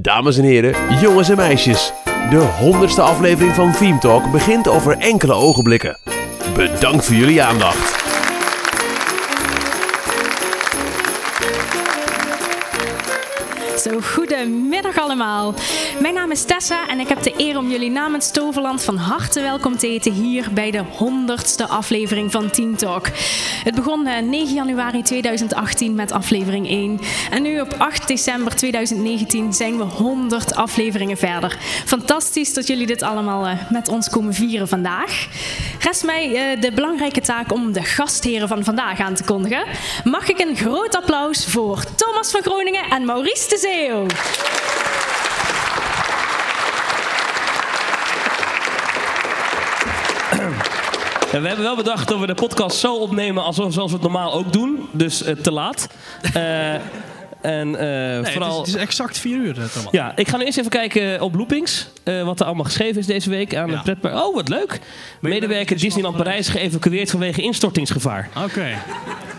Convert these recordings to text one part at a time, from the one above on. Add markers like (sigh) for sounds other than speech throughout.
Dames en heren, jongens en meisjes. De honderdste aflevering van Theme Talk begint over enkele ogenblikken. Bedankt voor jullie aandacht. Goedemiddag allemaal. Mijn naam is Tessa en ik heb de eer om jullie namens Toverland van harte welkom te heten hier bij de 100ste aflevering van Team Talk. Het begon eh, 9 januari 2018 met aflevering 1 en nu op 8 december 2019 zijn we 100 afleveringen verder. Fantastisch dat jullie dit allemaal eh, met ons komen vieren vandaag. Rest mij eh, de belangrijke taak om de gastheren van vandaag aan te kondigen. Mag ik een groot applaus voor Thomas van Groningen en Maurice de Ja, we hebben wel bedacht dat we de podcast zo opnemen alsof zoals we het normaal ook doen. Dus eh, te laat. Eh, en eh, Nee, vooral... het, is, het is exact vier uur, eh, Thomas. Ja, ik ga nu eerst even kijken op Loopings. eh, wat er allemaal geschreven is deze week aan Ja. de pretpark. Oh, wat leuk. Medewerker Disneyland Parijs geëvacueerd vanwege instortingsgevaar. Oké.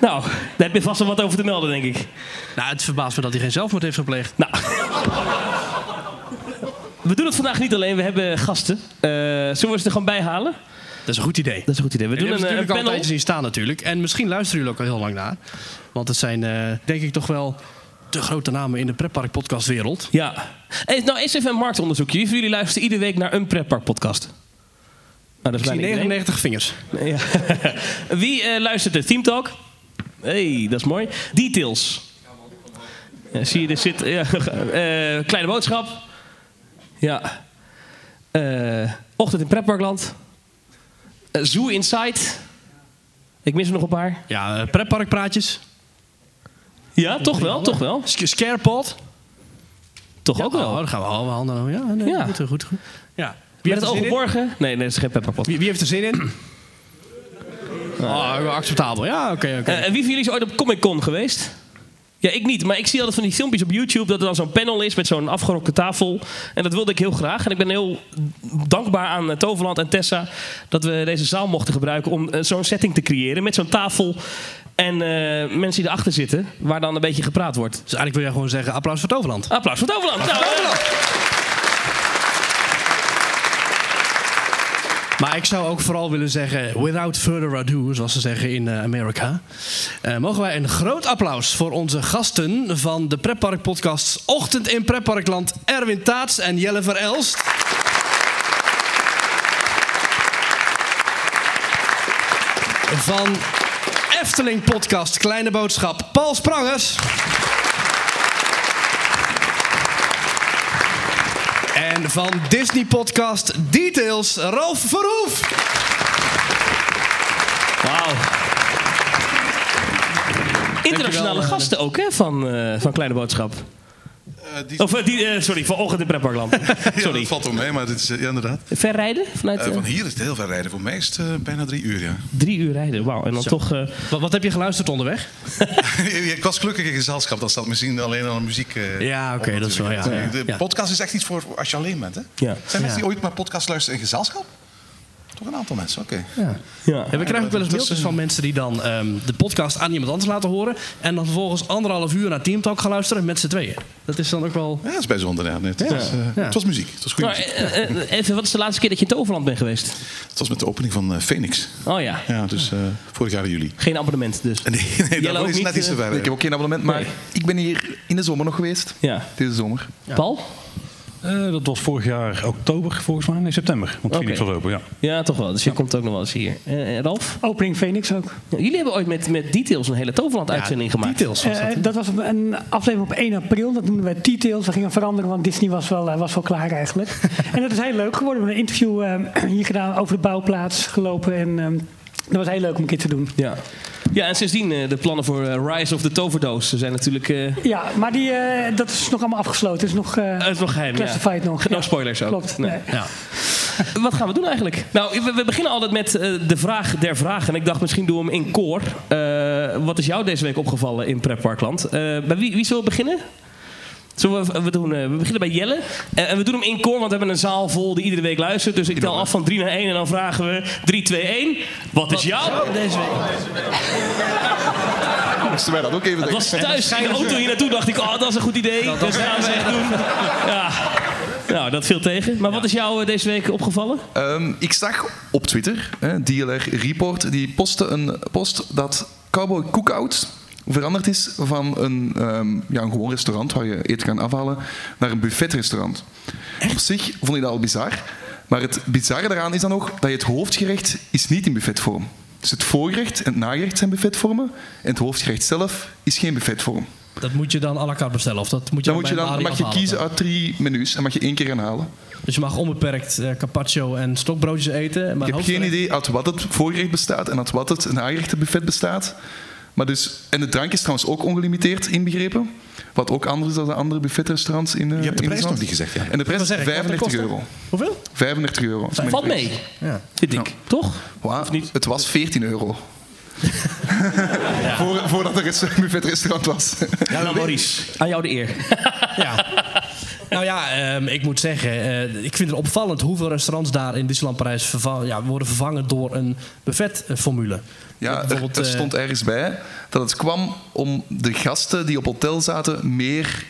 Nou, daar heb je vast wel wat over te melden, denk ik. Nou, het verbaast me dat hij geen zelfmoord heeft gepleegd. Nou. We doen het vandaag niet alleen, we hebben gasten. Eh, zullen we ze er gewoon bij halen? Dat is een goed idee. Dat is een goed idee. We doen een, eh, natuurlijk al een panel. zien staan natuurlijk. En misschien luisteren jullie ook al heel lang naar. Want het zijn, eh, denk ik, toch wel de grote namen in de pretpark podcastwereld. Ja. Hey, nou, een marktonderzoekje. Jullie luisteren iedere week naar een pretpark podcast? Nou, dat is Ik zie bijna iedereen. 99 vingers. Ja. (laughs) Wie eh, luistert de Team Talk? hey, dat is mooi. Details. Ja, zie je, er zit... Ja, (laughs) eh, kleine boodschap. Ja. Eh, ochtend in Pretparkland. Zoo Inside. Ik mis er nog een paar. Ja, pretparkpraatjes. Ja, toch wel, toch wel. Scarepot. Toch ook Oh, wel. dan gaan we alle handen. Ja, nee, Ja. Goed, goed, goed. Ja. Wie Met heeft, het er oog zin in? geborgen? Nee, nee, dat is geen Pepperpot. Wie, wie heeft er zin in? Oh, acceptabel. Ja, oké, oké. Eh, en wie van jullie is ooit op Comic Con geweest? Ja, ik niet. Maar ik zie altijd van die filmpjes op YouTube dat er dan zo'n panel is met zo'n afgerokte tafel. En dat wilde ik heel graag. En ik ben heel dankbaar aan eh, Toverland en Tessa dat we deze zaal mochten gebruiken om eh, zo'n setting te creëren. Met zo'n tafel en eh, mensen die erachter zitten, waar dan een beetje gepraat wordt. Dus eigenlijk wil jij gewoon zeggen applaus voor Toverland. Applaus voor Toverland. Nou, eh, Maar ik zou ook vooral willen zeggen, without further ado, zoals ze zeggen in eh, Amerika. eh, mogen wij een groot applaus voor onze gasten van de Pretpark Podcasts Ochtend in Pretparkland, Erwin Taats en Jelle Verelst. Van Efteling Podcast Kleine Boodschap, Paul Sprangers. En van Disney Podcast Details, Ralf Verhoef. Wauw. Internationale Dankjewel, eh, gasten ook, hè, van, eh, van Kleine Boodschap. Eh, die, Of, eh, die, eh, sorry, van Ochtend in Pretparkland. (laughs) ja, Sorry. dat valt wel mee, maar dit is ja, inderdaad. Ver rijden? Vanuit van hier is het heel ver rijden. Voor mij is het bijna drie uur, ja. drie uur rijden. Wauw. En dan toch... eh, Wat, wat heb je geluisterd onderweg? (laughs) ik was gelukkig in gezelschap. Dat staat misschien alleen aan de muziek. eh, Ja, oké, dat is wel, ja. De Ja. podcast is echt iets voor als je alleen bent, hè? ja. Zijn mensen Ja. die ooit naar podcast luisteren in gezelschap? Toch een aantal mensen, oké. Ja. En we krijgen ook wel eens mailtjes van mensen die dan ehm, de podcast aan iemand anders laten horen. En dan vervolgens anderhalf uur naar Team Talk gaan luisteren met z'n tweeën. Dat is dan ook wel. Ja, dat is bijzonder. Ja. Nee, het, Ja. was, eh, Ja. het was muziek. Het was goede Nou, muziek. eh, eh, even, wat is de laatste keer dat je in Toverland bent geweest? Het was met de opening van eh, Phoenix. Oh ja, Ja, dus eh, vorig jaar in juli. geen abonnement dus. Nee, (laughs) nee Jelle dat is net iets te ver. Ik heb ook geen abonnement, maar Nee. ik ben hier in de zomer nog geweest. Ja. Deze zomer. Paul? Eh, dat was vorig jaar oktober, volgens mij. Nee, september. Want. Phoenix was open, ja. Ja, toch wel. Dus je komt ook nog wel eens hier. Eh, Ralf? Opening Phoenix ook. Ja, jullie hebben ooit met, met Details een hele Toverland-uitzending gemaakt. Details was dat. Eh, dat was een aflevering op 1 april. Dat noemden wij Details. We gingen veranderen, want Disney was wel, eh, was wel klaar eigenlijk. (laughs) en dat is heel leuk geworden. We hebben een interview eh, hier gedaan over de bouwplaats gelopen. En ehm, dat was heel leuk om een keer te doen. Ja. Ja, en sindsdien eh, de plannen voor eh, Rise of the Toverdoos zijn natuurlijk... eh Ja, maar die, dat is nog allemaal afgesloten. Het is nog het is nog geheim, ja. classified nog. No Ja, spoilers ook. Klopt. Nee. nee. Ja. Wat gaan we doen eigenlijk? Nou, we, we beginnen altijd met de vraag der vragen. En ik dacht, misschien doen we hem in koor. Wat is jou deze week opgevallen in Prepparkland? Bij wie, wie zullen we beginnen? Zullen we, we, doen, eh, we beginnen bij Jelle. En we doen hem in koor, want we hebben een zaal vol die iedere week luistert. Dus ik tel af van 3 naar 1 en dan vragen we 3, 2, 1. Wat is jou deze week? Moesten wij dat ook even Het was thuis in de auto hier naartoe dacht ik, oh, dat is een goed idee. Dat, dat gaan we echt doen. Ja. Nou, dat viel tegen. Maar wat is jou eh, deze week opgevallen? Ehm, ik zag op Twitter, hè, DLR Report, die postte een post dat Cowboy Cookout veranderd is van een, ehm, ja, een gewoon restaurant waar je eten kan afhalen naar een buffetrestaurant. Op zich vond ik dat al bizar. Maar het bizarre daaraan is dan nog dat je het hoofdgerecht is niet in buffetvorm. Dus het voorgerecht en het nagerecht zijn buffetvormen. En het hoofdgerecht zelf is geen buffetvorm. Dat moet je dan à la carte bestellen? Of dat moet je Dan, moet je dan, dan mag je kiezen dan? uit drie menus en mag je één keer gaan halen. Dus je mag onbeperkt eh, carpaccio en stokbroodjes eten. Maar Ik heb geen idee uit wat het voorgerecht bestaat en uit wat het nagerechten bestaat. Maar dus, en de drank is trouwens ook ongelimiteerd inbegrepen. Wat ook anders is dan de andere buffetrestaurants in eh, Je hebt de prijs nog niet gezegd, ja. En de prijs is wou zeggen, wat 35 kost euro. Hoeveel? 35 euro. mijn Valt mee, Ja. vind ik. Toch? Wauw, Of niet? Het was 14 euro. (laughs) Voor, voordat er een buffetrestaurant was. Ja, nou, Maurice, aan jou de eer. (laughs) Ja. Nou ja, ehm, ik moet zeggen, eh, ik vind het opvallend hoeveel restaurants daar in Disneyland Parijs verva- ja, worden vervangen door een buffetformule. Ja, er, er eh, stond ergens bij dat het kwam om de gasten die op hotel zaten meer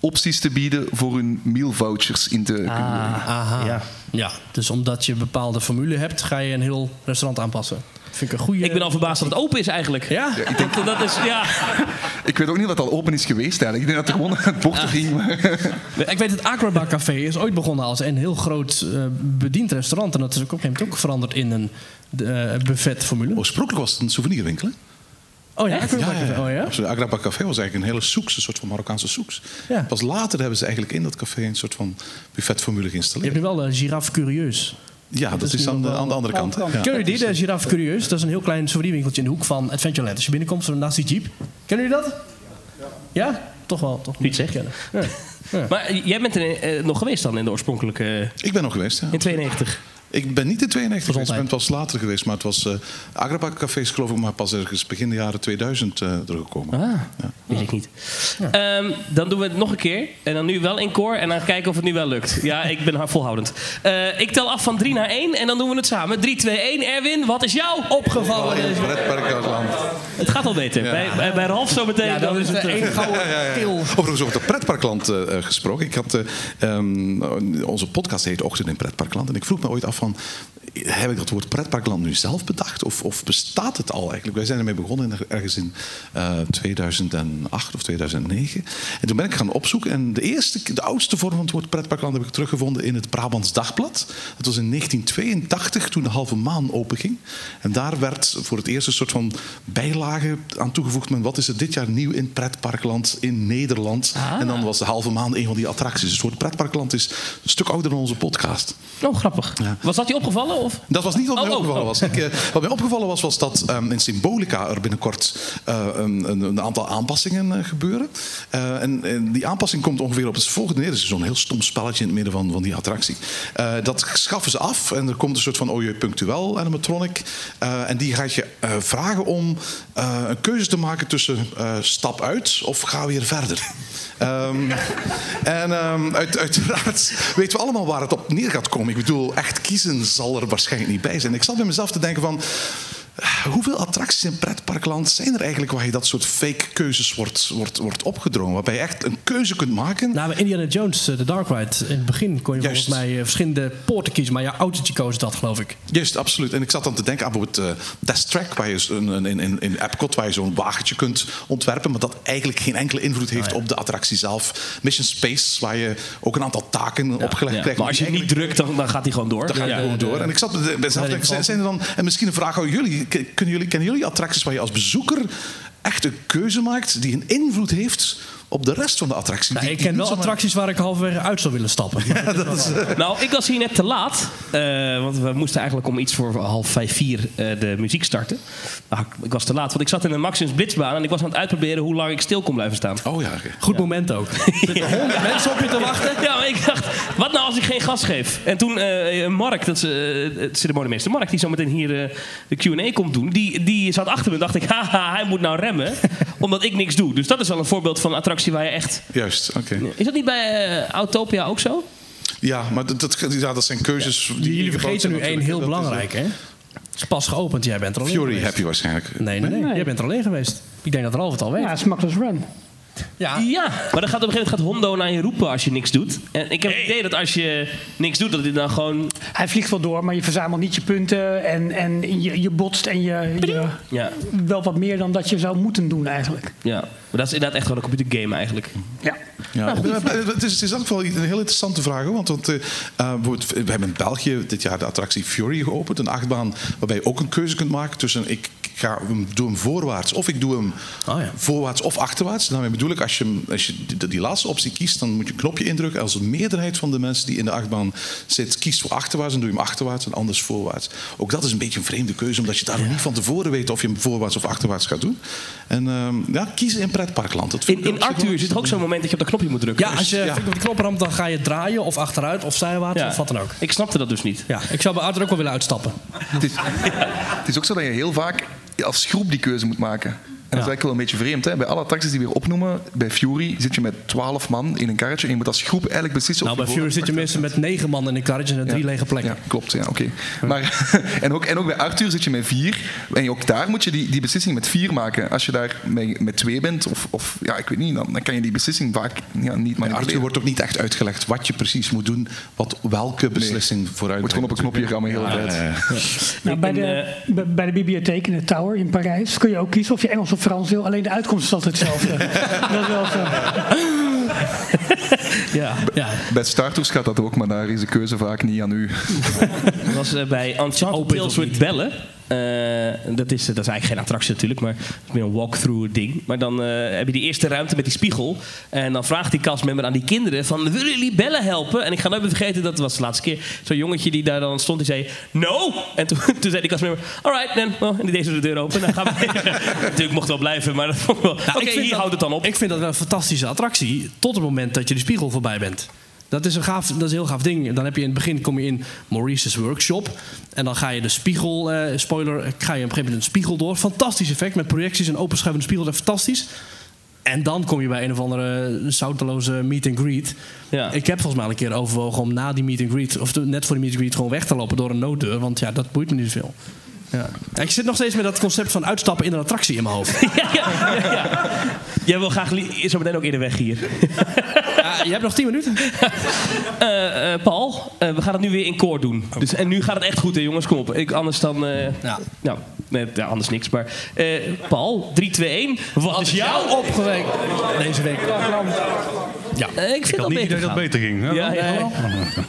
opties te bieden voor hun mealvouchers in te kunnen brengen. Aha. Ja. ja, dus omdat je een bepaalde formule hebt, ga je een heel restaurant aanpassen. Vind ik een goede. Ik ben al verbaasd dat het open is eigenlijk. Ja? ik denk- Dat, (laughs) dat is, ja. (laughs) Ik weet ook niet dat al open is geweest eigenlijk. Ik denk dat er gewoon het bord ging. Maar (laughs) Ik weet het Agraba Café is ooit begonnen als een heel groot eh, bediend restaurant. En dat is ook op een gegeven moment ook veranderd in een uh, buffetformule. Oorspronkelijk was het een souvenirwinkel. hè? Oh ja, Agraba Café. Oh ja? Café was eigenlijk een hele soeks, een soort van Marokkaanse soeks. Ja. Pas later hebben ze eigenlijk in dat café een soort van buffetformule Je geïnstalleerd. hebt nu wel de giraffe curieus. Ja, dat is aan de, aan de andere kant. Ja. Kennen jullie die, de giraffe curieus? Dat is een heel klein souvenirwinkeltje in de hoek van Adventureland. Als je binnenkomt, zo naast die jeep. Kennen jullie dat? Ja? Toch wel. Toch Niet zeggen. Ja. Maar jij bent er eh, nog geweest dan in de oorspronkelijke... Ik ben nog geweest. Ja. in 92. Ik ben niet in 92 geweest, ik ben pas later geweest. Maar het was eh Agraba Café is geloof ik maar pas ergens begin de jaren 2000 eh er gekomen. Ah, weet ik niet. Ehm, dan doen we het nog een keer. En dan nu wel in koor. En dan kijken of het nu wel lukt. Ja, ik ben volhoudend. Eh, ik tel af van 3 naar 1. En dan doen we het samen. 3, 2, 1. Erwin, wat is jou opgevallen? Pretparkland. Het gaat al beter. Bij, bij, bij Ralf zo meteen. Ja, dan dat is het... de eh, één gouden (laughs) keel. Overigens over het pretparkland eh, eh, gesproken. Ik had, eh, ehm, onze podcast heet Ochtend in Pretparkland. En ik vroeg me ooit af van... Heb ik dat woord pretparkland nu zelf bedacht? Of, of bestaat het al eigenlijk? Wij zijn ermee begonnen ergens in eh, 2008 of 2009. En toen ben ik gaan opzoeken. En de eerste, de oudste vorm van het woord pretparkland heb ik teruggevonden in het Brabants Dagblad. Dat was in 1982 toen de halve maan openging. En daar werd voor het eerst een soort van bijlage aan toegevoegd. Met wat is er dit jaar nieuw in pretparkland in Nederland? En dan was de halve maan een van die attracties. Dus het woord pretparkland is een stuk ouder dan onze podcast. Oh, grappig. Ja. Was dat je opgevallen? Of? Dat was niet wat mij Oh, oh, opgevallen oh. was. Ik, eh, wat mij opgevallen was, was dat ehm, in Symbolica er binnenkort eh, een, een, aantal aanpassingen eh, gebeuren. En, en die aanpassing komt ongeveer op het volgende neer. Dus zo'n heel stom spelletje in het midden van, van die attractie. Dat schaffen ze af en er komt een soort van OJ punctueel animatronic. En die gaat je vragen om een keuze te maken tussen stap uit of ga weer verder. Ehm, en ehm, uit, uiteraard weten we allemaal waar het op neer gaat komen. Ik bedoel, echt kiezen zal er waarschijnlijk niet bij zijn. Ik zat bij mezelf te denken van... Hoeveel attracties in pretparkland zijn er eigenlijk waar je dat soort fake keuzes wordt, wordt, wordt opgedrongen? Waarbij je echt een keuze kunt maken. Nou, bij Indiana Jones, eh, de Dark Ride. In het begin kon je Juist. volgens mij eh, verschillende poorten kiezen. Maar jouw autootje koos dat, geloof ik. Juist, absoluut. En ik zat dan te denken aan bijvoorbeeld Test Track, waar je zo- een, een, in, in, in Epcot, waar je zo'n wagentje kunt ontwerpen, maar dat eigenlijk geen enkele invloed heeft op de attractie zelf. Mission Space, waar je ook een aantal taken opgelegd Ja. krijgt. Maar als je die niet drukt, dan, dan gaat hij gewoon door. Dan ga je Ja. gewoon door. En ik zat bij zijn- zijn er dan... En misschien een vraag aan jullie. K- Kunnen jullie. Kennen jullie attracties waar je als bezoeker echt een keuze maakt die een invloed heeft op de rest van de attractie? Nou, Die- ik ken wel attracties waar ik halverwege uit zou willen stappen. (laughs) Nou, ik was hier net te laat. eh, want we moesten eigenlijk om iets voor half vijf, vier eh, de muziek starten. Maar ik, ik was te laat, want ik zat in een Maximus Blitzbaan... en ik was aan het uitproberen hoe lang ik stil kon blijven staan. Oh ja. Goed moment ook. (laughs) Er zitten honderd mensen op je te wachten. Ja, maar ik dacht, wat nou als ik geen gas geef? En toen eh, Mark, dat is het ceremoniemeester Mark, die zo meteen hier de Q&A komt doen, die, die zat achter me. dacht ik, haha, hij moet nou remmen, omdat ik niks doe. Dus dat is wel een voorbeeld van een attractie waar je echt... Juist, oké. Is dat niet bij eh, Autopia ook zo? Ja, maar dat, dat, ja, dat zijn keuzes... die Jullie vergeten nu één heel belangrijk, hè? Het is pas geopend, jij bent er alleen Fury geweest. heb je waarschijnlijk. Nee, nee, nee, Jij bent er alleen geweest. Ik denk dat Ralf het al weet. Ja, Smugglers Run. Ja. Ja, maar dan gaat op een gegeven moment gaat Hondo naar je roepen als je niks doet. En ik heb het idee dat als je niks doet, dat hij dan gewoon... Hij vliegt wel door, maar je verzamelt niet je punten en, en je, je botst en je, je Ja, wel wat meer dan dat je zou moeten doen eigenlijk. ja. Maar dat is inderdaad echt gewoon een computergame eigenlijk. Ja. Ja, het, is, het is ook wel een heel interessante vraag. hoor, Want, want eh, eh, we hebben in België dit jaar de attractie Fury geopend. Een achtbaan waarbij je ook een keuze kunt maken tussen ik ga, hem- doe hem voorwaarts of ik doe hem Oh ja. voorwaarts of achterwaarts. Daarmee bedoel ik, als je, als je die, die laatste optie kiest, dan moet je een knopje indrukken. Als de meerderheid van de mensen die in de achtbaan zit kiest voor achterwaarts, dan doe je hem achterwaarts en anders voorwaarts. Ook dat is een beetje een vreemde keuze, omdat je daar nog niet van tevoren weet of je hem voorwaarts of achterwaarts gaat doen. En ehm, ja, kiezen in pretparkland. Dat vind In, in Arthur zit er ook zo'n moment dat je op dat knopje moet drukken. Ja, als je Dus- op die knop ramt, dan ga je draaien of achteruit of zijwaarts Ja. of wat dan ook. Ik snapte dat dus niet. Ja, ik zou bij Arthur ook wel willen uitstappen. Het is, (laughs) het is ook zo dat je heel vaak als groep die keuze moet maken. En dat is eigenlijk wel een beetje vreemd. Hè? Bij alle attracties die we weer opnoemen, bij Fury zit je met 12 man in een karretje en je moet als groep eigenlijk beslissen Nou, of bij Fury zit je meestal met negen man in een karretje en drie lege plekken. Ja, klopt. Ja, oké. Maar (laughs) en, ook, en ook bij Arthur zit je met vier. En ook daar moet je die, die beslissing met vier maken. Als je daar met, met twee bent, of, of ja, ik weet niet, dan, dan kan je die beslissing vaak ja, niet Bij Arthur wordt ook niet echt uitgelegd wat je precies moet doen, wat welke beslissing vooruit. Je moet gewoon op een knopje gaan de hele tijd. Nou, bij, de, bij- bij de bibliotheek in de Tower in Parijs kun je ook kiezen of je Engels of Frans. Alleen de uitkomst is altijd hetzelfde. (laughs) dat is wel zo. (laughs) Ja. Ja. Bij Star Tours gaat dat ook, maar daar is de keuze vaak niet aan u. Dat was eh, bij Enchanted Open Tales of with niet? Bellen. Eh, dat, is, dat is eigenlijk geen attractie natuurlijk, maar het is meer een walkthrough ding. Maar dan eh, heb je die eerste ruimte met die spiegel. En dan vraagt die castmember aan die kinderen van... willen jullie Bellen helpen? En ik ga nooit meer vergeten, dat was de laatste keer... zo'n jongetje die daar dan stond, die zei... No! En toen, (laughs) toen zei die castmember... Alright, then. Well, en die deed zo de deur open. Dan gaan we (laughs) natuurlijk mocht wel blijven, maar dat vond ik wel... Nou, Oké, vind hier dat- houdt het dan op. Ik vind dat wel een fantastische attractie. Tot het moment dat je de spiegel voorbij bent. Dat is, een gaaf, dat is een heel gaaf ding. Dan heb je in het begin kom je in Maurice's workshop. En dan ga je de spiegel, eh, spoiler, ga je op een gegeven moment een spiegel door. Fantastisch effect met projecties en openschuivende spiegel. Dat is fantastisch. En dan kom je bij een of andere zouteloze meet and greet. Ja. Ik heb volgens mij al een keer overwogen om na die meet and greet, of net voor die meet and greet, gewoon weg te lopen door een nooddeur. Want ja, dat boeit me niet zoveel. Ja. Ik zit nog steeds met dat concept van uitstappen in een attractie in mijn hoofd. (laughs) ja, ja, ja, ja. Jij wil graag zo meteen ook eerder weg hier. Ja, je hebt nog 10 minuten. (laughs) Eh, eh, Paul, eh, we gaan het nu weer in koor doen. Dus, en nu gaat het echt goed, hè, jongens. Kom op. Ik, anders dan... eh, Ja. Nou, nee, ja, anders niks. Maar eh, Paul, 3, 2, 1. Wat is jouw op? opgewekt deze week? Ja. Ik Ik vind had dat niet beter idee dat beter ging. Ja, Ja, ja, ja.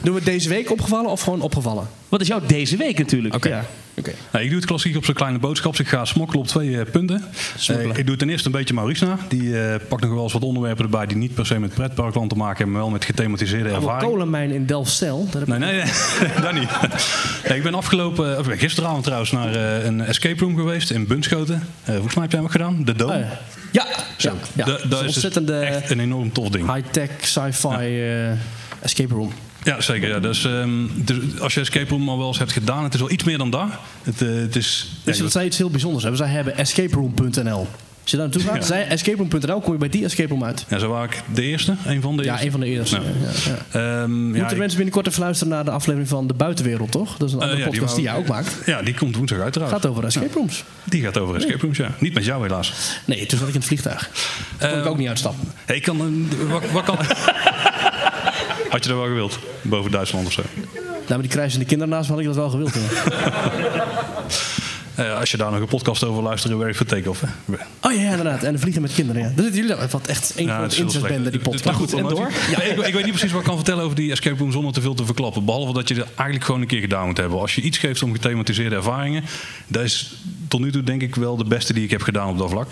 Doen we het deze week opgevallen of gewoon opgevallen? Wat is jouw deze week natuurlijk? Oké. Ja. Nou, ik doe het klassiek op zijn kleine boodschap. Ik ga smokkelen op twee eh, punten. Eh, ik doe ten eerste een beetje Maurice na. Die eh, pakt nog wel eens wat onderwerpen erbij die niet per se met pretparkland te maken hebben, maar wel met gethematiseerde Een ervaring. kolenmijn in Delfzijl. Daar heb Nee, nee, nee, (laughs) dat niet. Nee, ik ben afgelopen, of gisteravond trouwens naar eh, een escape room geweest in Bunschoten. Eh, volgens mij heb jij hem ook gedaan, de Dome. Oh, ja. Zo, ja, ja. da- Dat is dus echt een enorm tof ding. high-tech sci-fi eh, escape room. Ja, zeker. Ja. Dus, ehm, dus als je escape room al wel eens hebt gedaan, het is wel iets meer dan dat. Het, eh, het is, Dus ja, dat zij iets heel bijzonders hebben. Zij hebben escaperoom.nl. Als je daar naartoe gaat, Ja. zij escaperoom.nl, kom je bij die escape room uit. ja, zo waren ik de eerste, een van de Ja, eerste. een van de eerste. Nou. Ja, ja. Ja, Moeten mensen binnenkort even luisteren naar de aflevering van De Buitenwereld, toch? Dat is een andere eh, ja, podcast die, jij ook maakt. Ja, die komt woensdag uit trouwens. Gaat over escape rooms. Die gaat over escape rooms, ja. Niet met jou helaas. Nee, toen zat ik in het vliegtuig. Kon ik Ehm, ook niet uitstappen. Hey, ik kan een, wat, wat kan... (laughs) Had je dat wel gewild? Boven Duitsland of zo? Nou, met die krijzende kinderen naast me had ik dat wel gewild. (laughs) Eh, als je daar nog een podcast over luistert, werk voor take-off. hè. Oh ja, inderdaad. En de vliegen met kinderen, ja. Dat zitten jullie. Wat echt één Ja, grote het is heel incestbende, die Het- podcast. het is Maar goed, en door? Ja, ik, ik weet niet precies wat ik kan vertellen over die escape room zonder te veel te verklappen. Behalve dat je er eigenlijk gewoon een keer gedaan moet hebben. Als je iets geeft om gethematiseerde ervaringen, dat is tot nu toe denk ik wel de beste die ik heb gedaan op dat vlak.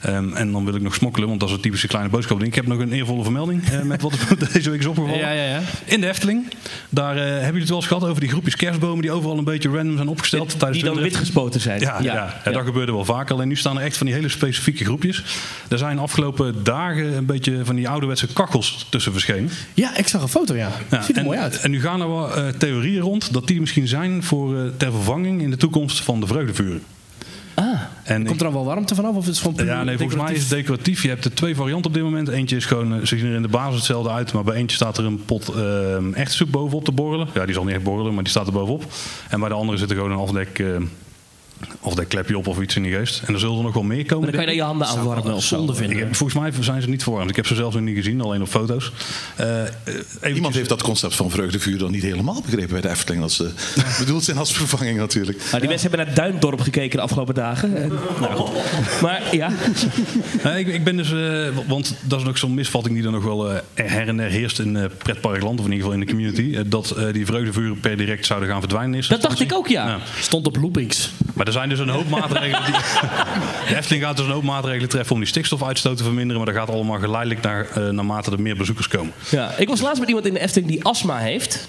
Ehm, en dan wil ik nog smokkelen, want dat is een typische kleine boodschap. ding. Ik heb nog een eervolle vermelding eh, met wat er (laughs) deze week is opgevallen. Ja, ja, ja. In de Efteling, daar eh, hebben jullie het wel eens gehad over die groepjes kerstbomen die overal een beetje random zijn opgesteld. tijdens Die dan wit gespoten zijn. Ja, ja. ja, dat gebeurde wel vaker. Alleen nu staan er echt van die hele specifieke groepjes. Er zijn afgelopen dagen een beetje van die ouderwetse kachels tussen verschenen. Ja, ik zag een foto, ja. Ja, Ziet er en, mooi uit. En nu gaan er wel eh, theorieën rond dat die misschien zijn voor, eh, ter vervanging in de toekomst van de vreugdevuren. Ah, En komt er dan wel warmte vanaf of is het gewoon ja, nee, volgens mij is het decoratief? Je hebt er twee varianten op dit moment. Eentje is gewoon, eh, ze zien er in de basis hetzelfde uit. Maar bij eentje staat er een pot eh echte soep bovenop te borrelen. Ja, die zal niet echt borrelen, maar die staat er bovenop. En bij de andere zit er gewoon een afdek eh, Of dat klep je op of iets in die geest. En er zullen er nog wel meer komen. Maar dan kan je daar je handen aan warmen of zo. zonde Ik vinden. heb- volgens mij zijn ze niet verwarmd. Ik heb ze zelfs nog niet gezien, alleen op foto's. Eh, eh, eventjes- Iemand heeft dat concept van vreugdevuur dan niet helemaal begrepen bij de Efteling. Dat ze (laughs) bedoeld zijn als vervanging natuurlijk. Nou, die mensen hebben naar Duindorp gekeken de afgelopen dagen. En, nou, goed. Maar ja, (laughs) ik, ik ben dus, eh, want dat is nog zo'n misvatting die er nog wel eh, her en der heerst in eh pretparkland, of in ieder geval in de community. eh, dat eh, die vreugdevuren per direct zouden gaan verdwijnen. dat dacht ik ook, ja. Ja. Stond op loopings. Maar er zijn dus een hoop maatregelen. Die, (laughs) de Efteling gaat dus een hoop maatregelen treffen om die stikstofuitstoot te verminderen. Maar dat gaat allemaal geleidelijk naar, eh, naarmate er meer bezoekers komen. Ja, ik was laatst met iemand in de Efteling die astma heeft.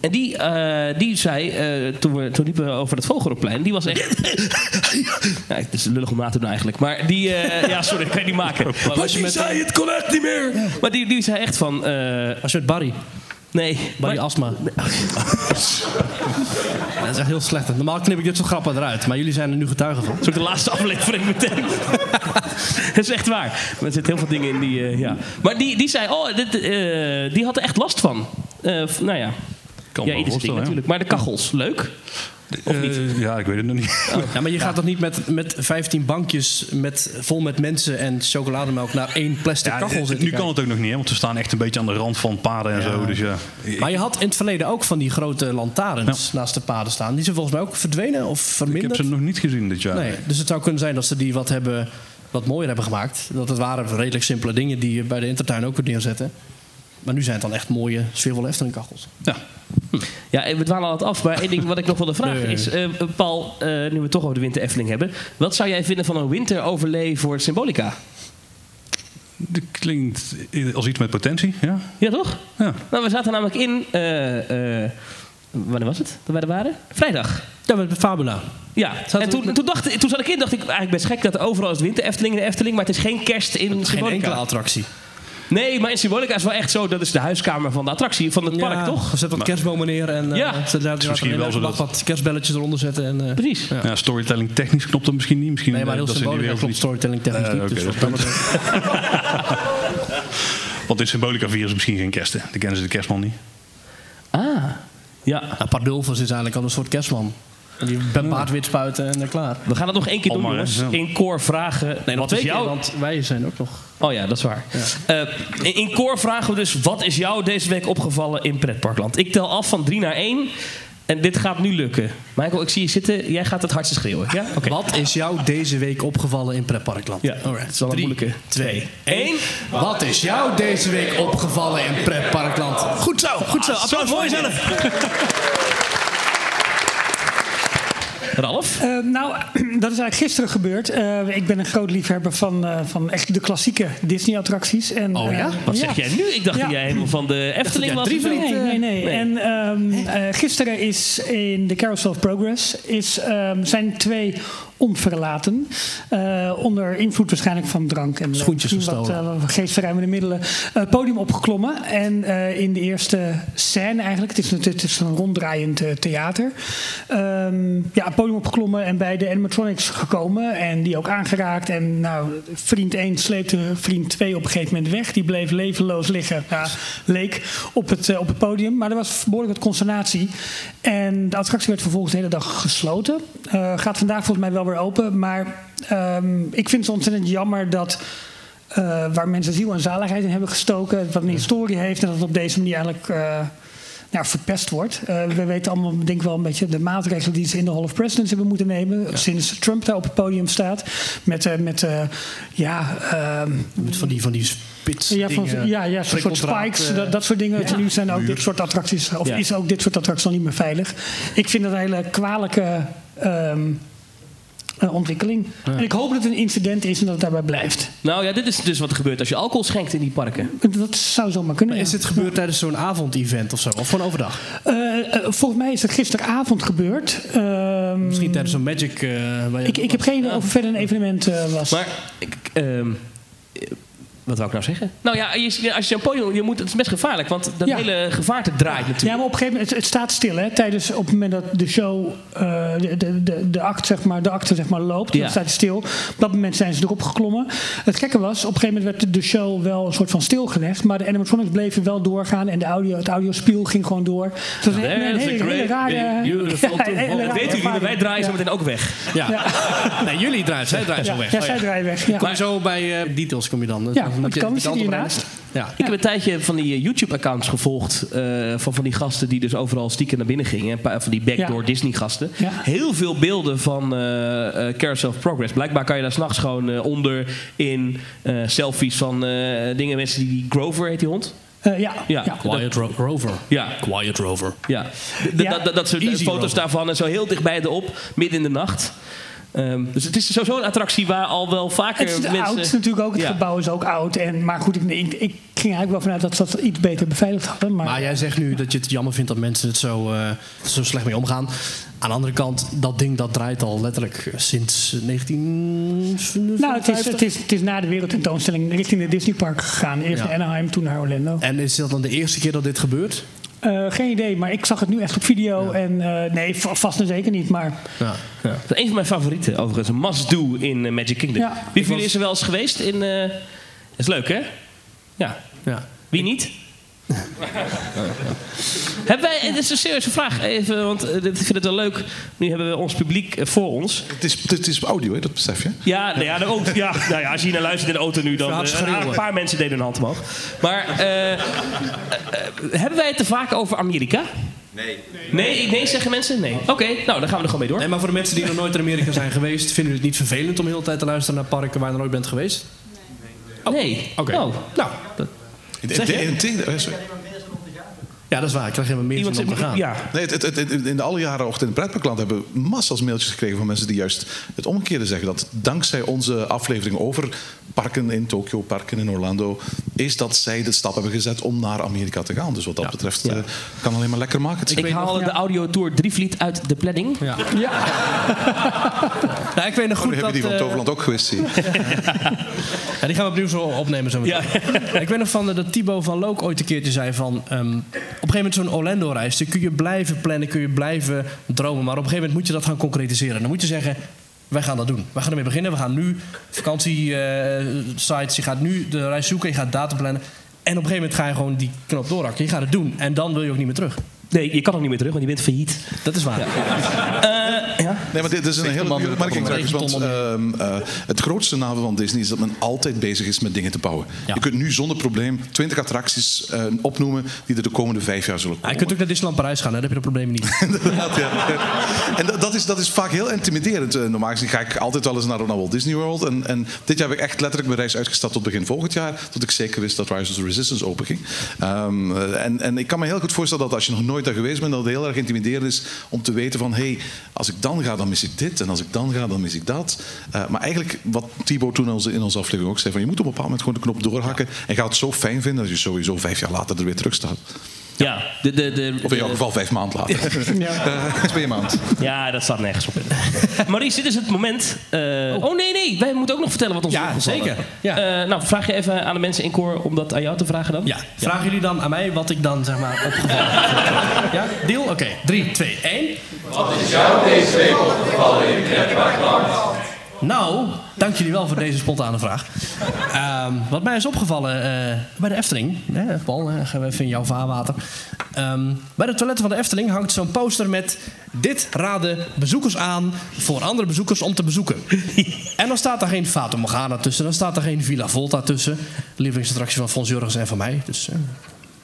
En die, eh, die zei, eh, toen, we, toen liepen we over het Vogelroplein, die was echt... (laughs) ja, het is lullig om na te doen eigenlijk. Maar die... (laughs) ja, sorry, dat kan je niet maken. Maar, je met- zei, het kon echt niet meer. Maar die, die zei echt van... Als je met Barry. Nee. Barry maar- Asma. (laughs) dat is echt heel slecht. Normaal knip ik dit soort grappen eruit. Maar jullie zijn er nu getuigen van. Dat is ook de laatste aflevering meteen. (laughs) dat is echt waar. Maar er zitten heel veel dingen in die... eh, ja. Maar die, die zei, oh, dit, eh, die had er echt last van. Eh, nou ja, Kan ja. natuurlijk. Maar de kachels, leuk. Of niet? Eh, ja, ik weet het nog niet. (laughs) Ja, maar je gaat toch niet met, met 15 bankjes met, vol met mensen en chocolademelk naar één plastic Ja, kachel eh, zitten nu kan het ook nog niet, hè, want we staan echt een beetje aan de rand van paden en zo. Dus ja. Maar je had in het verleden ook van die grote lantaarns naast de paden staan. Die zijn volgens mij ook verdwenen of ik heb verminderd. ze nog niet gezien dit jaar. Nee, dus het zou kunnen zijn dat ze die wat, hebben, wat mooier hebben gemaakt. Dat het waren redelijk simpele dingen die je bij de intertuin ook kunt neerzetten. Maar nu zijn het dan echt mooie sfeervolle Efteling kachels. Ja. Ja, we dwalen al het af. Maar één ding wat ik nog wilde vragen Nee. is... eh, Paul, eh, nu we het toch over de winter Efteling hebben. Wat zou jij vinden van een winteroverlay voor Symbolica? Dat klinkt als iets met potentie, ja. Ja, toch? ja. Nou, we zaten namelijk in... eh, eh, wanneer was het? Dat wij er waren? Vrijdag. Ja, met Fabula. Ja, Zaten en toen, toen, dacht, toen zat ik in dacht ik eigenlijk best gek dat er overal is winter Efteling in de Efteling, maar het is geen kerst in Geen Symbolica. enkele attractie. Nee, maar in Symbolica is wel echt zo, dat is de huiskamer van de attractie, van het park, Ja, toch? Zet wat kerstbomen neer en eh, Ja. ze daar is misschien wel zo dat- wat kerstbelletjes eronder zetten. En, eh, Precies. Ja. Ja, storytelling technisch klopt dat misschien niet. Misschien Nee, maar eh, heel wereld klopt niet- storytelling technisch niet. oké, dus dat (laughs) Want in Symbolica vieren ze misschien geen kersten. Dan kennen ze de kerstman niet. Ah, ja. Nou, Pardulfus is eigenlijk al een soort kerstman. En die Ben Baard wit spuiten en klaar. We gaan het nog één keer doen, jongens. Ja. In koor vragen. Nee, nog wat twee is keer, jouw... want wij zijn ook nog... Oh ja, dat is waar. Eh, in, in koor vragen we dus, wat is jou deze week opgevallen in pretparkland? Ik tel af van drie naar één. En dit gaat nu lukken. Michael, ik zie je zitten. Jij gaat het hardste schreeuwen. Ja? Oké. Wat is jou deze week opgevallen in Pretparkland? Ja, Alright. het is wel een Drie, moeilijke. twee, Eén. Wat is jou deze week opgevallen in Pretparkland? Goed zo, goed zo. Applaus voor jezelf. Ralf? Eh, nou, (clears throat) dat is eigenlijk gisteren gebeurd. Eh, ik ben een groot liefhebber van, eh, van echt de klassieke Disney-attracties. En, Oh ja? Wat zeg jij nu? Ik dacht Ja. dat jij helemaal van de Efteling was. Nee, nee, nee. Nee. En ehm, eh, gisteren is in de Carousel of Progress is, ehm, zijn twee onverlaten. eh, onder invloed waarschijnlijk van drank en Schoentjes wat, wat geestverruimende middelen. eh, podium opgeklommen. En in de eerste scène eigenlijk, het is, een- het is een ronddraaiend theater. Ehm, ja, podium opgeklommen en bij de animatronics gekomen. En die ook aangeraakt. En nou, vriend 1 sleepte vriend 2 op een gegeven moment weg. Die bleef levenloos liggen, ja, leek, op het, op het podium. Maar er was behoorlijk wat consternatie. En de attractie werd vervolgens de hele dag gesloten. Gaat vandaag volgens mij wel weer open. Maar ehm, ik vind het ontzettend jammer dat... eh, waar mensen ziel en zaligheid in hebben gestoken, wat een historie heeft en dat het op deze manier eigenlijk eh, nou, verpest wordt. Eh, we weten allemaal, denk ik wel, een beetje de maatregelen die ze in de Hall of Presidents hebben moeten nemen. Sinds Trump daar op het podium staat. Met, eh, met ja, ehm, Met van die, van die spits ja, van, ja, ja, zo'n soort spikes, dat, dat soort dingen. Nu zijn ook dit soort attracties, of Ja. is ook dit soort attracties al niet meer veilig. Ik vind dat een hele kwalijke ehm, ontwikkeling. En ik hoop dat het een incident is en dat het daarbij blijft. Nou ja, dit is dus wat er gebeurt als je alcohol schenkt in die parken. Dat zou zomaar kunnen. Maar is dit gebeurd tijdens zo'n avondevent of zo? Of gewoon overdag? Eh, eh, volgens mij is het gisteravond gebeurd. Ehm, Misschien tijdens zo'n Magic... eh, waar je- ik, ik heb geen idee of er verder een evenement eh, was. Maar ik, ehm, wat wou ik nou zeggen? Nou ja, je, als je een podium, je moet, het is best gevaarlijk, want dat Ja. hele gevaarte draait natuurlijk. Ja, maar op een gegeven moment, het, het staat stil hè, tijdens op het moment dat de show, eh, de, de, de, de, act, zeg maar, de acte zeg maar, loopt, Ja. dan staat het stil. Op dat moment zijn ze erop geklommen. Het gekke was, op een gegeven moment werd de show wel een soort van stilgelegd, maar de animatronics bleven wel doorgaan en de audio, het audiospiel ging gewoon door. Dus het was een, hele- een hele, rare... beautiful Ja, hele Dat jullie, maar wij draaien zo meteen ook weg. Ja. Nee, jullie draaien, zij draaien Ja, zo weg. ja, Oh, zij draaien weg. Ja. Maar zo bij eh, details kom je dan. Ja, Dan moet je kan. Zit hiernaast. Ja. Ik heb een tijdje van die eh, YouTube-accounts gevolgd. eh, van, van die gasten die dus overal stiekem naar binnen gingen. Een paar van die backdoor Ja. Disney-gasten. Ja. Heel veel beelden van eh eh, Carousel of Progress. Blijkbaar kan je daar s'nachts gewoon onder in eh, selfies van eh, dingen. Mensen die, die Grover heet die hond. Eh, ja, Ja. ja. Quiet Ro- Rover. Ja, Quiet Rover. ja. D- d- Ja. Dat, dat, dat soort Easy foto's Rover. daarvan. En zo heel dichtbij erop, midden in de nacht. Ehm, dus het is sowieso een attractie waar al wel vaker Het is mensen... oud natuurlijk ook. Het Ja. gebouw is ook oud. En, maar goed, ik, ik, ik ging eigenlijk wel vanuit dat ze dat iets beter beveiligd hadden. Maar, Maar jij zegt nu dat je het jammer vindt dat mensen het zo, eh, zo slecht mee omgaan. Aan de andere kant, dat ding dat draait al letterlijk sinds 1950. nou, het is, het, is, het is na de wereldtentoonstelling richting de Disneypark gegaan. Eerst Ja. naar Anaheim, toen naar Orlando. En is dat dan de eerste keer dat dit gebeurt? Eh, geen idee, maar ik zag het nu echt op video. En eh, nee, va- vast en zeker niet. Maar Ja. Ja. Dat is een van mijn favorieten, overigens. Een must-do in eh, Magic Kingdom. Ja. Wie van jullie is er wel eens geweest? In, eh, is leuk, hè? Ja. Ja. Wie niet? Hebben wij, dit is een serieuze vraag, even, want eh, dit- ik vind het wel leuk. Nu hebben we ons publiek eh, voor ons. Het is, het is audio, hè, dat besef je. Ja, nou ja, de auto, ja, nou ja, als je naar luistert in de auto nu, dan eh, een paar mensen deden hun hand omhoog. Maar eh, eh, eh, hebben wij het te vaak over Amerika? Nee. Nee, nee zeggen mensen? Nee. Oké, nou, dan gaan we er gewoon mee door. Nee, maar voor de mensen die nog nooit in Amerika zijn geweest, vinden jullie het niet vervelend om de hele tijd te luisteren naar parken waar je nog nooit bent geweest? Nee. Oké. Oh. Nou, In, in, in, eh, sorry. Ja, dat is waar. Ik krijg helemaal meer om te gaan. ja. Nee, het, het, het- in de alle jaren ochtend in het pretparkland hebben we massas mailtjes gekregen van mensen die juist het omgekeerde zeggen. Dat dankzij onze aflevering over parken in Tokio, parken in Orlando, is dat zij de stap hebben gezet om naar Amerika te gaan. Dus wat dat betreft Ja. eh, kan alleen maar lekker maken. Ik haal de audiotour Drievliet uit de planning. Ja. (laughs) Nou, ik weet nog Oh, goed nu dat... hebben die van eh, Toverland ook geweest. zie. (laughs) Ja, die gaan we opnieuw zo opnemen zo meteen. Ja. Ik weet nog van dat Thibaut van Look ooit een keertje zei van... ehm, een gegeven moment zo'n Orlando-reis... kun je blijven plannen, kun je blijven dromen... maar op een gegeven moment moet je dat gaan concretiseren. Dan moet je zeggen, wij gaan dat doen. We gaan ermee beginnen. We gaan nu vakantie-sites... je gaat nu de reis zoeken, je gaat datum plannen... en op een gegeven moment ga je gewoon die knop doorhakken. Je gaat het doen en dan wil je ook niet meer terug. Nee, je kan ook niet meer terug, want je bent failliet. Dat is waar. Nee, maar dit is een hele man goede met het opmerking trouwens. Want ehm, eh, het grootste nadeel van Disney is dat men altijd bezig is met dingen te bouwen. Ja. Je kunt nu zonder probleem 20 attracties eh, opnoemen die er de komende vijf jaar zullen Ja, komen. je kunt ook naar Disneyland Parijs gaan, hè? dan heb je dat probleem niet. (laughs) Inderdaad, ja. En dat- dat is, dat is vaak heel intimiderend. Eh, Normaal gezien ga ik altijd wel eens naar, Walt Disney World. En, en dit jaar heb ik echt letterlijk mijn reis uitgesteld tot begin volgend jaar. Tot ik zeker wist dat Rise of the Resistance open ging. Ehm, eh, en, en ik kan me heel goed voorstellen dat als je nog nooit daar geweest bent... dat het heel erg intimiderend is om te weten van... hé, hey, als ik dan ga, dan mis ik dit. En als ik dan ga, dan mis ik dat. Eh, maar eigenlijk, wat Thibaut toen in onze, in onze aflevering ook zei... Van, je moet op een bepaald moment gewoon de knop doorhakken. En ga het zo fijn vinden dat je sowieso vijf jaar later er weer terug staat. Ja, de, de, de, Of in jouw geval vijf maanden later. (laughs) Twee maanden. ja, dat staat nergens op. (laughs) Maurice, dit is het moment. eh, oh. nee, nee, wij moeten ook nog vertellen wat ons Ja, is opgevallen. zeker. Ja. Eh, nou, vraag je even aan de mensen in koor om dat aan jou te vragen dan? Ja, vragen jullie dan aan mij wat ik dan zeg maar opgevallen heb? Ja, deal? Oké, 3, 2, 1. Nou, dank jullie wel voor deze spontane vraag. Ehm, wat mij is opgevallen eh, bij de Efteling, hè, Paul, hè, gaan we even in jouw vaarwater. Ehm, bij de toiletten van de Efteling hangt zo'n poster met... Dit raden bezoekers aan voor andere bezoekers om te bezoeken. (laughs) en dan staat er geen Fata Morgana tussen, dan staat er geen Villa Volta tussen. Lievelingsattractie van Fons Jurgens en van mij. Dus, eh,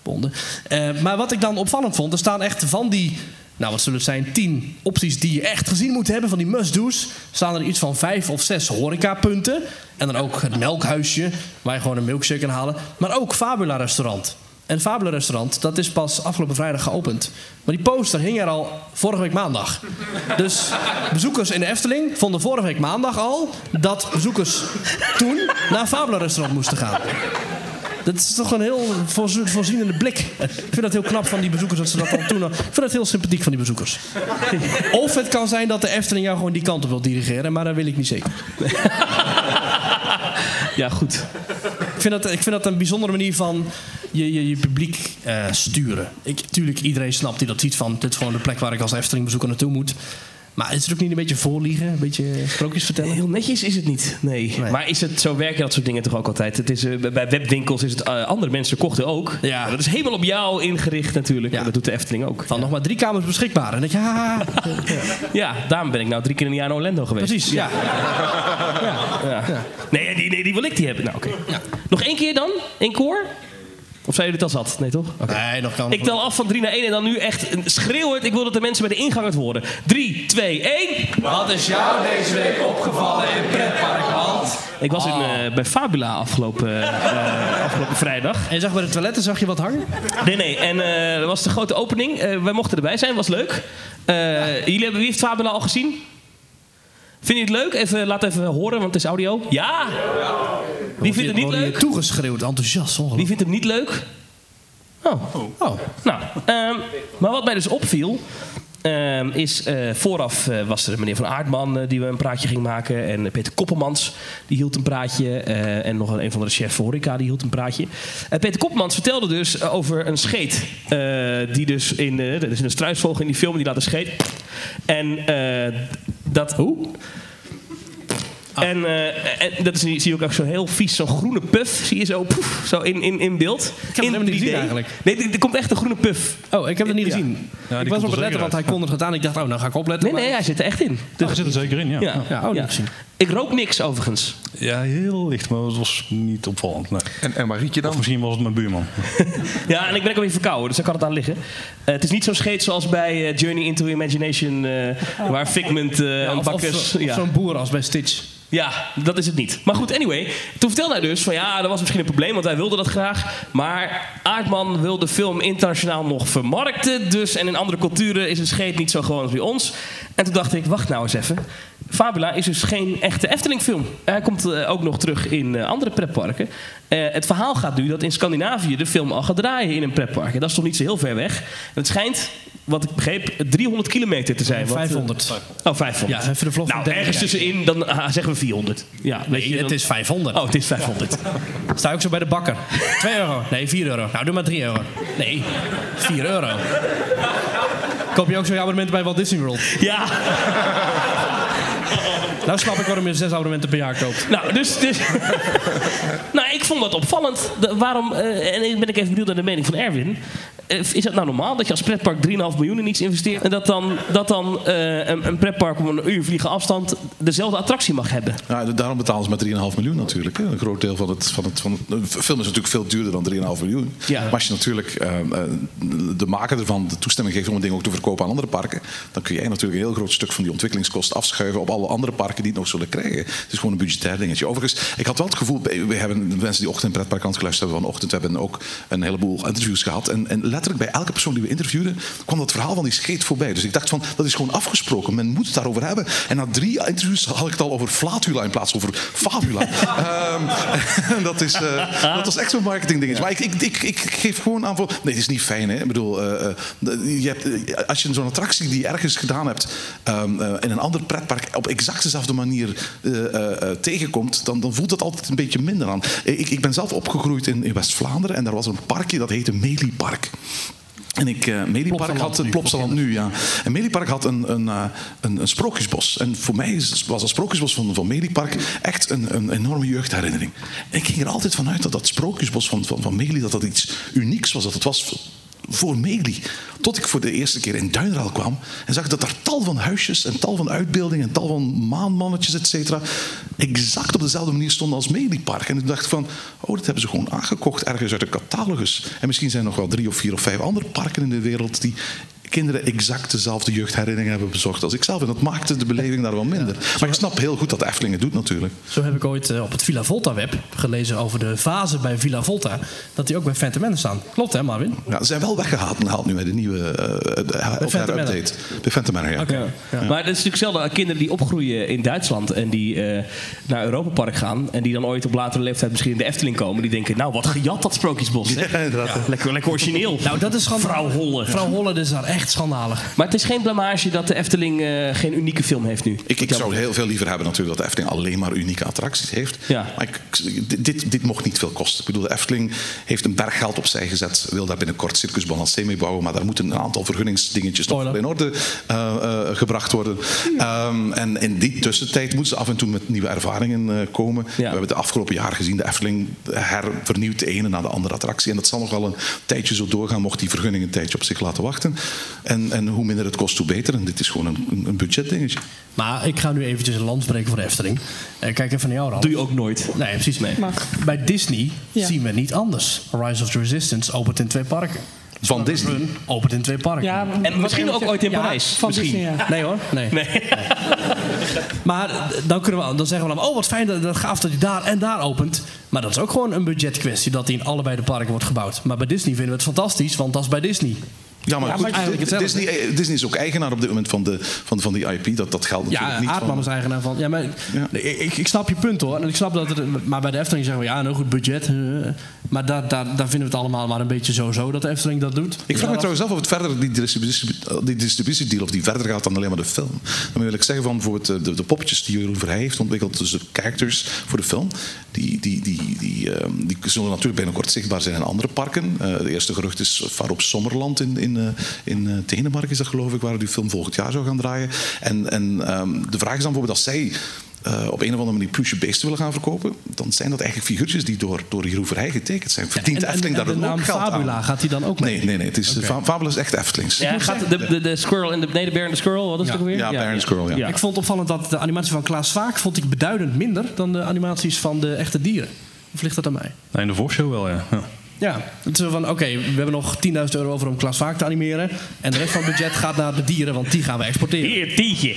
bonden. Eh, maar wat ik dan opvallend vond, er staan echt van die, nou wat zullen het zijn, tien opties die je echt gezien moet hebben, van die must-do's, staan er iets van vijf of zes horecapunten. En dan ook het melkhuisje, waar je gewoon een milkshake kan halen. Maar ook Fabula restaurant. En Fabula restaurant, dat is pas afgelopen vrijdag geopend. Maar die poster hing er al vorige week maandag. Dus bezoekers in de Efteling vonden vorige week maandag al dat bezoekers toen naar Fabula restaurant moesten gaan. Dat is toch een heel voorzienende blik. Ik vind dat heel knap van die bezoekers dat ze dat al doen. Ik vind dat heel sympathiek van die bezoekers. Of het kan zijn dat de Efteling jou gewoon die kant op wil dirigeren, maar dat wil ik niet zeker. Ja, goed. vind dat, ik vind dat een bijzondere manier van je, je, je publiek eh, sturen. Ik, tuurlijk, iedereen snapt die dat ziet van... dit is gewoon de plek waar ik als Efteling bezoeker naartoe moet. Maar is het ook niet een beetje voorliegen? Een beetje sprookjes vertellen? Heel netjes is het niet, nee. Nee. Maar is het, zo werken dat soort dingen toch ook altijd. Het is, eh, bij webwinkels is het, eh, andere mensen kochten ook. Ja. Dat is helemaal op jou ingericht natuurlijk. Ja. En dat doet de Efteling ook. Van nog maar drie kamers beschikbaar. En je, ja, (laughs) Ja, daarom ben ik nou drie keer in een jaar naar Orlando geweest. precies. Ja. Ja. Nee, die, nee, die wil ik die hebben. Nou, oké. Nog één keer dan? In koor? Of zijn jullie het al zat? Nee, toch? Oké. Nee, nog kan Ik tel af van 3 naar 1 en dan nu echt schreeuwend. Ik wil dat de mensen bij de ingang het horen. 3, 2, 1. Wat is jou deze week opgevallen in pretparkland? Ik was in, eh, bij Fabula afgelopen, (laughs) eh, afgelopen vrijdag. En je zag bij de toiletten, zag je wat hangen? Nee, nee. En eh, dat was de grote opening. Eh, wij mochten erbij zijn, was leuk. Eh, Jullie hebben, wie heeft Fabula al gezien? Vind je het leuk? Even, laat even horen, want het is audio. Ja? Wie vindt het niet leuk? Toegeschreeuwd, enthousiast, Wie vindt het niet leuk? Oh. Oh. Nou, ehm, maar wat mij dus opviel. ehm, is eh, vooraf eh, was er meneer Van Aardman eh, die we een praatje ging maken. En Peter Koppelmans die hield een praatje. en nog een, een van de chef horeca die hield een praatje. En Peter Koppelmans vertelde dus over een scheet. die dus in, er is een struisvogel in die film die laat een scheet. En dat... Hoe? En, eh, en dat is, zie je ook echt zo heel vies, zo'n groene puff. Zie je zo, poef, zo in, in, in beeld. heb het in helemaal niet 3D. gezien eigenlijk. Nee, er, er komt echt een groene puff. Oh, ik heb het niet Ja. gezien. Ja, ik die was op het letten, want hij kondigde het aan. Ik dacht, oh, nou ga ik opletten. Nee, nee, hij zit er echt in. Dus, Daar zit er zeker in, ja. ja, Ja, oh, niet. Ik rook niks overigens. Ja, heel licht, maar het was niet opvallend. Nee. En, en waar riet je Of dan? misschien was het mijn buurman. (laughs) Ja, en ik ben ook een beetje verkouden, dus daar kan het aan liggen. Eh, het is niet zo'n scheet zoals bij eh, Journey into Imagination, eh, waar Figment eh Ja, een of, bakkers... zo- of ja. zo'n boer als bij Stitch. Ja, dat is het niet. Maar goed, anyway. Toen vertelde hij dus van ja, dat was misschien een probleem, want wij wilden dat graag. Maar Aardman wil de film internationaal nog vermarkten. Dus, en in andere culturen is een scheet niet zo gewoon als bij ons. En toen dacht ik, wacht nou eens even. Fabula is dus geen echte Efteling-film. Hij komt eh, ook nog terug in eh, andere pretparken. Eh, het verhaal gaat nu dat in Scandinavië de film al gaat draaien in een pretpark. En dat is toch niet zo heel ver weg. En het schijnt, wat ik begreep, 300 kilometer te zijn. Wat, eh, 500. Oh, 500. Ja, even de vlog Nou, ergens tussenin, dan ah, zeggen we 400. Ja, weet Nee, je, het is 500. Oh, het is 500. (laughs) Sta ook zo bij de bakker. 2 euro. Nee, 4 euro. Nou, doe maar 3 euro. Nee, 4 euro. Koop je ook zo'n abonnement bij Walt Disney World? ja, (laughs) Nou snap ik waarom je 6 abonnementen per jaar koopt. nou, dus... dus (laughs) nou, ik vond dat opvallend. De- waarom, eh, en ik ben ik even benieuwd naar de mening van Erwin. Eh, is het nou normaal dat je als pretpark 3,5 miljoen in iets investeert... en dat dan, dat dan eh, een, een pretpark op een uur vliegen afstand... dezelfde attractie mag hebben? Ja, daarom betalen ze maar 3,5 miljoen natuurlijk. hè. Een groot deel van het, van het, van het- De film is natuurlijk veel duurder dan 3,5 miljoen. Ja. Maar als je natuurlijk eh, de maker ervan de toestemming geeft om het ding ook te verkopen aan andere parken, dan kun jij natuurlijk een heel groot stuk van die ontwikkelingskosten afschuiven op alle andere parken die het nog zullen krijgen. Het is gewoon een budgetair dingetje. Overigens, ik had wel het gevoel, we hebben de mensen die ochtend in pretparkant geluisterd hebben vanochtend, we hebben ook een heleboel interviews gehad. En, en letterlijk bij elke persoon die we interviewden, kwam dat verhaal van die scheet voorbij. Dus ik dacht van, dat is gewoon afgesproken. Men moet het daarover hebben. En na drie interviews had ik het al over flatula in plaats van over fabula. (laughs) Ehm, (laughs) dat, is, eh, dat was echt zo'n marketing dingetje. Maar ik, ik, ik, ik geef gewoon aan voor... Nee, het is niet fijn. Hè? Ik bedoel, eh, je hebt, als je zo'n attractie die je ergens gedaan hebt... ehm, eh, in een ander pretpark op exact dezelfde manier tegenkomt... Dan, dan voelt dat altijd een beetje minder aan. Ik, ik ben zelf opgegroeid in, in West-Vlaanderen... en daar was een parkje dat heette Meliepark. En ik, Mediepark had een Plopsaland nu, ja. En had een, een, eh, een, een sprookjesbos. En voor mij was het sprookjesbos van, van Mediepark echt een, een enorme jeugdherinnering. En ik ging er altijd vanuit dat dat sprookjesbos van, van, van Meli, dat dat iets unieks was. Dat het was voor Meli. Tot ik voor de eerste keer in Duinraal kwam en zag dat er tal van huisjes en tal van uitbeeldingen en tal van maanmannetjes, et cetera, exact op dezelfde manier stonden als Meliepark. En ik dacht van, oh, dat hebben ze gewoon aangekocht ergens uit de catalogus. En misschien zijn er nog wel drie of vier of vijf andere parken in de wereld die kinderen exact dezelfde jeugdherinneringen hebben bezorgd als ik zelf. En dat maakte de beleving daar wel minder. Maar ik snap heel goed dat de Efteling het doet natuurlijk. Zo heb ik ooit eh, op het Villa Volta web gelezen over de fase bij Villa Volta. Dat die ook bij Phantom Menace staan. Klopt hè Marvin? Ja, ze zijn wel weggehaald gehaald nu met de nieuwe uh, de, update. Bij Phantom Manor, ja. Maar het is natuurlijk zelden kinderen die opgroeien in Duitsland en die eh, naar Europa Park gaan en die dan ooit op latere leeftijd misschien in de Efteling komen, die denken, nou wat gejat dat sprookjesbos. Hè? (laughs) Ja. Lekker, lekker origineel. Nou, dat is gewoon. Vrouw Holle. Vrouw Holle is daar echt echt schandalig. Maar het is geen blamage dat de Efteling eh, geen unieke film heeft nu. Ik, ik zou heel veel liever hebben natuurlijk dat de Efteling alleen maar unieke attracties heeft. Ja. Maar ik, dit, dit mocht niet veel kosten. Ik bedoel, de Efteling heeft een berg geld opzij gezet. Wil daar binnenkort Circus Balancé mee bouwen. Maar daar moeten een aantal vergunningsdingetjes nog Spoiler. in orde eh, eh, gebracht worden. Ehm, en in die tussentijd moeten ze af en toe met nieuwe ervaringen eh, komen. We hebben de afgelopen jaar gezien de Efteling hervernieuwt de ene na de andere attractie. En dat zal nog wel een tijdje zo doorgaan, mocht die vergunning een tijdje op zich laten wachten. En, en hoe minder het kost, hoe beter. En dit is gewoon een, een- budgetdingetje. Maar ik ga nu eventjes een land spreken voor de Efteling. Eh, kijk even naar jou, Ralf. Doe je ook nooit. Nee, precies. Nee. Maar- Bij Disney Ja. zien we niet anders. Rise of the Resistance opent in twee parken. Van Disney. Run opent in twee parken. Ja, En misschien ook ooit in Ja, Parijs. van misschien. Disney, ja. Nee hoor, nee. (laughs) Maar dan, kunnen we, dan zeggen we dan, oh wat fijn dat, dat gaaf dat hij daar en daar opent. Maar dat is ook gewoon een budgetkwestie dat hij in allebei de parken wordt gebouwd. Maar bij Disney vinden we het fantastisch, want dat is bij Disney. Ja, maar, Ja, goed, maar eigenlijk hetzelfde. Disney, eh, Disney is ook eigenaar op dit moment van, de, van, van die IP. Dat, dat geldt natuurlijk Ja, niet Aardman van... is eigenaar van. Ja, maar Ja. nee, Ik, ik snap je punt hoor. En ik snap dat het, maar bij de Efteling zeggen we ja, een heel goed budget. Maar daar, daar, daar vinden we het allemaal maar een beetje zo-zo dat de Efteling dat doet. Ik vraag me trouwens af of het verder, die, distributie, die distributiedeal, of die verder gaat dan alleen maar de film. Dan wil ik zeggen van bijvoorbeeld eh, de, de poppetjes die Jeroen Verheij heeft ontwikkeld, dus de characters voor de film, die, die, die, die, ehm, die zullen natuurlijk binnenkort zichtbaar zijn in andere parken. Eh het eerste gerucht is Farop Sommerland in, in, eh, in eh, Denemarken, is dat geloof ik, waar die film volgend jaar zou gaan draaien. En, en ehm, de vraag is dan bijvoorbeeld als zij eh, op een of andere manier plusje beesten willen gaan verkopen, dan zijn dat eigenlijk figuurtjes die door, door Jeroen Verheij getekend zijn. Verdient En- de en- Efteling en daar de dan naam ook geld Fabula, aan? gaat die dan ook mee? Nee, nee, nee. Het is, Fa- Fabula is echt Eftelings. Ja, gaat de, de, de Squirrel en de, nee, de Bear en de Squirrel, wat is het ook weer? Ja, Bear and the Squirrel, ja. Ik vond opvallend dat de animatie van Klaas Vaak vond ik beduidend minder dan de animaties van de echte dieren. Of ligt dat aan mij? Nee, in de voorshow wel, ja. Ja. Het is van, oké, we hebben nog 10.000 euro over om Klaas Vaak te animeren. En de rest van het budget gaat naar de dieren, want die gaan we exporteren. Hier, tientje.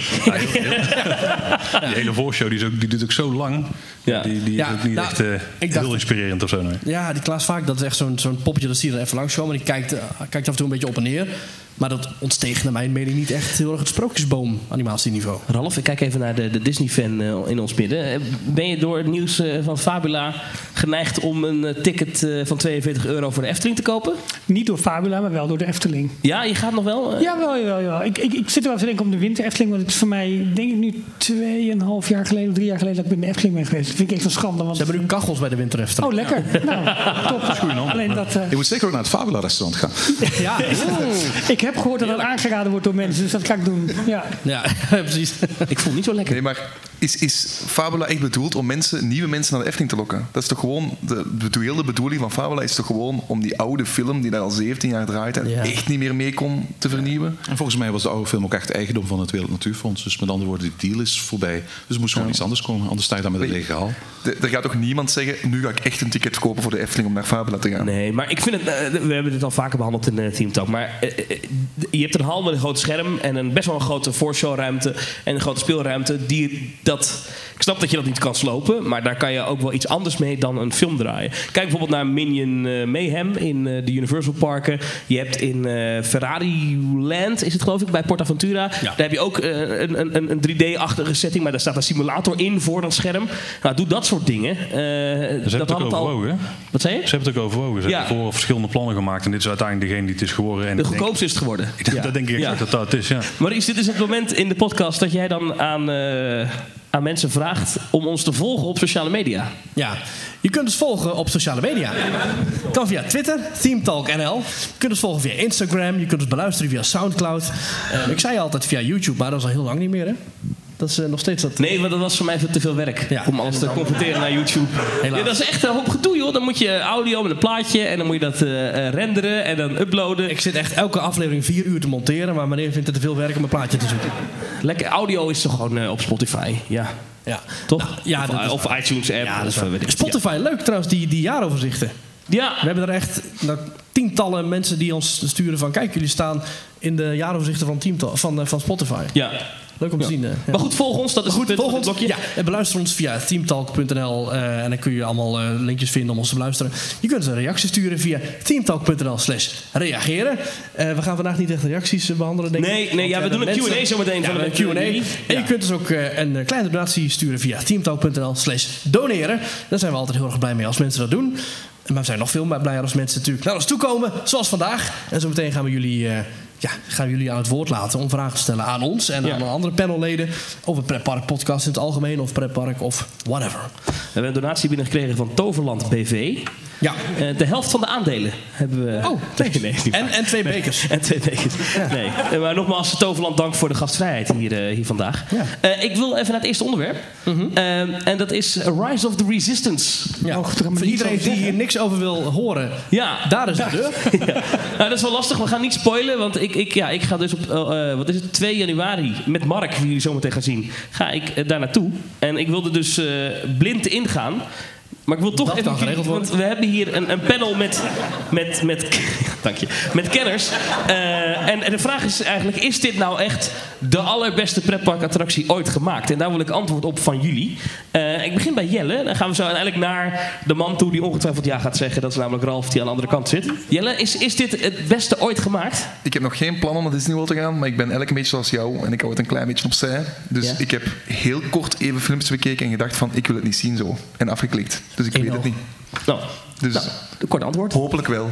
Die hele voorshow die, is ook, die duurt ook zo lang. Ja. Die, die Ja, is ook niet nou, echt eh, dacht- heel inspirerend of zo. Nee. Ja, die Klaas Vaak, dat is echt zo'n zo'n poppetje dat zie je er even langs komen. En die kijkt, eh, kijkt af en toe een beetje op en neer. Maar dat ontsteeg naar mijn mening niet echt heel erg het sprookjesboom animatieniveau. Ralf, ik kijk even naar de, de Disney-fan eh, in ons midden. Eh, Ben je door het nieuws eh, van Fabula geneigd om een ticket eh, van 42 euro voor de Efteling te kopen? Niet door Fabula, maar wel door de Efteling. Ja, je gaat nog wel? Ja, wel, jawel, jawel. Ik, ik, ik zit er wel even te denken om de winter Efteling. Want het is voor mij, denk ik nu, tweeënhalf jaar geleden, of drie jaar geleden dat ik bij de Efteling ben geweest. Dat vind ik echt een schande. Want Ze hebben nu kachels bij de Winter Efteling. Oh, lekker. Nou, top. Alleen dat, eh, Je moet zeker ook naar het Fabula restaurant gaan. (laughs) Ja, ik heb gehoord dat dat aangeraden wordt door mensen, dus dat ga ik doen. Ja. ja (laughs) precies. Ik voel het niet zo lekker. Nee, maar is, is Fabula echt bedoeld om mensen, nieuwe mensen naar de Efteling te lokken? Dat is toch gewoon, de, de hele bedoeling van Fabula is toch gewoon om die oude film die daar al 17 jaar draait en Ja. echt niet meer mee kon te vernieuwen? En volgens mij was de oude film ook echt eigendom van het Wereld Natuurfonds. Dus met andere woorden, die deal is voorbij. Dus er moest gewoon iets anders komen. Anders sta je daar met een lege hal. Er gaat toch niemand zeggen, nu ga ik echt een ticket kopen voor de Efteling om naar Fabula te gaan? Nee, maar ik vind het. eh, we hebben dit al vaker behandeld in de Team Talk. Maar eh, eh, je hebt een hal met een groot scherm en een best wel een grote voorshowruimte en een grote speelruimte. Die dat. Ik snap dat je dat niet kan slopen, maar daar kan je ook wel iets anders mee dan een film draaien. Kijk bijvoorbeeld naar Minion eh, Mayhem in eh, de Universal Parken. Je hebt in eh, Ferrari Land, is het geloof ik, bij PortAventura. Daar heb je ook een, een, een 3D-achtige setting, maar daar staat een simulator in voor dat scherm. Nou, doe dat soort dingen. Ze hebben het ook overwogen. Wat zei je? Ze hebben het ook overwogen. Ze Ja. hebben voor verschillende plannen gemaakt. En dit is uiteindelijk degene die het is geworden. En De goedkoopste is het geworden. (laughs) Dat denk ik exact dat dat het is, ja. Maurice, dit is het moment in de podcast dat jij dan aan, aan mensen vraagt om ons te volgen op sociale media. Ja, je kunt ons volgen op sociale media. Kan via Twitter, ThemeTalkNL. Je kunt ons volgen via Instagram. Je kunt ons beluisteren via Soundcloud. Eh, ik zei altijd via YouTube, maar dat is al heel lang niet meer, hè? Dat is eh, nog steeds dat... Nee, want dat was voor mij veel te veel werk Ja. om alles te converteren naar YouTube. Ja, dat is echt een hoop gedoe, joh. Dan moet je audio met een plaatje en dan moet je dat eh, eh, renderen en dan uploaden. Ik zit echt elke aflevering vier uur te monteren, maar meneer vindt het te veel werk om een plaatje te zoeken. Lekker audio is toch gewoon op Spotify, ja. Ja, Toch? Nou, ja, of, dat iTunes app. Ja, dat of, weet ik. Spotify, leuk trouwens, die, die jaaroverzichten. Ja. We hebben er echt nou, tientallen mensen die ons sturen van... kijk, jullie staan in de jaaroverzichten van, Teamtal- van, van Spotify. ja. Leuk om te zien. eh. Maar goed, volg ons. Dat is Goed, het punt volg ons. Ja, en beluister ons via teamtalk.nl eh, en dan kun je allemaal eh, linkjes vinden om ons te beluisteren. Je kunt een reactie sturen via teamtalk.nl slash reageren. Eh, we gaan vandaag niet echt reacties eh, behandelen, denk ik. Nee, nee, ja, we eh, doen een Q&A zo meteen Ja, een Q&A. En je kunt dus ook eh, een eh, kleine donatie sturen via teamtalk.nl slash doneren. Daar zijn we altijd heel erg blij mee als mensen dat doen. Maar we zijn nog veel blijer als mensen natuurlijk naar ons toe komen, zoals vandaag. En zo meteen gaan we jullie... ja, gaan jullie aan het woord laten om vragen te stellen aan ons en Ja. aan andere panelleden over Pretpark Podcast in het algemeen of Pretpark of whatever. We hebben een donatie binnengekregen van Toverland BV. Ja. Eh, de helft van de aandelen hebben we. Oh, nee, nee, is niet En, en twee bekers. (laughs) En twee bekers. Nee. Eh, Maar nogmaals, Toverland, dank voor de gastvrijheid hier, eh, hier vandaag. Eh, ik wil even naar het eerste onderwerp. Eh, en dat is Rise of the Resistance. Ja. Maar Voor iedereen die hier niks over wil horen, Ja, daar is de deur. (laughs) ja. Nou, dat is wel lastig. We gaan niet spoilen, want ik, ik, ja, ik ga dus op wat is het, 2 januari met Mark, die jullie zometeen gaan zien, ga ik daar naartoe. En ik wilde dus eh, blind ingaan. Maar ik wil toch Dat even. want we hebben hier een, een panel met, met, met, (laughs) dank je, met kenners. Eh, en, en de vraag is eigenlijk: is dit nou echt de allerbeste pretparkattractie ooit gemaakt? En daar wil ik antwoord op van jullie. Eh, ik begin bij Jelle. Dan gaan we zo uiteindelijk naar de man toe die ongetwijfeld ja gaat zeggen. Dat is namelijk Ralf die aan de andere kant zit. Jelle, is, is dit het beste ooit gemaakt? Ik heb nog geen plan om naar Disney World te gaan, maar ik ben eigenlijk een beetje zoals jou en ik hou het een klein beetje opzij. Dus Ja. ik heb heel kort even filmpjes bekeken en gedacht van ik wil het niet zien zo. En afgeklikt. Dus ik weet het niet. Nou, Dus nou kort antwoord. hopelijk wel.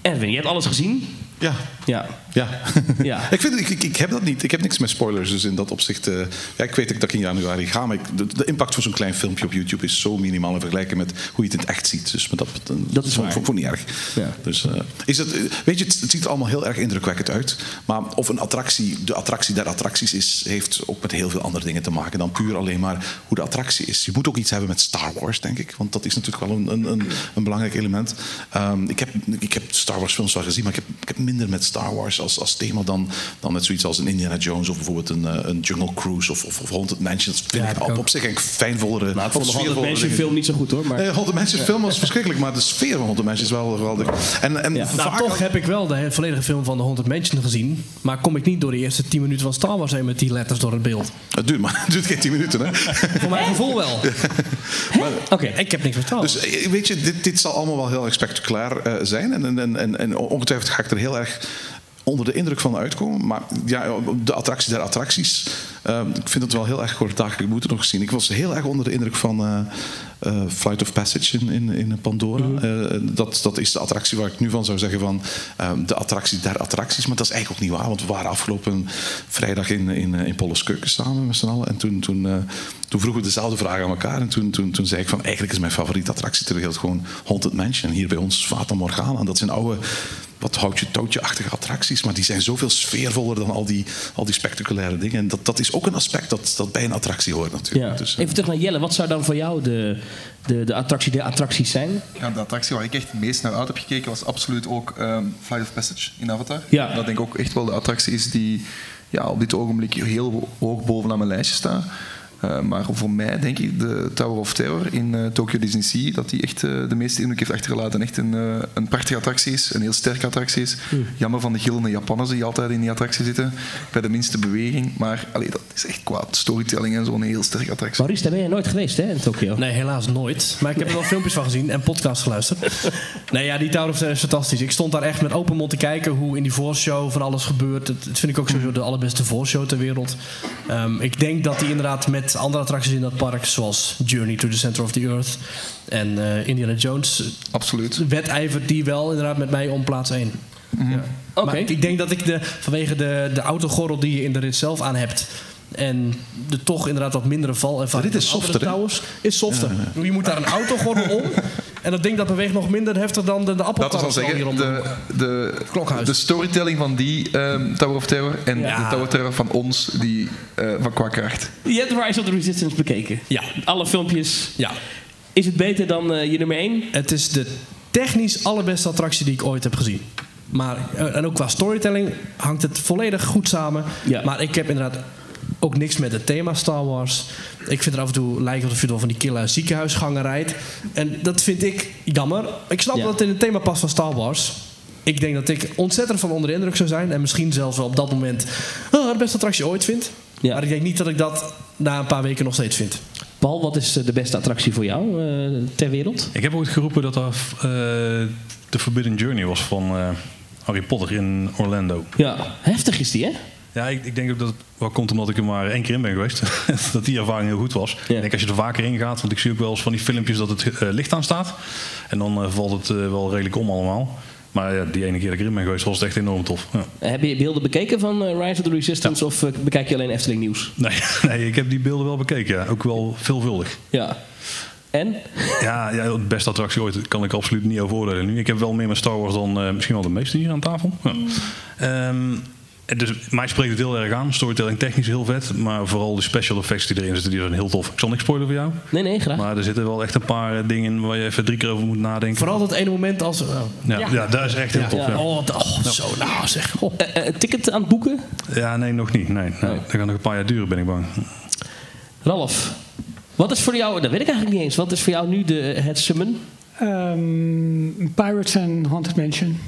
Erwin, je hebt alles gezien? Ja, Ja. Ja. Ja. (laughs) ik, vind, ik, ik, ik heb dat niet. Ik heb niks met spoilers. Dus in dat opzicht. eh, ja, ik weet dat ik in januari ga. Maar ik- de, de impact van zo'n klein filmpje op YouTube is zo minimaal in vergelijking met hoe je het in het echt ziet. Dus met dat, Dat is vond, waar. vond, vond ik niet erg. Ja. Dus, eh, is het, weet je, het, het ziet er allemaal heel erg indrukwekkend uit. Maar of een attractie de attractie der attracties is, heeft ook met heel veel andere dingen te maken dan puur alleen maar hoe de attractie is. Je moet ook iets hebben met Star Wars, denk ik. Want dat is natuurlijk wel een, een, een, een belangrijk element. Ehm, ik, heb, ik heb Star Wars films wel gezien, maar ik heb, ik heb minder met Star Wars als, als thema dan, dan met zoiets als een Indiana Jones of bijvoorbeeld een, eh, een Jungle Cruise of, of, of Haunted Mansion. Dat vind Ja, ik op, zich eigenlijk fijnvollere. Nou, ik vond de Mansion dingen. film niet zo goed hoor. Maar... Nee, Haunted Mansion film was verschrikkelijk, maar de sfeer van Haunted Mansion is wel geweldig. En, en Ja. vaak Nou, toch heb ik wel de volledige film van The Haunted Mansion gezien. Maar kom ik niet door de eerste 10 minuten van Star Wars heen met die letters door het beeld. Het duurt, maar (laughs) het duurt geen 10 minuten, hè? Voor mijn gevoel wel. (laughs) Oké. Ik heb niks met Star Wars. Dus eh, weet je, dit, dit zal allemaal wel heel erg spectaculair eh, zijn. En, en, en, en ongetwijfeld ga ik er heel erg onder de indruk van uitkomen. Maar ja, de attractie der attracties. Eh, ik vind het wel heel erg kort Ik moet het nog zien. Ik was heel erg onder de indruk van eh, eh, Flight of Passage in, in, in Pandora. Eh, dat, dat is de attractie waar ik nu van zou zeggen van eh, de attractie der attracties. Maar dat is eigenlijk ook niet waar. Want we waren afgelopen vrijdag in, in, in samen met z'n allen. En toen, toen, toen vroegen we dezelfde vraag aan elkaar. En toen, toen, toen zei ik van eigenlijk is mijn favoriete attractie ter wereld gewoon Haunted Mansion. Hier bij ons Fata Morgana. En dat zijn oude wat houtje touwtje-achtige attracties. Maar die zijn zoveel sfeervoller dan al die, al die spectaculaire dingen. En dat, dat is ook een aspect dat, dat bij een attractie hoort natuurlijk. Ja. Dus, eh, Even terug naar Jelle. Wat zou dan voor jou de, de, de attractie der attracties zijn? Ja, de attractie waar ik echt het meest naar uit heb gekeken was absoluut ook ehm, Flight of Passage in Avatar. Ja. Dat denk ik ook echt wel de attractie is die ja, op dit ogenblik heel hoog bovenaan mijn lijstje staat. Eh, maar voor mij denk ik de Tower of Terror in eh, Tokyo Disney Sea, dat die echt eh, de meeste indruk heeft achtergelaten. Echt een, eh, een prachtige attractie is, een heel sterke attractie is. Jammer van de gillende Japanners die altijd in die attractie zitten, bij de minste beweging. Maar allee, dat is echt kwaad. Storytelling en zo'n heel sterke attractie. Maurice, daar ben je nooit geweest hè, in Tokio? Nee, helaas nooit. Maar ik heb er wel (laughs) filmpjes van gezien en podcasts geluisterd. Nee, ja, die Tower of Terror is fantastisch. Ik stond daar echt met open mond te kijken hoe in die voorshow van alles gebeurt. Dat dat vind ik ook sowieso de allerbeste voorshow ter wereld. Ehm, ik denk dat die inderdaad met andere attracties in dat park, zoals Journey to the Center of the Earth en eh, Indiana Jones, Absoluut. wedijvert die wel inderdaad met mij om plaats 1. Ja. Oké. Maar ik denk dat ik de, vanwege de, de autogordel die je in de rit zelf aan hebt. En de toch inderdaad wat mindere valervaring. De rit is softer, towers is softer. Je moet daar een autogordel om. (laughs) En dat ding dat beweegt nog minder heftig dan de, de dan appeltaal hier zeggen, om de de, de, Klokhuis. de storytelling van die ehm, Tower of Terror en Ja. de Tower of Terror van ons, die eh, van qua kracht. Je hebt Rise of the Resistance bekeken. Ja. Alle filmpjes. Ja, Is het beter dan eh, je nummer 1? het is de technisch allerbeste attractie die ik ooit heb gezien. Maar, eh, en ook qua storytelling hangt het volledig goed samen. Ja. Maar ik heb inderdaad ook niks met het thema Star Wars. Ik vind er af en toe lijkt alsof je door van die kille ziekenhuisgangen rijdt. En dat vind ik jammer. Ik snap Ja. dat het in het thema past van Star Wars. Ik denk dat ik ontzettend van onder de indruk zou zijn. En misschien zelfs wel op dat moment de beste attractie ooit vind. Ja. Maar ik denk niet dat ik dat na een paar weken nog steeds vind. Paul, wat is eh, de beste attractie voor jou eh, ter wereld? Ik heb ooit geroepen dat dat eh, de Forbidden Journey was van eh, Harry Potter in Orlando. Ja, heftig is die hè? Ja, ik, ik denk ook dat het wel komt omdat ik er maar één keer in ben geweest. (laughs) dat die ervaring heel goed was. Ja. Ik denk als je er vaker in gaat, want ik zie ook wel eens van die filmpjes dat het eh, licht aan staat. En dan eh, valt het eh, wel redelijk om allemaal. Maar ja, die ene keer dat ik erin ben geweest, was het echt enorm tof. Ja. Heb je beelden bekeken van Rise of the Resistance of bekijk je alleen Efteling nieuws? Nee, (laughs) nee, ik heb die beelden wel bekeken, ja. Ook wel veelvuldig. Ja. En? Ja, ja, de beste attractie ooit kan ik absoluut niet over oordelen nu. Ik heb wel meer met Star Wars dan misschien wel de meeste hier aan tafel. Ja. Ehm, dus mij spreekt het heel erg aan. Storytelling technisch heel vet. Maar vooral de special effects die erin zitten, die zijn heel tof. Ik zal niks spoilen voor jou. Nee, nee, graag. Maar er zitten wel echt een paar eh, dingen in waar je even drie keer over moet nadenken. Vooral dat ene moment als... oh. Ja, ja. dat is echt heel tof. Ja. Oh, oh, zo nou zeg. Oh. Eh, eh, ticket aan het boeken? ja, nee, nog niet. Nee, nee. Dat gaat nog een paar jaar duren, ben ik bang. Ralf, wat is voor jou, dat weet ik eigenlijk niet eens, wat is voor jou nu de, het summon? Ehm, Pirates en Haunted Mansion.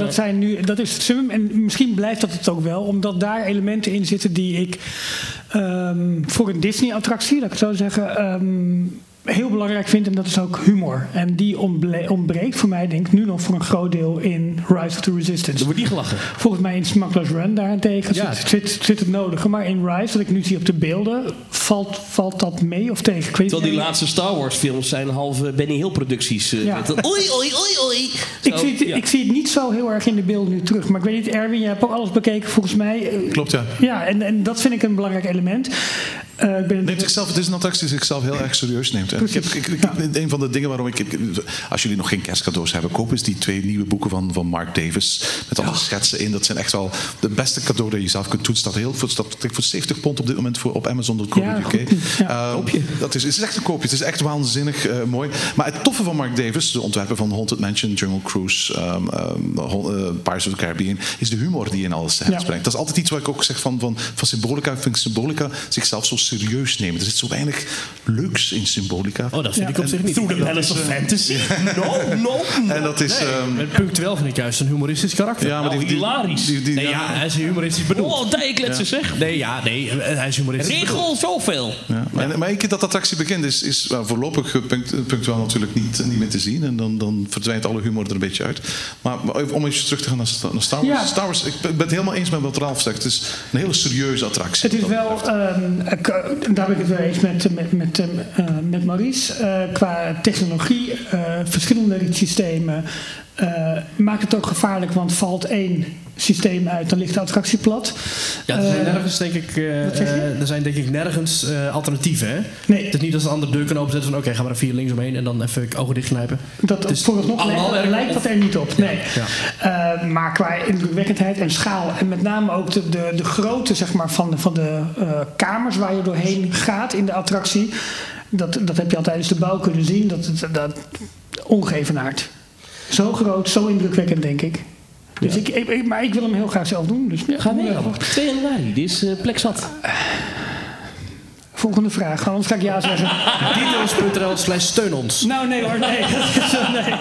Dat, zijn nu, dat is het. En misschien blijft dat het ook wel. Omdat daar elementen in zitten die ik ehm, voor een Disney-attractie, laat ik het zo zeggen, ehm, heel belangrijk vind. En dat is ook humor. En die ontbreekt voor mij, denk ik, nu nog voor een groot deel in Rise of the Resistance. Er wordt niet gelachen. Volgens mij in Smuggler's Run daarentegen Ja. zit, zit, zit het nodige. Maar in Rise, wat ik nu zie op de beelden, valt, valt dat mee of tegen? Ik weet Terwijl die laatste Star Wars films zijn halve Benny Hill producties. eh, Ja. oei, oei, oei, oei. Ik zie, het, ja. ik zie het niet zo heel erg in de beelden nu terug. Maar ik weet niet, Erwin, je hebt ook alles bekeken volgens mij. Klopt, ja. Ja, en, en dat vind ik een belangrijk element. Eh, ik ben Neemt zichzelf, het is een attractie die zichzelf heel erg serieus neemt. En ik heb, ik, ik- Een van de dingen waarom ik, Als jullie nog geen kerstcadeaus hebben, koop eens die twee nieuwe boeken van, van Mark Davis. Met alle schetsen in. Dat zijn echt wel de beste cadeau dat je zelf kunt doen. Staat heel voor, staat voor 70 pond op dit moment voor, op Amazon.co.uk. Ja, goed. Ja. Ehm, dat is, het is echt een koopje. Het is echt waanzinnig eh, mooi. Maar het toffe van Mark Davis, de ontwerper van Haunted Mansion, Jungle Cruise, eh, Pirates of the Caribbean, is de humor die in alles Ja. brengt. Dat is altijd iets wat ik ook zeg van, van, van Symbolica. Ik vind Symbolica zichzelf zo serieus nemen. Er zit zo weinig leuks in Symbolica. Oh, dat vind ik op zich niet. Through the Palace of Fantasy? (laughs) No, no, no. En dat is... ehm, Met punctueel vind ik juist een humoristisch karakter. ja, maar Nou, die, die- hilarisch. die- die- Nee, ja, hij is humoristisch bedoeld. Oh, dijkletsen zeg. Nee, ja, nee, hij is humoristisch bedoeld. Regel zoveel. Ja, maar, maar één keer dat attractie bekend is, is uh, voorlopig punctueel natuurlijk niet, niet meer te zien. En dan, dan verdwijnt alle humor er een beetje uit. Maar, om even terug te gaan naar, Sta- naar Star Wars. Ja. Star Wars, ik ben het helemaal eens met wat Ralf zegt. Het is een hele serieuze attractie. Het is wel. Daar ben ik het wel eens met, met, met, eh, met Maurice. Eh, qua technologie, eh, verschillende systemen, eh, maakt het ook gevaarlijk, want valt één systeem uit, dan ligt de attractie plat. Ja, er zijn Eh, nergens, denk ik, eh, er zijn denk ik nergens alternatieven, hè? Nee. Het is niet dat ze een andere deur kunnen openzetten van... oké, gaan we er vier links omheen en dan even ogen dichtknijpen. Dat is vooralsnog allemaal lijkt, lijkt dat er niet op. Nee. Ja. Maar qua indrukwekkendheid en schaal. En met name ook de, de, de grootte zeg maar, van de, van de kamers waar je doorheen gaat in de attractie. Dat, dat heb je al tijdens de bouw kunnen zien. Dat, dat, dat ongeëvenaard. Zo groot, zo indrukwekkend denk ik. Dus ik, ik, ik- maar ik wil hem heel graag zelf doen. Dus ja, Ga mee. ja. 2 januari, dit is eh, plek zat. Volgende vraag, anders ga ik ja zeggen. (laughs) Details.nl slash steun ons. Nou, nee hoor, nee. (laughs) nee.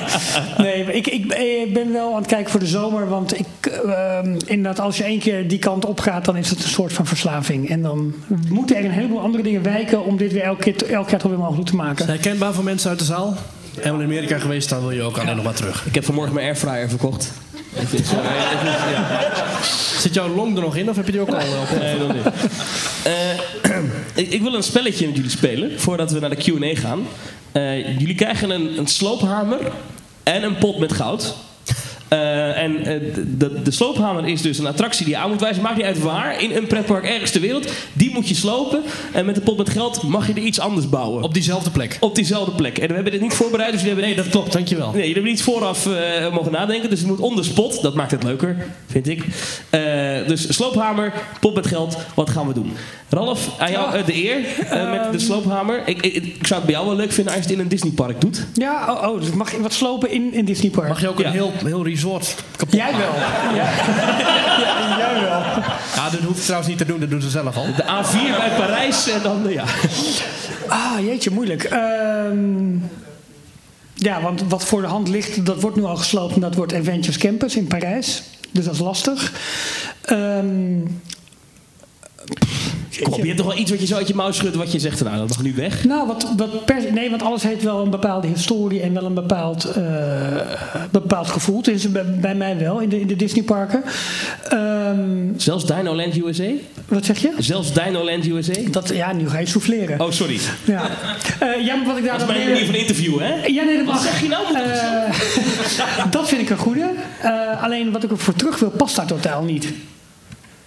nee maar ik, ik, ik ben wel aan het kijken voor de zomer. Want ik, ehm, inderdaad, als je één keer die kant op gaat, dan is het een soort van verslaving. En dan moeten er een heleboel andere dingen wijken om dit weer elke keer, elke keer toch weer mogelijk te maken. Herkenbaar voor mensen uit de zaal? Helemaal in Amerika geweest, dan wil je ook alleen nog maar terug. Ik heb vanmorgen mijn airfryer verkocht. Het is, (laughs) eh. Zit jouw long er nog in of heb je die ook al op? Nee, nog niet. Eh, (clears throat) ik, ik wil een spelletje met jullie spelen voordat we naar de Q&A gaan. Eh, jullie krijgen een, een sloophamer en een pot met goud. Eh, en eh, de, de sloophamer is dus een attractie die je aan moet wijzen. Maakt niet uit waar, in een pretpark ergens ter wereld. Die moet je slopen. En met de pot met geld mag je er iets anders bouwen. Op diezelfde plek. Op diezelfde plek. En we hebben dit niet voorbereid, dus jullie hebben Nee, dat klopt, dankjewel. Nee, jullie hebben niet vooraf eh, mogen nadenken. Dus het moet on the spot. Dat maakt het leuker, vind ik. Eh, dus sloophamer, pot met geld. Wat gaan we doen? Ralf, aan jou eh, de eer eh, met de sloophamer. Ik, ik, ik zou het bij jou wel leuk vinden als je het in een Disneypark doet. Ja, oh, oh, dus mag je wat slopen in, in Disney Park? Mag je ook Ja. een heel, heel resort kapot Jij wel. Ja. (laughs) ja, jij wel. Ja, dat hoeft trouwens niet te doen, dat doen ze zelf al. De A4 bij Parijs en dan, eh, ja. Ah, jeetje, moeilijk. Ehm, ja, want wat voor de hand ligt, dat wordt nu al gesloopt en dat wordt Adventures Campus in Parijs. Dus dat is lastig. Ehm, Je hebt toch wel iets wat je zo uit je mouw schudt wat je zegt, nou dat mag nu weg. Nou, wat, wat nee, want alles heeft wel een bepaalde historie en wel een bepaald, eh, bepaald gevoel. Tenminste, bij, bij mij wel, in de, in de Disneyparken. Ehm Zelfs Dinoland USA? wat zeg je? Zelfs Dinoland USA? Dat, ja, nu ga je souffleren. Oh, sorry. Ja. Eh, ja, maar wat ik daar Dat is mijn manier van interviewen, hè? Ja, nee, dat Wat mag. zeg je nou? Eh, (laughs) dat vind ik een goede. Alleen wat ik ervoor terug wil, past daar totaal niet.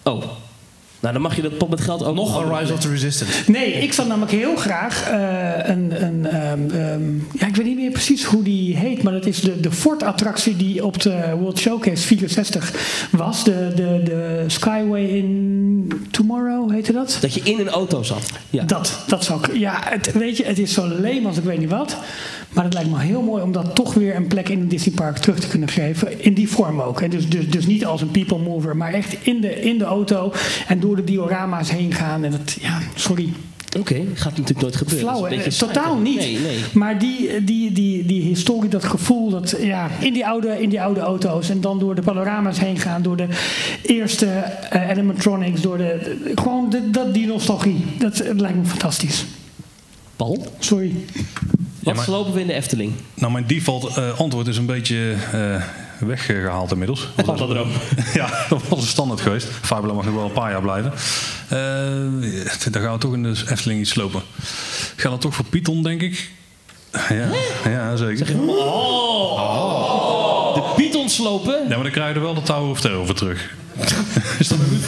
Oh. Nou, dan mag je dat pot met geld ook Nog een Rise of the Resistance. Nee, ik zou namelijk heel graag eh, een. een ehm, ehm, ja, ik weet niet meer precies hoe die heet, maar dat is de, de Ford-attractie die op de World Showcase 64 was. De, de, de Skyway in Tomorrow heette dat? Dat je in een auto zat. Ja. Dat, dat zou ik. Ja, het, weet je, het is zo leem als ik weet niet wat. Maar het lijkt me heel mooi om dat toch weer een plek in een Disneypark terug te kunnen geven. In die vorm ook. En dus, dus, dus niet als een people mover, maar echt in de, in de auto en door de diorama's heen gaan. En dat, ja, sorry. Oké, gaat natuurlijk nooit gebeuren. Flauw, Dat is een hè? beetje totaal niet. Nee, nee. Maar die, die, die, die historie, dat gevoel, dat, ja, in, die oude, in die oude auto's en dan door de panorama's heen gaan, door de eerste eh, animatronics, door de, de- gewoon de, dat, die nostalgie. Dat, lijkt me fantastisch. Paul, Sorry. wat maar- slopen we in de Efteling? Nou, mijn default eh, antwoord is een beetje eh, weggehaald inmiddels. (laughs) Wat dat erop? (laughs) ja, dat was een standaard geweest. Fabula mag nog wel een paar jaar blijven. Eh, dan gaan we toch in de Efteling iets slopen. Ik ga dan toch voor Python, denk ik. Ja, ja zeker. Oh! De Python slopen? Ja, maar dan krijg je er wel de Tower of Terror voor terug. (laughs) is dat goed?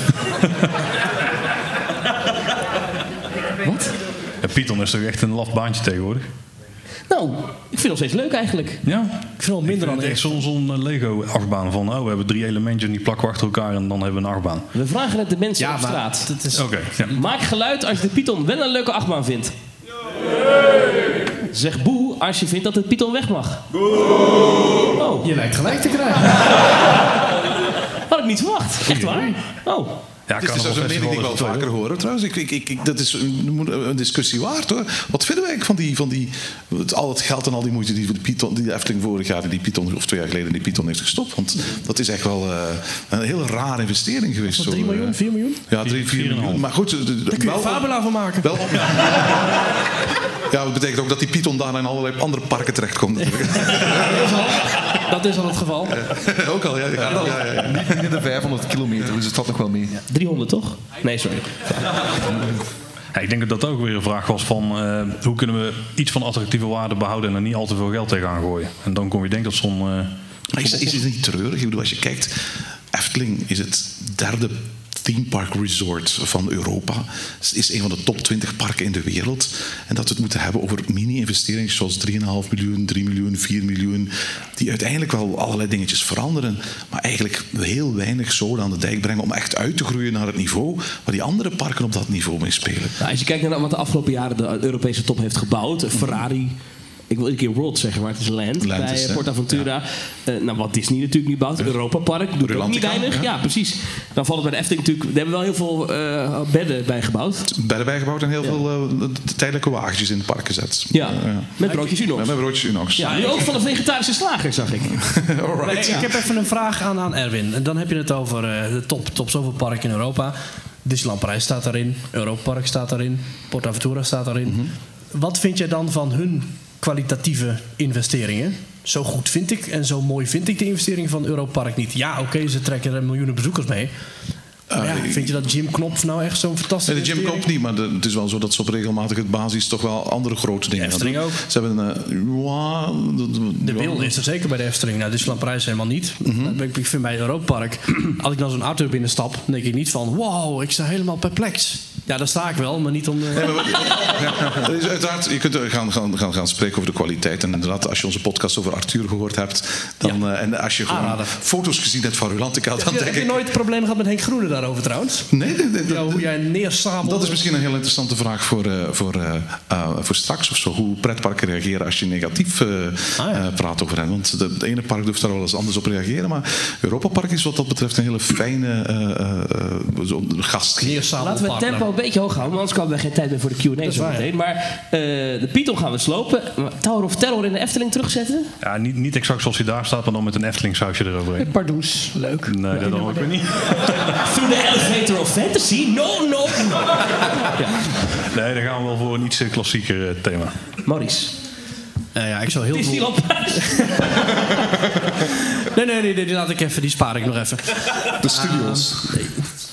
Wat? Ja, Python is toch echt een laf baantje tegenwoordig? Nou, ik vind het nog steeds leuk eigenlijk. Ja. Ik vind het wel minder dan echt. echt zo'n zo'n Lego-achtbaan van... oh, we hebben drie elementjes en die plakken we achter elkaar... en dan hebben we een achtbaan. We vragen het de mensen Ja, op maar straat. dat is... Oké, ja. Maak geluid als je de Python wel een leuke achtbaan vindt. Zeg boe als je vindt dat het Python weg mag. Oh, Je lijkt gelijk te krijgen. had ik niet verwacht. Echt waar? Oh. Ja, Dit is dus een mening die ik wel vaker hoor. Trouwens, ik, ik, ik, ik- dat is een, een discussie waard hoor. Wat vinden wij van die, van die het- al het geld en al die moeite die, voor de, Python, die de Efteling vorig jaar in die Python, of twee jaar geleden in die Python heeft gestopt? Want dat is echt wel eh, een hele rare investering geweest. zo, 3 eh. miljoen, 4 miljoen? Ja, 3, 4 miljoen. Maar goed, de- de- Daar kun je wel- Fabula van maken. Wel op- Ja, dat betekent ook dat die Python daarna in allerlei andere parken terechtkomt. (laughs) Dat is al het geval. (laughs) ook al, ja. ja, ja, ja, ja. Niet binnen de 500 kilometer, dus het valt nog wel mee. 300 toch? Nee, sorry. Ja, ik denk dat dat ook weer een vraag was van... eh, hoe kunnen we iets van attractieve waarde behouden... en er niet al te veel geld tegenaan gooien. En dan kom je denk ik tot zo'n... eh, Maar is, is het niet treurig? Ik bedoel, als je kijkt, Efteling is het derde theme resort van Europa. Het is een van de top 20 parken in de wereld. En dat we het moeten hebben over mini-investeringen zoals 3,5 miljoen, 3 miljoen, 4 miljoen. Die uiteindelijk wel allerlei dingetjes veranderen. Maar eigenlijk heel weinig zoden aan de dijk brengen om echt uit te groeien naar het niveau waar die andere parken op dat niveau mee spelen. Nou, als je kijkt naar wat de afgelopen jaren de Europese top heeft gebouwd. Ferrari. Ik wil een keer World zeggen, maar het is Land, Land bij is, eh, hè? PortAventura. Eh, nou, wat Disney natuurlijk nu bouwt. Europa Park doet ook niet weinig. Ja. ja. precies. Dan valt het bij de Efteling natuurlijk... Daar hebben we wel heel veel eh, bedden bij gebouwd. Bedden bijgebouwd en heel veel eh, tijdelijke wagentjes in het park gezet. Ja, met broodjes Unox. Met broodjes Unox. Ja, nu ook van de vegetarische slager, zag ik. (laughs) Alright. Maar ik, heb even een vraag aan, aan Erwin. En dan heb je het over de top, top zoveel parken in Europa. Disneyland Parijs staat daarin. Europa Park staat daarin. PortAventura staat daarin. Wat vind jij dan van hun kwalitatieve investeringen? Zo goed vind ik en zo mooi vind ik de investeringen van Europa Park niet. Ja, oké, ze trekken er miljoenen bezoekers mee. Ja, Eh, vind je dat Jim Knopf nou echt zo'n fantastische Nee, de Jim investering? Knop niet, maar de- het is wel zo dat ze op regelmatige basis toch wel andere grote dingen Efteling gaan doen. ook. Ze hebben een... ja, de- de- wil is er zeker bij de Efteling. Nou, Disneyland Parijs helemaal niet. ik, ik vind bij Europa Park, (clears throat) als ik dan zo'n auto binnenstap, dan denk ik niet van, wow, ik sta helemaal perplex. Ja, daar sta ik wel, maar niet om. (laughs) Is uiteraard, je kunt er gaan, gaan, gaan, gaan spreken over de kwaliteit. En inderdaad, als je onze podcast over Arthur gehoord hebt... Dan, eh, en als je gewoon foto's gezien hebt van Rulantica... dan Heb je, denk heb je ik... nooit problemen gehad met Henk Groene daarover trouwens? Nee, nee, nee, Ja, hoe jij neersabelt. Dat is misschien een heel interessante vraag voor, eh, voor, eh, eh, voor straks of zo. Hoe pretparken reageren als je negatief eh, Ah, eh, praat over hen. Want de, ene park durft daar wel eens anders op reageren. Maar Europa Park is wat dat betreft een hele fijne eh, eh, eh, gast. Laten we tempo beetje hoog houden, want anders komen we geen tijd meer voor de Q&A is zo waar, meteen. Maar eh, de Python gaan we slopen. Tower of Terror in de Efteling terugzetten? ja, niet, niet exact zoals hij daar staat... maar dan met een Efteling sausje eroverheen. Pardoes, leuk. Nee, dat dan ook weer niet. (laughs) to the elevator of fantasy? No, no, no. Nee, dan gaan we wel voor een iets eh, klassieker eh, thema. Maurice. Eh, ja, ik zou heel veel... Parijs. (laughs) Nee, nee, nee, die laat ik even, die spaar ik nog even. De studios.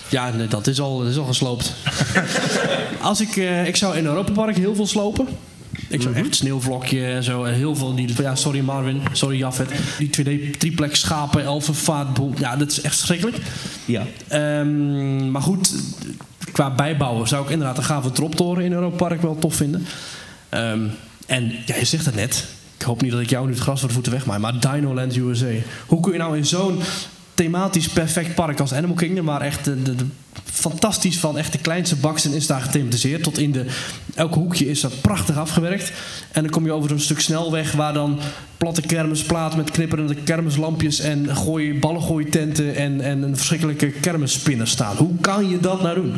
Ja, nee, dat is al, dat is al gesloopt. (laughs) Als ik, eh, ik zou in Europa Park heel veel slopen. Ik zou echt sneeuwvlokje en zo. Heel veel die. Ja, sorry Marvin, sorry Jaffet. Die 2D triplex schapen, elfenvaartboel. Ja, dat is echt verschrikkelijk. Ja. Ehm, maar goed, qua bijbouwen zou ik inderdaad de gave troptoren in Europa Park wel tof vinden. Ehm, en ja, je zegt het net. Ik hoop niet dat ik jou nu het gras voor de voeten wegmaai. Maar Dinoland USA. Hoe kun je nou in zo'n thematisch perfect park als Animal Kingdom... waar echt de, fantastisch van echt de kleinste baksen is daar gethematiseerd... tot in de... Elk hoekje is dat prachtig afgewerkt. En dan kom je over een stuk snelweg... waar dan platte kermisplaat met knipperende kermislampjes... en gooi, ballengooitenten en, en een verschrikkelijke kermisspinner staan. Hoe kan je dat nou doen?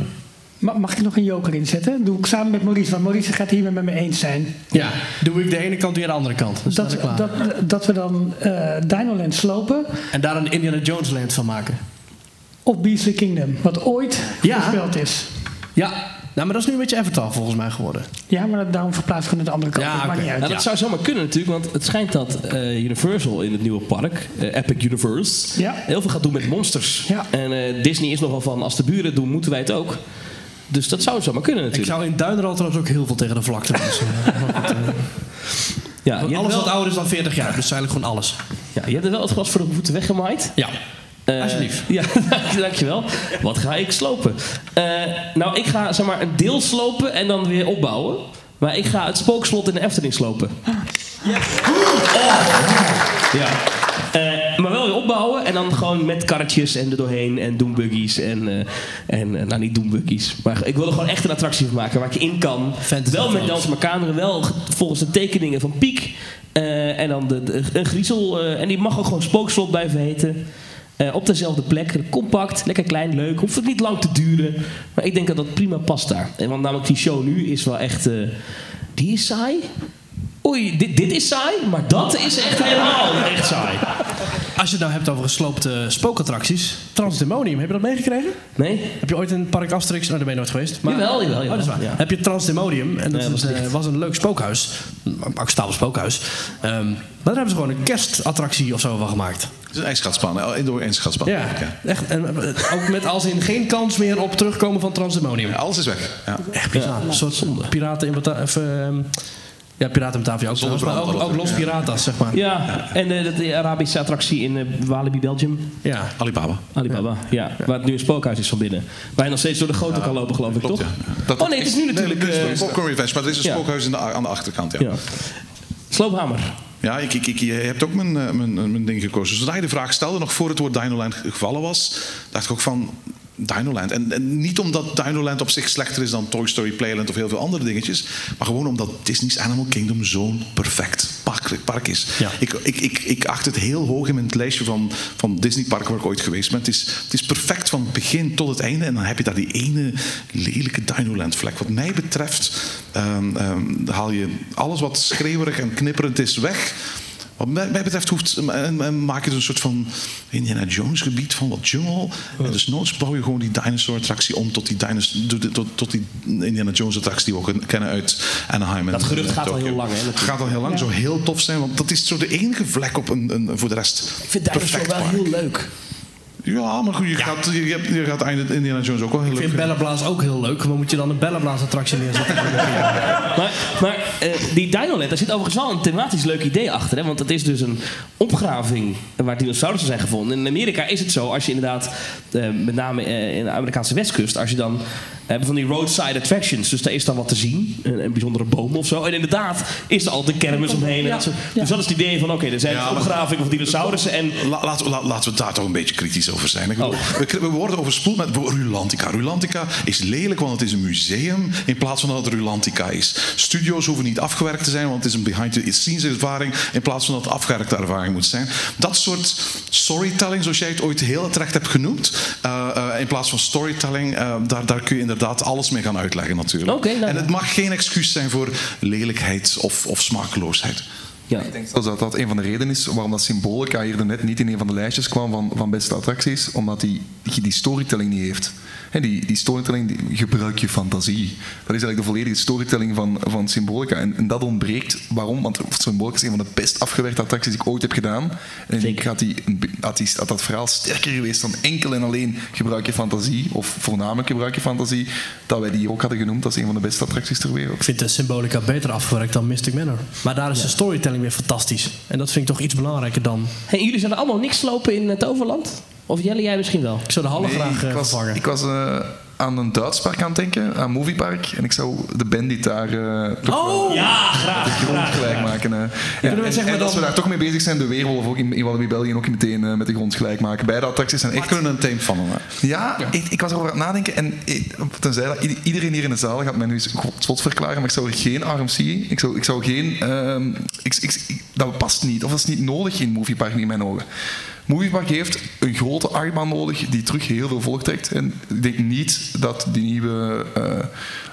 Ma- Mag ik nog een joker inzetten? Doe ik samen met Maurice, want Maurice gaat hier met me eens zijn. Ja, doe ik de ene kant weer de andere kant. Dus Dat, dat, klaar. dat, dat we dan eh Dinoland slopen En daar een Indiana Jones land van maken. of Beastly Kingdom, wat ooit Ja. voorspeld is. Ja, nou, maar dat is nu een beetje Avatar volgens mij geworden. Ja, maar dat- daarom verplaatst ik naar de andere kant. Ja, dat maakt oké. niet uit. Nou, dat zou zomaar kunnen natuurlijk, want het schijnt dat eh, Universal in het nieuwe park, eh, Epic Universe, Ja. heel veel gaat doen met monsters. Ja. En eh, Disney is nogal van, als de buren het doen, moeten wij het ook. Dus dat zou zomaar kunnen Ik natuurlijk. zou in Duinrol trouwens ook heel veel tegen de vlakte doen. Dus, eh, (laughs) ja, je, hebt alles wel, wat ouder is dan 40 jaar, dus eigenlijk gewoon alles. ja, je hebt er wel het gras voor de voeten weggemaaid. Ja. Eh, Alsjeblieft. Ja, (laughs) dank- dankjewel. Wat ga ik slopen? Eh, nou, ik ga zeg maar een deel slopen en dan weer opbouwen. Maar ik ga het spookslot in de Efteling slopen. Ja. Eh, maar wel weer opbouwen en dan gewoon met karretjes en er doorheen en doombuggies en, eh, en eh, nou niet doombuggies, maar ik wil er gewoon echt een attractie van maken waar ik in kan. Wel met. Dans wel ge- volgens de tekeningen van Piek Eh, en dan de, de- een griezel en die mag ook gewoon spookslot blijven heten. Op dezelfde plek, compact, lekker klein, leuk. Hoeft het niet lang te duren. Maar ik denk dat dat prima past daar. En want namelijk die show nu is wel echt... die is saai. Oei, dit, dit is saai, maar dat is echt helemaal echt saai. Als je het nou hebt over gesloopte spookattracties. Transdemonium, heb je dat meegekregen? Nee? Heb je ooit een park Asterix... Nou, daar ben je nooit geweest. Maar, Jawel, jawel, Oh, dat is jawel, waar. ja. Heb je Transdemonium. En dat Nee, was eh, dicht. was een leuk spookhuis. Een acceptabel spookhuis. Ehm, maar daar hebben ze gewoon een kerstattractie of zo van gemaakt. Het is een ijsschaatsbaan, een indoor ijsschaatsbaan. Ja, echt. En, eh, ook met als in geen kans meer op terugkomen van Transdemonium. Alles is weg. Ja. Echt bizar. een soort piraten in of, ehm, ja, piraten ook. Maar ook, ook Los. Piratas, zeg maar. Ja, en de, de, de Arabische attractie in eh, Walibi, Belgium. Ja. Alibaba. Alibaba, ja. Waar het nu een spookhuis is van binnen. Waar je nog steeds door de grote kan lopen, geloof ik, Klopt, toch? ja. Dat- Oh nee, het is nu natuurlijk... Nee, eh, dit is Popcorn Revenge, maar dit is een ja. spookhuis in de, aan de achterkant. Ja. ja. Sloophamer. Ja, ik, ik, ik, je hebt ook mijn, eh, mijn, mijn ding gekozen. Zodra je de vraag stelde, nog voor het woord Dinoland gevallen was, dacht ik ook van Dinoland. En, en niet omdat Dinoland op zich slechter is dan Toy Story Playland of heel veel andere dingetjes, maar gewoon omdat Disney's Animal Kingdom zo'n perfect park, park is. Ja. Ik, ik, ik, ik acht het heel hoog in mijn lijstje van, van Disney parken waar ik ooit geweest ben. Het is, het is perfect van het begin tot het einde en dan heb je daar die ene lelijke Dinoland vlek. Wat mij betreft ehm, ehm, haal je alles wat schreeuwerig en knipperend is weg. Wat mij, betreft hoeft, en, en maak je er een soort van Indiana Jones gebied van wat jungle. En dus noods bouw je gewoon die dinosaur attractie om tot die, dinos, tot, tot, die Indiana Jones attractie die we ook kennen uit Anaheim. en- Dat gerucht en gaat al Tokyo. heel lang, hè, natuurlijk. Gaat al heel lang, zou heel tof zijn, want dat is zo de enige vlek op een, een voor de rest. Ik vind Dinosaur wel heel leuk. Ja, maar goed, je, Gaat, je, hebt- je gaat einde Indiana Jones ook wel heel Ik vind leuk. Bellenblaas ook heel leuk. Maar moet je dan een Bellenblaas-attractie neerzetten? (laughs) Maar, maar eh, die Dinoland, daar zit overigens wel een thematisch leuk idee achter. Hè? Want het is dus een opgraving waar dinosaurussen zijn gevonden. In Amerika is het zo, als je inderdaad, eh, met name eh, in de Amerikaanse westkust, als je dan hebben van die roadside attractions. Dus daar is dan wat te zien, een, een bijzondere boom of zo. En inderdaad is er altijd een kermis omheen. En dat soort- Dus dat is het idee van, oké, er zijn Ja, opgravingen van dinosaurussen. En La, laten, we- la- laten we daar toch een beetje kritisch over zijn. Ik bedoel, Oh. we, we worden overspoeld met Rulantica. Rulantica is lelijk, want het is een museum in plaats van dat het Rulantica is. Studio's hoeven niet afgewerkt te zijn, want het is een behind-the-scenes ervaring in plaats van dat het afgewerkte ervaring moet zijn. Dat soort storytelling, zoals jij het ooit heel terecht hebt genoemd, eh, eh, in plaats van storytelling, eh, daar, daar kun je inderdaad alles mee gaan uitleggen natuurlijk. Nou en het mag geen excuus zijn voor lelijkheid of, of smakeloosheid. Ja. Ik denk zelfs dat dat een van de redenen is waarom dat Symbolica hier net niet in een van de lijstjes kwam van, van beste attracties, omdat die, die storytelling niet heeft. Die, die storytelling, die, gebruik je fantasie. Dat is eigenlijk de volledige storytelling van, van Symbolica. En, en dat ontbreekt. Waarom? Want Symbolica is een van de best afgewerkte attracties die ik ooit heb gedaan. En ik had, die, had, die, had dat verhaal sterker geweest dan enkel en alleen gebruik je fantasie, of voornamelijk gebruik je fantasie, dat wij die ook hadden genoemd. Dat is een van de beste attracties ter wereld. Ik vind de Symbolica beter afgewerkt dan Mystic Manor. Maar daar is de storytelling weer fantastisch. En dat vind ik toch iets belangrijker dan... Hey, jullie zijn er allemaal niks lopen in het Toverland? Of Jelle, jij misschien wel? Ik zou de hallen Nee, graag eh, ik was, vervangen. ik was eh, aan een Duits park aan het denken, aan Moviepark. En ik zou de bandit daar eh toch wel Ja, de graag. grond gelijk maken. eh. Ja, en, en als dan- we daar toch mee bezig zijn, de Weerwolf ook in, in Walibi België ook meteen eh, met de grond gelijk maken. Beide attracties zijn We echt... kunnen een theme van hem. hè. Ja, ik, ik was erover aan het nadenken en ik, tenzij dat ieder- iedereen hier in de zaal gaat mij nu eens zot verklaren, maar ik zou er geen RMC, ik zou, ik zou geen, ehm, ik, ik, ik- dat past niet, of dat is niet nodig in Moviepark in mijn ogen. Moviepark heeft een grote achtbaan nodig die terug heel veel volk trekt. En ik denk niet dat die nieuwe eh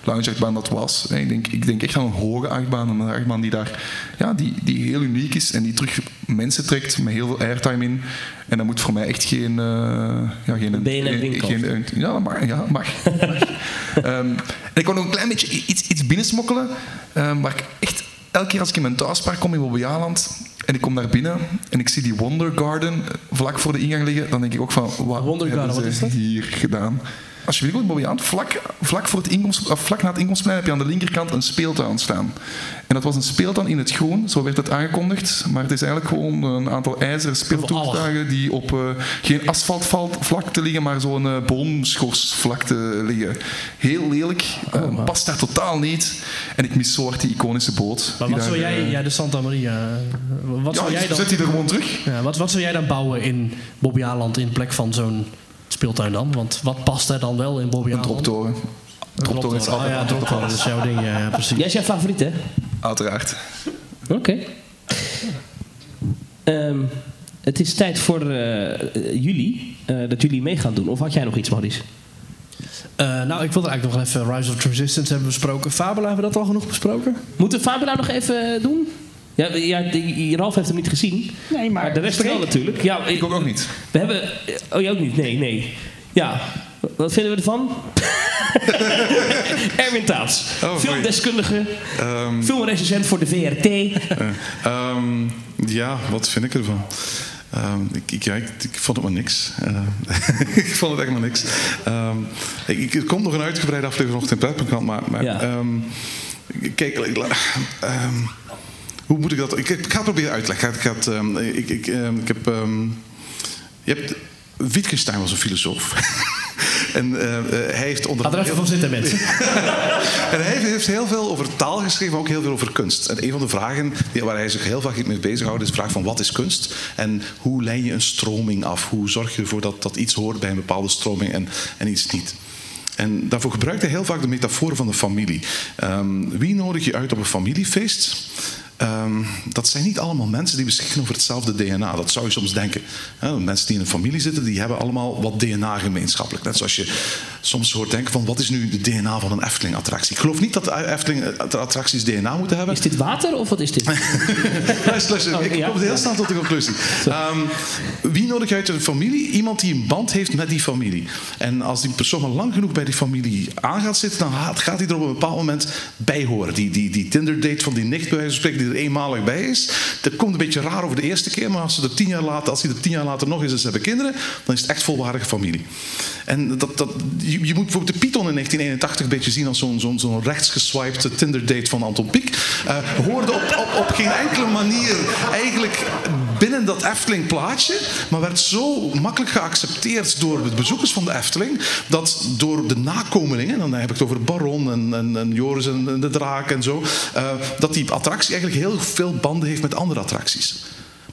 lounge achtbaan dat was. Ik denk, ik denk echt aan een hoge achtbaan, een achtbaan die daar, ja, die, die heel uniek is en die terug mensen trekt met heel veel airtime in. En dat moet voor mij echt geen, eh ja, geen, winkel. geen, ja, dat mag. Ja, mag. (laughs) Ehm, en ik wou nog een klein beetje iets, iets binnensmokkelen. ehm, waar ik echt elke keer als ik in mijn thuispark kom in Bobbejaanland en ik kom daar binnen en ik zie die Wonder Garden vlak voor de ingang liggen, dan denk ik ook van, wat Wonder Garden, hebben wat is ze dat? hier gedaan? Als je in Bobbejaanland, vlak, vlak, voor het inkomst, of vlak na het inkomstplein heb je aan de linkerkant een speeltuin staan. En dat was een speeltuin in het groen, zo werd het aangekondigd. Maar het is eigenlijk gewoon een aantal ijzeren speeltoetuigen die op eh, geen asfaltvlakte liggen, maar zo'n uh, boomschorsvlakte liggen. Heel lelijk, eh, past daar totaal niet. En ik mis zo hard die iconische boot. Maar wat zou jij, eh, jij de Santa Maria, eh, wat, zou ja, jij dan, zet die er gewoon terug. ja, wat, wat zou jij dan bouwen in Bobbejaanland in plek van zo'n speeltuin dan? Want wat past er dan wel in Een Bobbejaanland? droptoren. Droptoren is Ah altijd ja, een droptoren, dat is jouw ding, ja, ja, precies. Jij is jouw favoriet, hè? Uiteraard. Oké. Ehm, het is tijd voor eh, jullie, eh, dat jullie mee gaan doen. Of had jij nog iets, Maurice? Eh, nou, ik wilde eigenlijk nog even Rise of the Resistance hebben besproken. Fabula, hebben we dat al genoeg besproken? Moeten Fabula nog even doen? Ja, ja, die- Ralf heeft hem niet gezien. Nee, maar, Maar de rest wel natuurlijk. Ja, ik, Ik ook ook niet. We hebben... Oh, jij ook niet? Nee, nee. Ja. Wat vinden we ervan? (laughs) Erwin Taats. Oh, filmdeskundige. Ehm, Filmrecensent voor de VRT. Ehm, ja, wat vind ik ervan? Ehm, ik, ik, ja, ik, ik vond het maar niks. Eh, (laughs) ik vond het echt maar niks. Ehm, ik, ik, er komt nog een uitgebreide aflevering nog in Pretparkland, maar, maar Ja. ehm, kijk, ik- ehm, hoe moet ik dat? Ik, ik ga het proberen uitleggen. Ik, ga het, ehm, ik, ik, ehm, ik heb, ehm, je hebt, Wittgenstein was een filosoof. (laughs) en eh, eh, hij heeft onder er even van zitten, mensen. (laughs) en hij heeft heel veel over taal geschreven, maar ook heel veel over kunst. En een van de vragen die, waar hij zich heel vaak mee bezighoudt, is de vraag van wat is kunst? En hoe leid je een stroming af? Hoe zorg je ervoor dat, dat iets hoort bij een bepaalde stroming en, en iets niet? En daarvoor gebruikt hij heel vaak de metafoor van de familie. Wie nodig je uit op een familiefeest? Ehm, dat zijn niet allemaal mensen die beschikken over hetzelfde DNA. Dat zou je soms denken. Hè, mensen die in een familie zitten, die hebben allemaal wat DNA gemeenschappelijk. Net zoals je soms hoort denken van wat is nu de DNA van een Efteling-attractie. Ik geloof niet dat de Efteling-attracties DNA moeten hebben. Is dit water of wat is dit? (laughs) Luister, luister. Oh, ik ja. kom heel snel tot de conclusie. Ehm, wie nodig je uit een familie? Iemand die een band heeft met die familie. En als die persoon maar lang genoeg bij die familie aan gaat zitten, dan gaat gaat hij er op een bepaald moment bij horen. Die, die, die Tinder-date van die nicht, bij wijze van spreken, die er eenmalig bij is. Dat komt een beetje raar over de eerste keer, maar als, ze er tien jaar later, als hij er tien jaar later nog is en ze hebben kinderen, dan is het echt volwaardige familie. En dat, dat, je, moet bijvoorbeeld de Python in 1981 een beetje zien als zo'n zo'n zo'n rechtsgeswipte Tinder-date van Anton Pieck. Eh, hoorde op, op, op geen enkele manier eigenlijk binnen dat Efteling-plaatje, maar werd zo makkelijk geaccepteerd door de bezoekers van de Efteling, dat door de nakomelingen, dan heb ik het over Baron en, en, Joris en, en de Draak en zo, eh, dat die attractie eigenlijk heel veel banden heeft met andere attracties.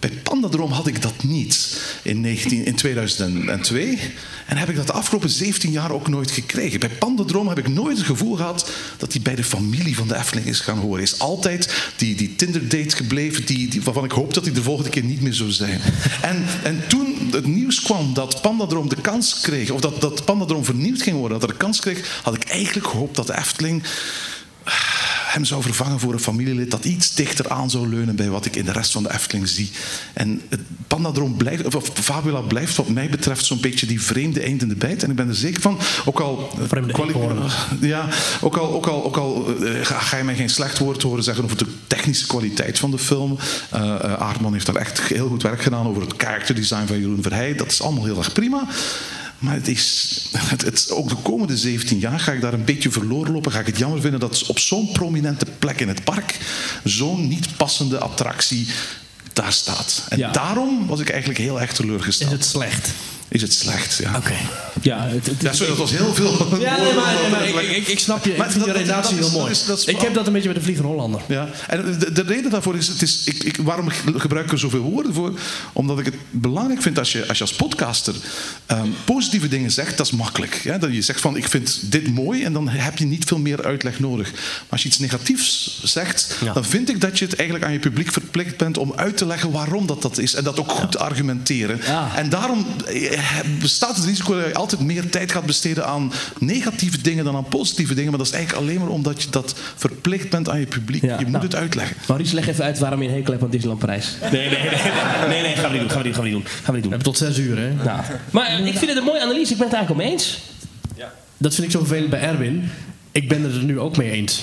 Bij Pandadroom had ik dat niet in, 19, in 2002. En heb ik dat de afgelopen 17 jaar ook nooit gekregen. Bij Pandadroom heb ik nooit het gevoel gehad dat hij bij de familie van de Efteling is gaan horen. Is altijd die, die Tinder-date gebleven, die, die, waarvan ik hoop dat hij de volgende keer niet meer zou zijn. En, en toen het nieuws kwam dat Pandadroom de kans kreeg, of dat, dat Pandadroom vernieuwd ging worden, dat er de kans kreeg, had ik eigenlijk gehoopt dat de Efteling hem zou vervangen voor een familielid dat iets dichter aan zou leunen bij wat ik in de rest van de Efteling zie. En het Pandadroom blijft, of Fabula blijft wat mij betreft zo'n beetje die vreemde eind in de bijt. En ik ben er zeker van, ook al... Vreemde kwali- eekhoorn. (laughs) ja, ook al, ook al, ook al eh, ga, je mij geen slecht woord horen zeggen over de technische kwaliteit van de film. Eh eh, Aardman heeft daar echt heel goed werk gedaan over het character design van Jeroen Verheij. Dat is allemaal heel erg prima. Maar het is, het, het- ook de komende 17 jaar ga ik daar een beetje verloren lopen. Ga ik het jammer vinden dat op zo'n prominente plek in het park zo'n niet passende attractie daar staat. En Ja. daarom was ik eigenlijk heel erg teleurgesteld. Is het slecht? Is het slecht, ja. Oké. Ja, het, het- Ja, sorry, dat was heel veel. Ja, nee, maar, nee, maar (laughs) ik, ik, ik snap je. Maar ik vind je dat- is- heel mooi. dat is- dat is- ik heb dat een beetje met de Vliegende Hollander. Ja, en de, de reden daarvoor is, het is ik, ik, waarom gebruik ik er zoveel woorden voor? Omdat ik het belangrijk vind als je als, je als podcaster ehm, positieve dingen zegt, dat is makkelijk. Ja? Dat je zegt van ik vind dit mooi en dan heb je niet veel meer uitleg nodig. Maar als je iets negatiefs zegt, Ja. dan vind ik dat je het eigenlijk aan je publiek verplicht bent om uit te leggen waarom dat, dat is. En dat ook goed te argumenteren. Ja. En daarom eh, bestaat het risico dat je altijd meer tijd gaat besteden aan negatieve dingen dan aan positieve dingen. Maar dat is eigenlijk alleen maar omdat je dat verplicht bent aan je publiek. Ja. Je moet Nou. het uitleggen. Maurice, leg even uit waarom je een hekel hebt aan Disneyland Parijs. Nee, nee, nee. Nee, nee, gaan we niet doen. Gaan we niet, gaan we niet doen. Gaan we niet We doen. hebben tot zes uur, hè? Nou, maar ik vind het een mooie analyse. Ik ben het eigenlijk om eens. Dat vind ik zo vervelend bij Erwin. Ik ben het er nu ook mee eens.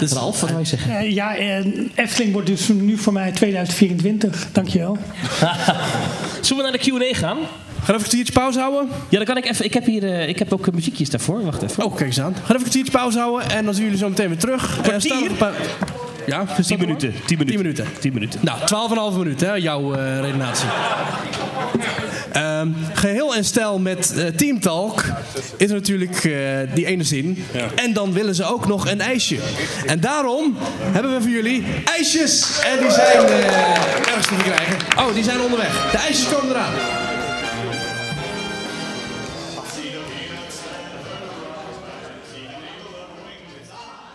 Dus Ralf, wat wil je zeggen? Eh, ja, eh, Efteling wordt dus nu voor mij 2024. Dankjewel. (laughs) Zullen we naar de Q&A gaan? Ga even een kwartiertje pauze houden. Ja, dan kan ik even. Ik heb hier, eh, ik heb ook eh, muziekjes daarvoor. Wacht even. Oh, kijk eens aan. Ga even een kwartiertje pauze houden en dan zien jullie zo meteen weer terug. Eh, Kwartier? staan nog een paar- Ja, is dat 10 wel? minuten. 10 minuten. 10 minuten. 10 minuten. Nou, 12,5 minuten, hè, jouw eh, redenatie. Ehm, geheel en stijl met eh, Team Talk is natuurlijk eh, die ene zin. En dan willen ze ook nog een ijsje. En daarom hebben we voor jullie ijsjes. En die zijn eh, ergens te verkrijgen. Oh, die zijn onderweg. De ijsjes komen eraan.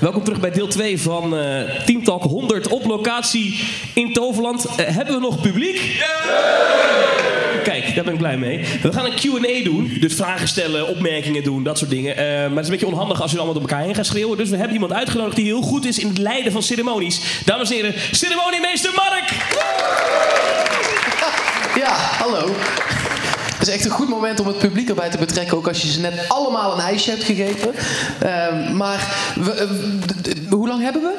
Welkom terug bij deel 2 van eh Team Talk 100 op locatie in Toverland. Eh, hebben we nog publiek? Kijk, daar ben ik blij mee. We gaan een Q&A doen. Dus vragen stellen, opmerkingen doen, dat soort dingen. Eh, maar het is een beetje onhandig als je allemaal door elkaar heen gaat schreeuwen. Dus we hebben iemand uitgenodigd die heel goed is in het leiden van ceremonies. Dames en heren, ceremoniemeester Mark! Ja, hallo. Het is echt een goed moment om het publiek erbij te betrekken, ook als je ze net allemaal een ijsje hebt gegeven. Ehm, maar we, eh, hoe lang hebben we?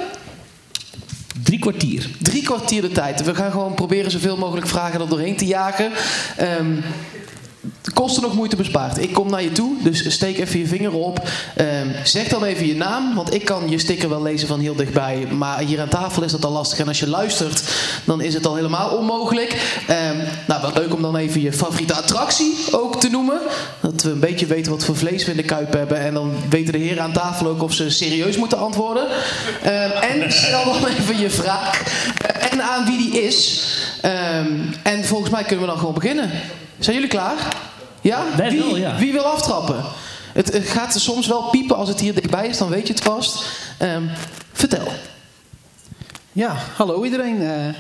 Drie kwartier. Drie kwartier de tijd. We gaan gewoon proberen zoveel mogelijk vragen er doorheen te jagen. Ehm kosten nog moeite bespaard. Ik kom naar je toe, dus steek even je vinger op. Ehm, zeg dan even je naam, want ik kan je sticker wel lezen van heel dichtbij. Maar hier aan tafel is dat al lastig. En als je luistert, dan is het al helemaal onmogelijk. Ehm, nou, wat leuk om dan even je favoriete attractie ook te noemen. Dat we een beetje weten wat voor vlees we in de kuip hebben. En dan weten de heren aan tafel ook of ze serieus moeten antwoorden. Ehm, en stel dan (laughs) even je vraag. Eh, En aan wie die is. En volgens mij kunnen we dan gewoon beginnen. Zijn jullie klaar? Ja? Wij wie, wel, ja. wie wil aftrappen? Het, het gaat soms wel piepen als het hier dichtbij is, dan weet je het vast. Ehm, vertel. Ja, hallo iedereen. Eh,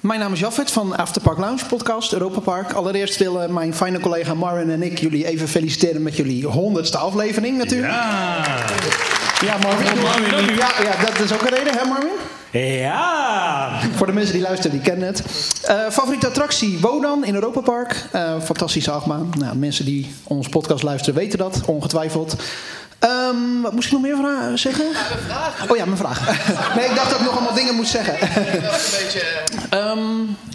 mijn naam is Jaffet van Afterpark Lounge podcast, Europa Park. Allereerst willen mijn fijne collega Marvin en ik jullie even feliciteren met jullie honderdste aflevering natuurlijk. Ja, Marvin. Ja, ja, dat is ook een reden, hè Marvin? Ja! Voor de mensen die luisteren, die kennen het. Eh, favoriete attractie Wodan in Europa Park. Eh, fantastische achtbaan. Nou, mensen die onze podcast luisteren weten dat, ongetwijfeld. Ehm, wat moest ik nog meer vra- zeggen? Oh ja, mijn vraag. (laughs) nee, ik dacht dat ik nog allemaal dingen moest zeggen. Ehm,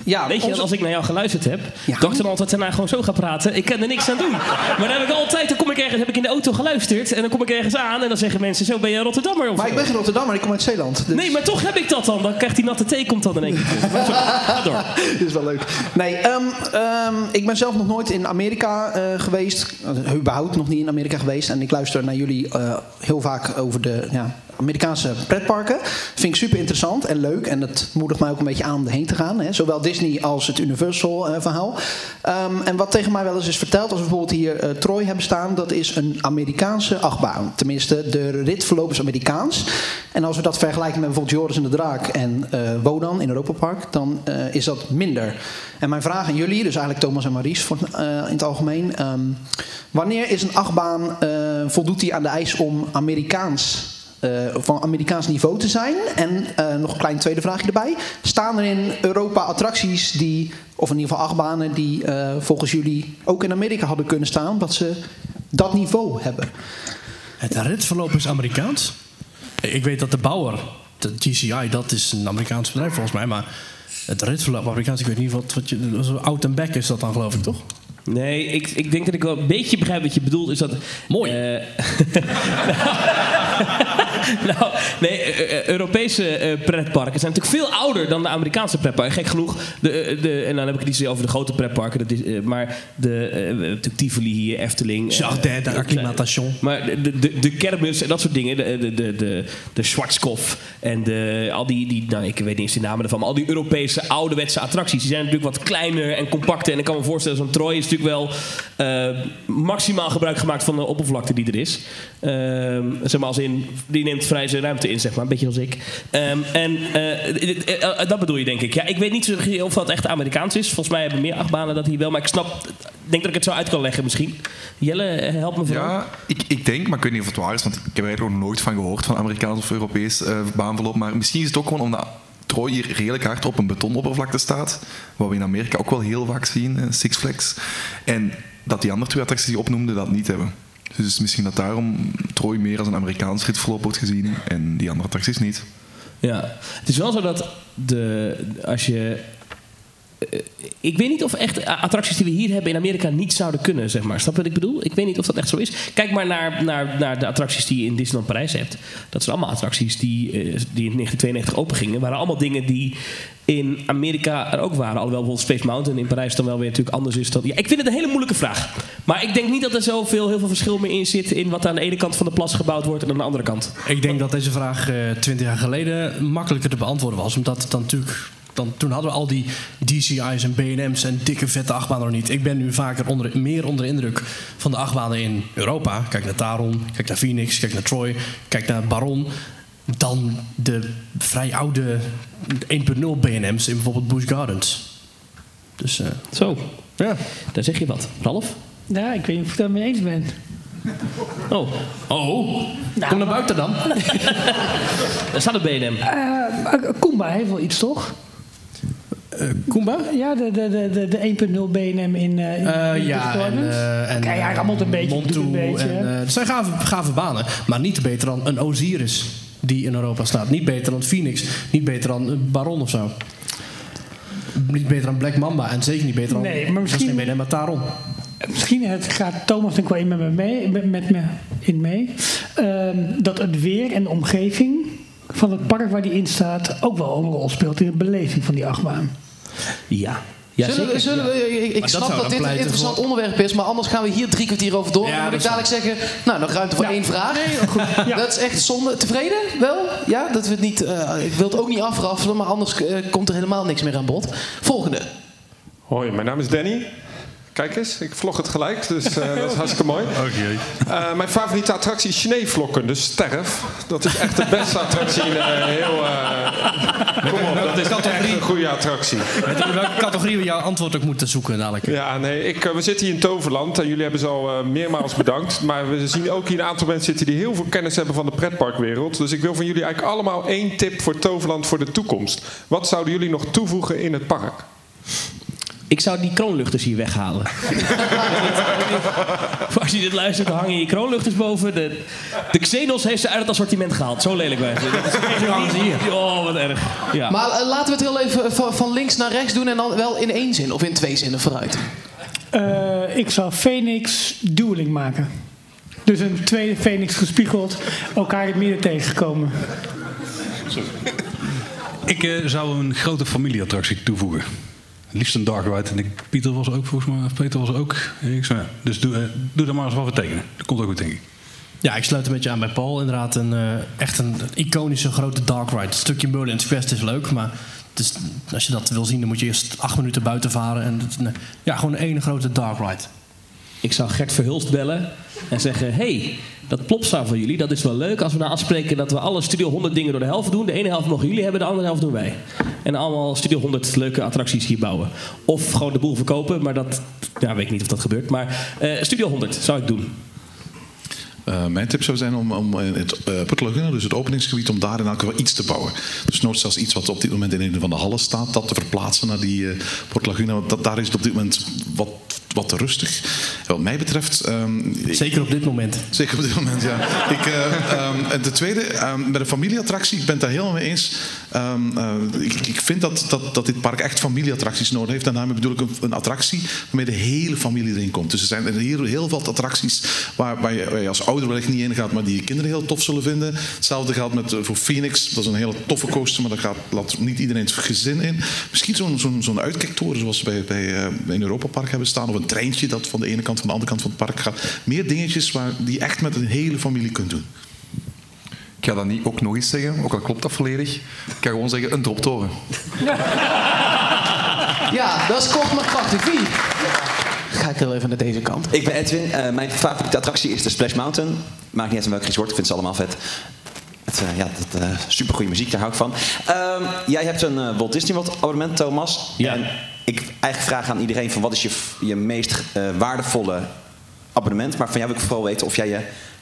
ja, Weet je, onze- als ik naar jou geluisterd heb, Ja. dacht ik dan altijd daarna gewoon zo gaan praten. Ik kan er niks aan doen. Maar dan heb ik altijd, dan kom ik ergens, heb ik in de auto geluisterd en dan kom ik ergens aan en dan zeggen mensen, zo ben je Rotterdammer of Maar ik ben geen Rotterdammer, ik kom uit Zeeland. Dus Nee, maar toch heb ik dat dan. Dan krijgt die natte thee komt dan in één keer. (laughs) Ga door. dat (laughs) is wel leuk. Nee, ehm, ehm, ik ben zelf nog nooit in Amerika eh, geweest. Uh, überhaupt nog niet in Amerika geweest. En ik luister naar jullie eh, heel vaak over de ja, Amerikaanse pretparken. Vind ik super interessant en leuk. En dat moedigt mij ook een beetje aan om erheen te gaan. Hè. Zowel Disney als het Universal eh, verhaal. Ehm, en wat tegen mij wel eens is verteld, als we bijvoorbeeld hier eh, Troy hebben staan, dat is een Amerikaanse achtbaan. Tenminste, de rit verloopt is Amerikaans. En als we dat vergelijken met bijvoorbeeld Joris en de Draak en eh Wodan in Europa Park, dan is dat minder. En mijn vraag aan jullie, dus eigenlijk Thomas en Maries voor, in het algemeen. ehm, wanneer is een achtbaan, voldoet die aan de eis om Amerikaans eh, van Amerikaans niveau te zijn? En eh, nog een klein tweede vraagje erbij. Staan er in Europa attracties die, of in ieder geval achtbanen, die eh, volgens jullie ook in Amerika hadden kunnen staan, omdat ze dat niveau hebben? Het ritverloop is Amerikaans. Ik weet dat de bouwer, de GCI, dat is een Amerikaans bedrijf volgens mij. Maar het ritverloop Amerikaans, ik weet niet wat, wat je... Zo oud en back is dat dan geloof ik toch? Nee, ik, ik denk dat ik wel een beetje begrijp wat je bedoelt. Is dat, Mooi. (laughs) (laughs) (laughs) nou, nee, eh, eh, Europese eh, pretparken zijn natuurlijk veel ouder dan de Amerikaanse pretparken. Gek genoeg. De, de, en dan heb ik het niet over de grote pretparken. Dat is, maar de, natuurlijk Tivoli hier, Efteling. Jardin de acclimatation. Maar de, de, de kermis en dat soort dingen. De, de, de, de, de Schwarzkopf en de, al die, die, nou ik weet niet eens de namen ervan. Maar al die Europese ouderwetse attracties. Die zijn natuurlijk wat kleiner en compacter. En ik kan me voorstellen, zo'n Troy is natuurlijk wel maximaal gebruik gemaakt van de oppervlakte die er is. Ehm, zeg maar als in, die neemt vrij zijn ruimte in, zeg maar. Een beetje als ik. Ehm, en eh, eh, eh, dat bedoel je, denk ik. Ja, ik weet niet of dat echt Amerikaans is. Volgens mij hebben meer achtbanen dat hier wel. Maar ik snap, denk dat ik het zo uit kan leggen misschien. Jelle, help me vooral. Ja, ik, ik denk, maar ik weet niet of het waar is, want ik heb er nog nooit van gehoord van Amerikaans of Europees eh, baanverloop. Maar misschien is het ook gewoon omdat Troy hier redelijk hard op een betonoppervlakte staat. Wat we in Amerika ook wel heel vaak zien, Six Flags. En dat die andere twee attracties die opnoemde dat niet hebben. Dus misschien dat daarom Troy meer als een Amerikaans ritverloop wordt gezien en die andere attracties niet. Ja, het is wel zo dat de, als je. Eh, Ik weet niet of echt attracties die we hier hebben in Amerika niet zouden kunnen, zeg maar. Snap je wat ik bedoel? Ik weet niet of dat echt zo is. Kijk maar naar, naar, naar de attracties die je in Disneyland Parijs hebt. Dat zijn allemaal attracties die, eh, die in 1992 open gingen. waren allemaal dingen die in Amerika er ook waren. Alhoewel bijvoorbeeld Space Mountain in Parijs dan wel weer natuurlijk anders is dan... Ja, ik vind het een hele moeilijke vraag. Maar ik denk niet dat er zoveel heel veel verschil meer in zit... in wat aan de ene kant van de plas gebouwd wordt en aan de andere kant. Ik denk dat deze vraag twintig jaar geleden makkelijker te beantwoorden was. Omdat het dan natuurlijk... Dan, toen hadden we al die DCI's en B&M's en dikke vette achtbanen nog niet. Ik ben nu vaker onder, meer onder de indruk van de achtbanen in Europa. Kijk naar Taron, kijk naar Phoenix, kijk naar Troy, kijk naar Baron. Dan de vrij oude 1.0 B&M's in bijvoorbeeld Busch Gardens. Dus eh, Zo, ja. daar zeg je wat. Ralf? Ja, ik weet niet of ik het daarmee eens ben. Oh, Oh, kom naar buiten dan. (laughs) daar staat een BNM. Eh, Kumba heeft wel iets, toch? Kumba? Ja, de, de, de, de, de 1.0 BNM in, eh in, Eh, in ja, en, eh, en hij rammelt een beetje, Montu een beetje, en, eh, het zijn gave, gave banen, maar niet beter dan een Osiris die in Europa staat. Niet beter dan Phoenix, niet beter dan een Baron of zo. Niet beter dan Black Mamba en zeker niet beter dan Nee, maar misschien- dat is geen BNM, maar Taron. Misschien het gaat Thomas denk ik wel in met me mee, met, met me in mee. Ehm, dat het weer en de omgeving van het park waar die in staat ook wel een rol speelt in de beleving van die achtbaan. Ja. Ja, zullen we, zeker. zullen we, ik, snap dat dit een interessant voor- onderwerp is, maar anders gaan we hier drie kwartier over door. Ja, dan moet ik dadelijk zeggen, nou, nog ruimte voor Ja. één vraag. (laughs) Ja. Dat is echt zonde. Tevreden? Wel? Ja, dat we het niet, eh, ik wil het ook niet afraffelen, maar anders eh, komt er helemaal niks meer aan bod. Volgende. Hoi, mijn naam is Danny. Kijk eens, ik vlog het gelijk, dus eh, dat is hartstikke mooi. (laughs) Eh, mijn favoriete attractie is sneeuwvlokken, dus sterf. Dat is echt de beste attractie in eh, heel... eh, kom op, dat is echt een goede attractie. Met in welke categorie we jouw antwoord ook moeten zoeken dadelijk. Ja, nee, ik, we zitten hier in Toverland en jullie hebben ze al eh, meermaals bedankt. Maar we zien ook hier een aantal mensen zitten die heel veel kennis hebben van de pretparkwereld. Dus ik wil van jullie eigenlijk allemaal één tip voor Toverland voor de toekomst. Wat zouden jullie nog toevoegen in het park? Ik zou die kroonluchters hier weghalen. (laughs) Als je dit luistert, dan hangen je kroonluchters boven. De, de Xenos heeft ze uit het assortiment gehaald. Zo lelijk wij ze. Dat is echt niet- Oh, wat erg. Ja. Maar eh, laten we het heel even van, van links naar rechts doen en dan wel in één zin of in twee zinnen vooruit. Eh, ik zou Phoenix dueling maken. Dus een tweede Phoenix gespiegeld, elkaar in het midden tegengekomen. Ik eh, zou een grote familieattractie toevoegen. Liefst een dark ride. En ik, Pieter was er ook volgens mij. Of Peter was er ook. Ik zei, ja, dus doe, eh, doe daar maar eens wat voor tekenen. Dat komt ook goed, denk ik. Ja, ik sluit een beetje aan bij Paul. Inderdaad, een, eh, echt een iconische grote dark ride. Het stukje Merlin's Quest is leuk, maar als je dat wil zien, dan moet je eerst acht minuten buiten varen. En nee, ja, gewoon een ene grote dark ride. Ik zou Gert Verhulst bellen en zeggen... hey, dat plopsaal van jullie, dat is wel leuk als we nou afspreken... dat we alle Studio 100 dingen door de helft doen. De ene helft mogen jullie hebben, de andere helft doen wij. En allemaal Studio 100 leuke attracties hier bouwen. Of gewoon de boel verkopen, maar dat... Ja, weet ik niet of dat gebeurt. Maar eh, Studio 100 zou ik doen. Eh, mijn tip zou zijn om, om in het Put Laguna, dus het openingsgebied, om daar in elk geval iets te bouwen. Dus nooit zelfs iets wat op dit moment in een van de hallen staat, dat te verplaatsen naar die uh, Port Laguna. Want dat, daar is het op dit moment wat wat te rustig. Wat mij betreft... Um, zeker op dit moment. Zeker op dit moment, ja. ik, uh, um, en de tweede, um, met een familieattractie, ik ben het daar helemaal mee eens. Uh, ik, ik, vind dat, dat, dat dit park echt familieattracties nodig heeft. En daarmee bedoel ik een, een attractie waarmee de hele familie erin komt. Dus er zijn heel, heel veel attracties waar, waar, je, waar je als ouder wellicht niet in gaat, maar die je kinderen heel tof zullen vinden. Hetzelfde geldt met, voor Phoenix. Dat is een hele toffe coaster, maar daar gaat, laat niet iedereen het gezin in. Misschien zo'n zo'n zo'n uitkijktoren zoals we bij, bij, in Europa Park hebben staan. Of een treintje dat van de ene kant van de andere kant van het park gaat. Meer dingetjes waar, die je echt met een hele familie kunt doen. Ik ga dat niet ook nog eens zeggen, ook al klopt dat volledig. Ik ga gewoon zeggen een droptoren. Ja, dat is kort maar krachtig. Wie? Ga ik heel even naar deze kant. Ik ben Edwin. Uh, mijn favoriete attractie is de Splash Mountain. Maakt niet uit in welk resort, ik vind ze allemaal vet. Het, uh, ja, dat, uh, supergoeie muziek, daar hou ik van. Uh, jij hebt een Walt Disney World abonnement, Thomas. Ja. En ik eigenlijk vraag aan iedereen van wat is je, je meest waardevolle abonnement. Maar van jou wil ik vooral weten of jij je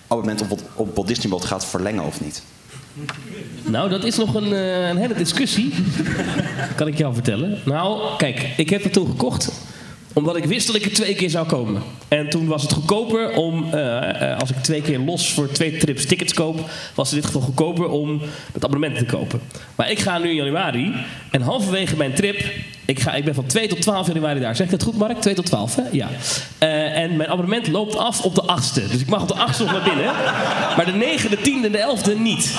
abonnement op, op Walt Disney World gaat verlengen of niet. Nou, dat is nog een, een hele discussie. (laughs) kan ik jou vertellen. Nou, kijk, ik heb het toen gekocht omdat ik wist dat ik er twee keer zou komen. En toen was het goedkoper om, uh, als ik twee keer los voor twee trips tickets koop, was het in dit geval goedkoper om het abonnement te kopen. Maar ik ga nu in januari en halverwege mijn trip, ik, ga, ik ben van 2 tot 12 januari daar. Zeg ik dat goed, Mark? 2 tot 12, hè? Ja. Uh, en mijn abonnement loopt af op de 8e. Dus ik mag op de 8e nog naar binnen. Maar de 9e, de 10e en de 11e niet.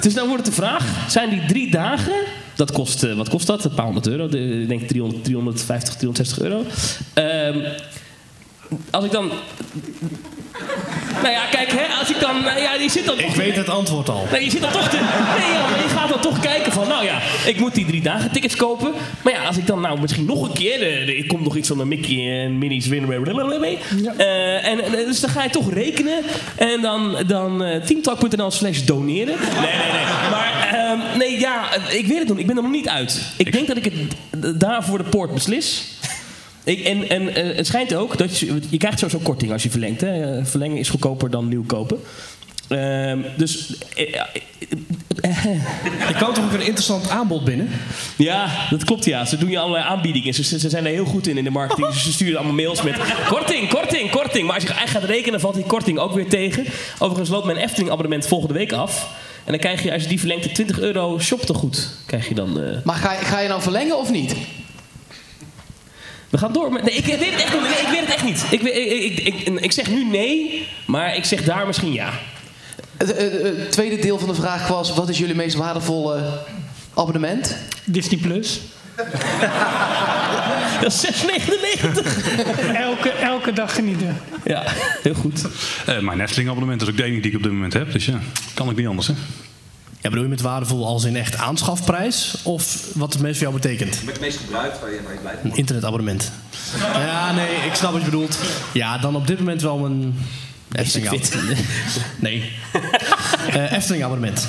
Dus dan wordt het de vraag: zijn die drie dagen dat kost, uh, wat kost dat? Een paar honderd euro. Ik denk 300, 350, 360 euro. Um, als ik dan... Nou ja, kijk, hè, als ik dan... Ja, je zit dan ik weet het antwoord al. Nee, je zit dan toch te... Nee, ja, je gaat dan toch kijken van... Nou ja, ik moet die drie dagen tickets kopen. Maar ja, als ik dan nou misschien nog een keer... De, de, ik kom nog iets van de Mickey en Minnie's Winner... Ja. Uh, en, dus dan ga je toch rekenen. En dan, dan uh, teamtalk.nl slash doneren. Nee, nee, nee. Maar um, nee, ja, ik weet het nog. Ik ben er nog niet uit. Ik denk dat ik het daar voor de poort beslis. Ik, en en uh, het schijnt ook dat je, je krijgt sowieso korting als je verlengt. Hè? Verlengen is goedkoper dan nieuw kopen. Uh, dus. Uh, er kan toch ook een interessant aanbod binnen? Ja, dat klopt ja. Ze doen je allerlei aanbiedingen. Ze, ze zijn er heel goed in in de marketing. Dus ze sturen allemaal mails met korting, korting, korting. Maar als je echt gaat rekenen, valt die korting ook weer tegen. Overigens loopt mijn Efteling abonnement volgende week af. En dan krijg je, als je die verlengt, de 20 euro shop te goed. Krijg je dan. Uh... Maar ga, ga je nou verlengen of niet? We gaan door. Nee, ik weet het echt niet. Nee, ik weet het echt niet. Ik, ik, ik, ik, zeg nu nee, maar ik zeg daar misschien ja. Het, het tweede deel van de vraag was: wat is jullie meest waardevolle abonnement? Disney Plus. (laughs) Dat is 6,99. elke, elke dag genieten. Ja, heel goed. Uh, mijn Efteling abonnement is ook de enige die ik op dit moment heb. Dus ja, kan ik niet anders hè. Ja, bedoel je met waardevol als in echt aanschafprijs? Of wat het meest voor jou betekent? Met het meest gebruikt, waar je, waar je blij Een internetabonnement. ja, nee, ik snap wat je bedoelt. Ja, dan op dit moment wel een... Efteling (laughs) Nee. uh, Efteling abonnement.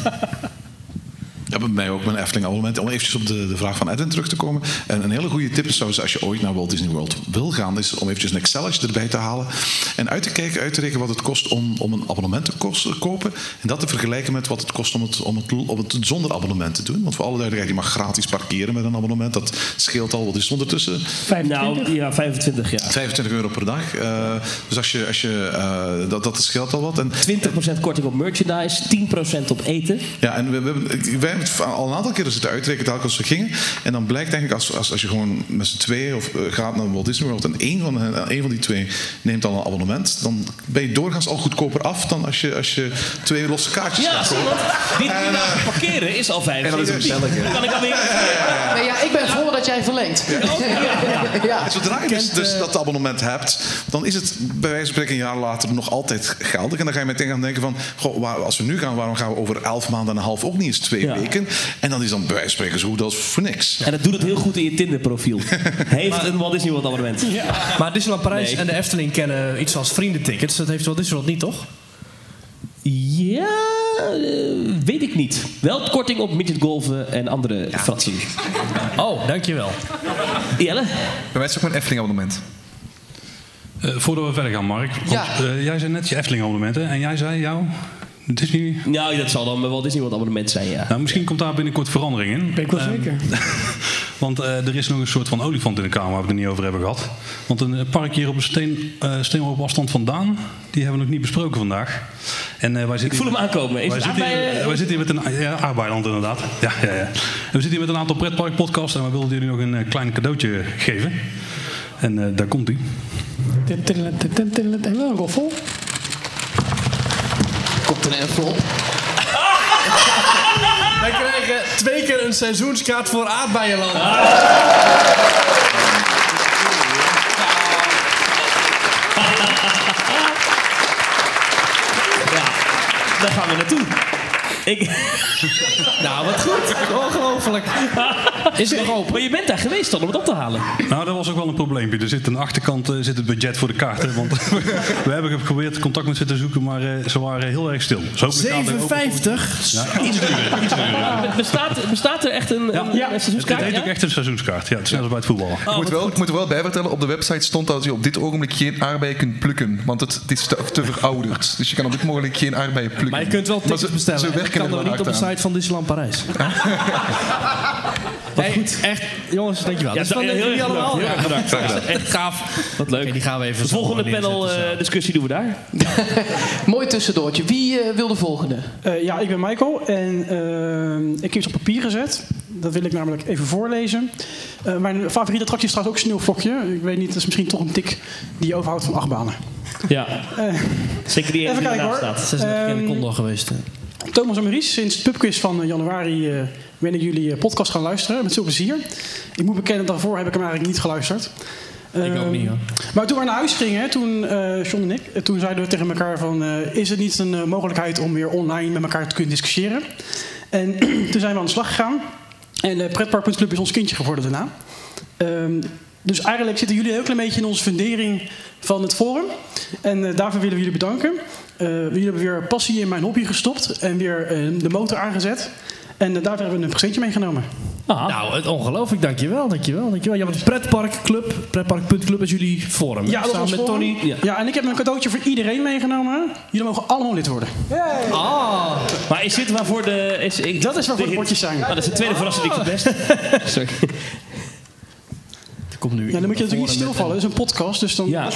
Ja, bij mij ook mijn Efteling abonnement. Om eventjes op de, de vraag van Edwin terug te komen. En een hele goede tip is trouwens, als je ooit naar Walt Disney World wil gaan, is om eventjes een Excelletje erbij te halen. En uit te kijken, uit te rekenen wat het kost om, om een abonnement te kost, kopen. En dat te vergelijken met wat het kost om het, om, het, om het zonder abonnement te doen. Want voor alle duidelijkheid, je mag gratis parkeren met een abonnement. Dat scheelt al, wat is het ondertussen? 25? Nou, ja, 25, ja. 25 euro per dag. Uh, dus als je, als je, uh, dat, dat scheelt al wat. En, 20% korting op merchandise, 10% op eten. Ja, en we, we, wij al een aantal keren zitten uitrekenen telkens we gingen. En dan blijkt denk ik, als, als, als je gewoon met z'n tweeën of, uh, gaat naar Walt Disney World... en één van, hen, één van die twee neemt dan een abonnement... dan ben je doorgaans al goedkoper af dan als je, als je twee losse kaartjes ja, gaat kopen. Die drie en, uh, parkeren is al vijf. En dat is. Dan kan ik alweer... Ja, nee, ja, ik ben voor dat jij verlengt. Ja. ja. Zodra je dus, dus dat abonnement hebt... dan is het bij wijze van spreken een jaar later nog altijd geldig. En dan ga je meteen gaan denken van... Goh, waar, als we nu gaan, waarom gaan we over elf maanden en een half ook niet eens twee ja. weken? En dan is dan bij wijze van spreken zo goed als voor niks. En dat doet het heel goed in je Tinder-profiel. (laughs) Heeft een Walt Disney World abonnement. Ja. Maar Disneyland Parijs nee. en de Efteling kennen iets als vriendentickets. Dat heeft Walt Disney World niet, toch? Ja, uh, weet ik niet. Wel korting op midgetgolven en andere ja. fratsen. Oh, dankjewel. Jelle? Bij mij is ook mijn Efteling abonnement. Eh, voordat we verder gaan, Mark. Want, Ja. eh, jij zei net je Efteling abonnementen en jij zei jou Disney... Nou, dat zal dan wel Disney wat abonnement zijn, ja. Nou, misschien komt daar binnenkort verandering in. Ben ik wel Ehm, zeker. (laughs) Want eh, er is nog een soort van olifant in de kamer waar we het niet over hebben gehad. Want een eh, park hier op een steen, eh steenworp afstand vandaan, die hebben we nog niet besproken vandaag. En, eh, wij zitten Ik voel hier- hem aankomen. Is wij zitten, hier, wij zitten hier met een ja, aardbeiland inderdaad. Ja, ja, ja. En we zitten hier met een aantal pretparkpodcasts en we wilden jullie nog een klein cadeautje geven. En eh, daar komt hij. En wel een roffel. Envelop. (laughs) Wij krijgen twee keer een seizoenskaart voor aardbeienland. Daar gaan we naartoe. Ik... (laughs) Nou, wat goed. Ongelooflijk. Is het nog open? Maar je bent daar geweest dan om het op te halen. Nou, dat was ook wel een probleempje. Er zit aan de achterkant eh, zit het budget voor de kaarten. Want (laughs) we hebben geprobeerd contact met ze te zoeken, maar eh, ze waren heel erg stil. Dus hopelijk gaan we open- 7,50. Ja, iets duurder. Iets duurder. (laughs) Bestaat, bestaat er echt een, een, een Het seizoenskaart? heet ja? ook echt een seizoenskaart. Ja, het is net als bij het voetballen. Ik moet, wel, ik moet er wel bij vertellen, op de website stond dat je op dit ogenblik geen aardbeien kunt plukken. Want het, het is te, te verouderd. Dus je kan op dit moment geen aardbeien plukken. Maar je kunt wel tickets ze, bestellen. Ze werken kan er niet op de site van Disneyland Parijs. (laughs) Hey, goed. Echt, jongens, dankjewel. Ja, dus van heel jullie erg allemaal. bedankt. Heel erg bedankt. Echt gaaf. Wat leuk. Oké, die gaan we even De volgende neerzetten panel zo. eh, discussie doen we daar. (laughs) Mooi tussendoortje. Wie eh, wil de volgende? Eh, ja, ik ben Michael en ik heb iets op papier gezet. Dat wil ik namelijk even voorlezen. Eh, mijn favoriete attractie is trouwens ook Sneeuwvlokje. Ik weet niet, dat is misschien toch een tik die je overhoudt van achtbanen. Ja. Zeker die even die kijken hoor. staat. 36 keer in de Condor geweest. Thomas en Maurice, sinds de pubquiz van eh, januari eh, ben ik jullie eh, podcast gaan luisteren. Met veel plezier. Ik moet bekennen, daarvoor heb ik hem eigenlijk niet geluisterd. Ik ook Ehm, niet hoor. Maar toen we naar huis gingen, toen, eh John en ik, toen zeiden we tegen elkaar van... is het niet een mogelijkheid om weer online met elkaar te kunnen discussiëren? En (clears throat) toen zijn we aan de slag gegaan. En de Pretpark.club is ons kindje geworden daarna. Ehm, dus eigenlijk zitten jullie een heel klein beetje in onze fundering van het forum. En daarvoor willen we jullie bedanken. Eh, jullie hebben weer passie in mijn hobby gestopt en weer eh, de motor aangezet. En eh, daarvoor hebben we een presentje meegenomen. Ah. Nou, het ongelooflijk. Dankjewel, dankjewel, dankjewel. Je hebt een pretparkclub. Pretpark.club is jullie forum. Ja, dat Samen was met forum. Tony. Ja. en ik heb een cadeautje voor iedereen meegenomen. Jullie mogen allemaal lid worden. Ah, Maar is dit waarvoor de... Is, ik, Dat is waarvoor de hit- potjes zijn. Ah, dat is de tweede verrassing die ik het best. (laughs) Sorry. Komt nu Ja, dan moet je natuurlijk niet stilvallen. Het is een podcast, dus dan... Ja.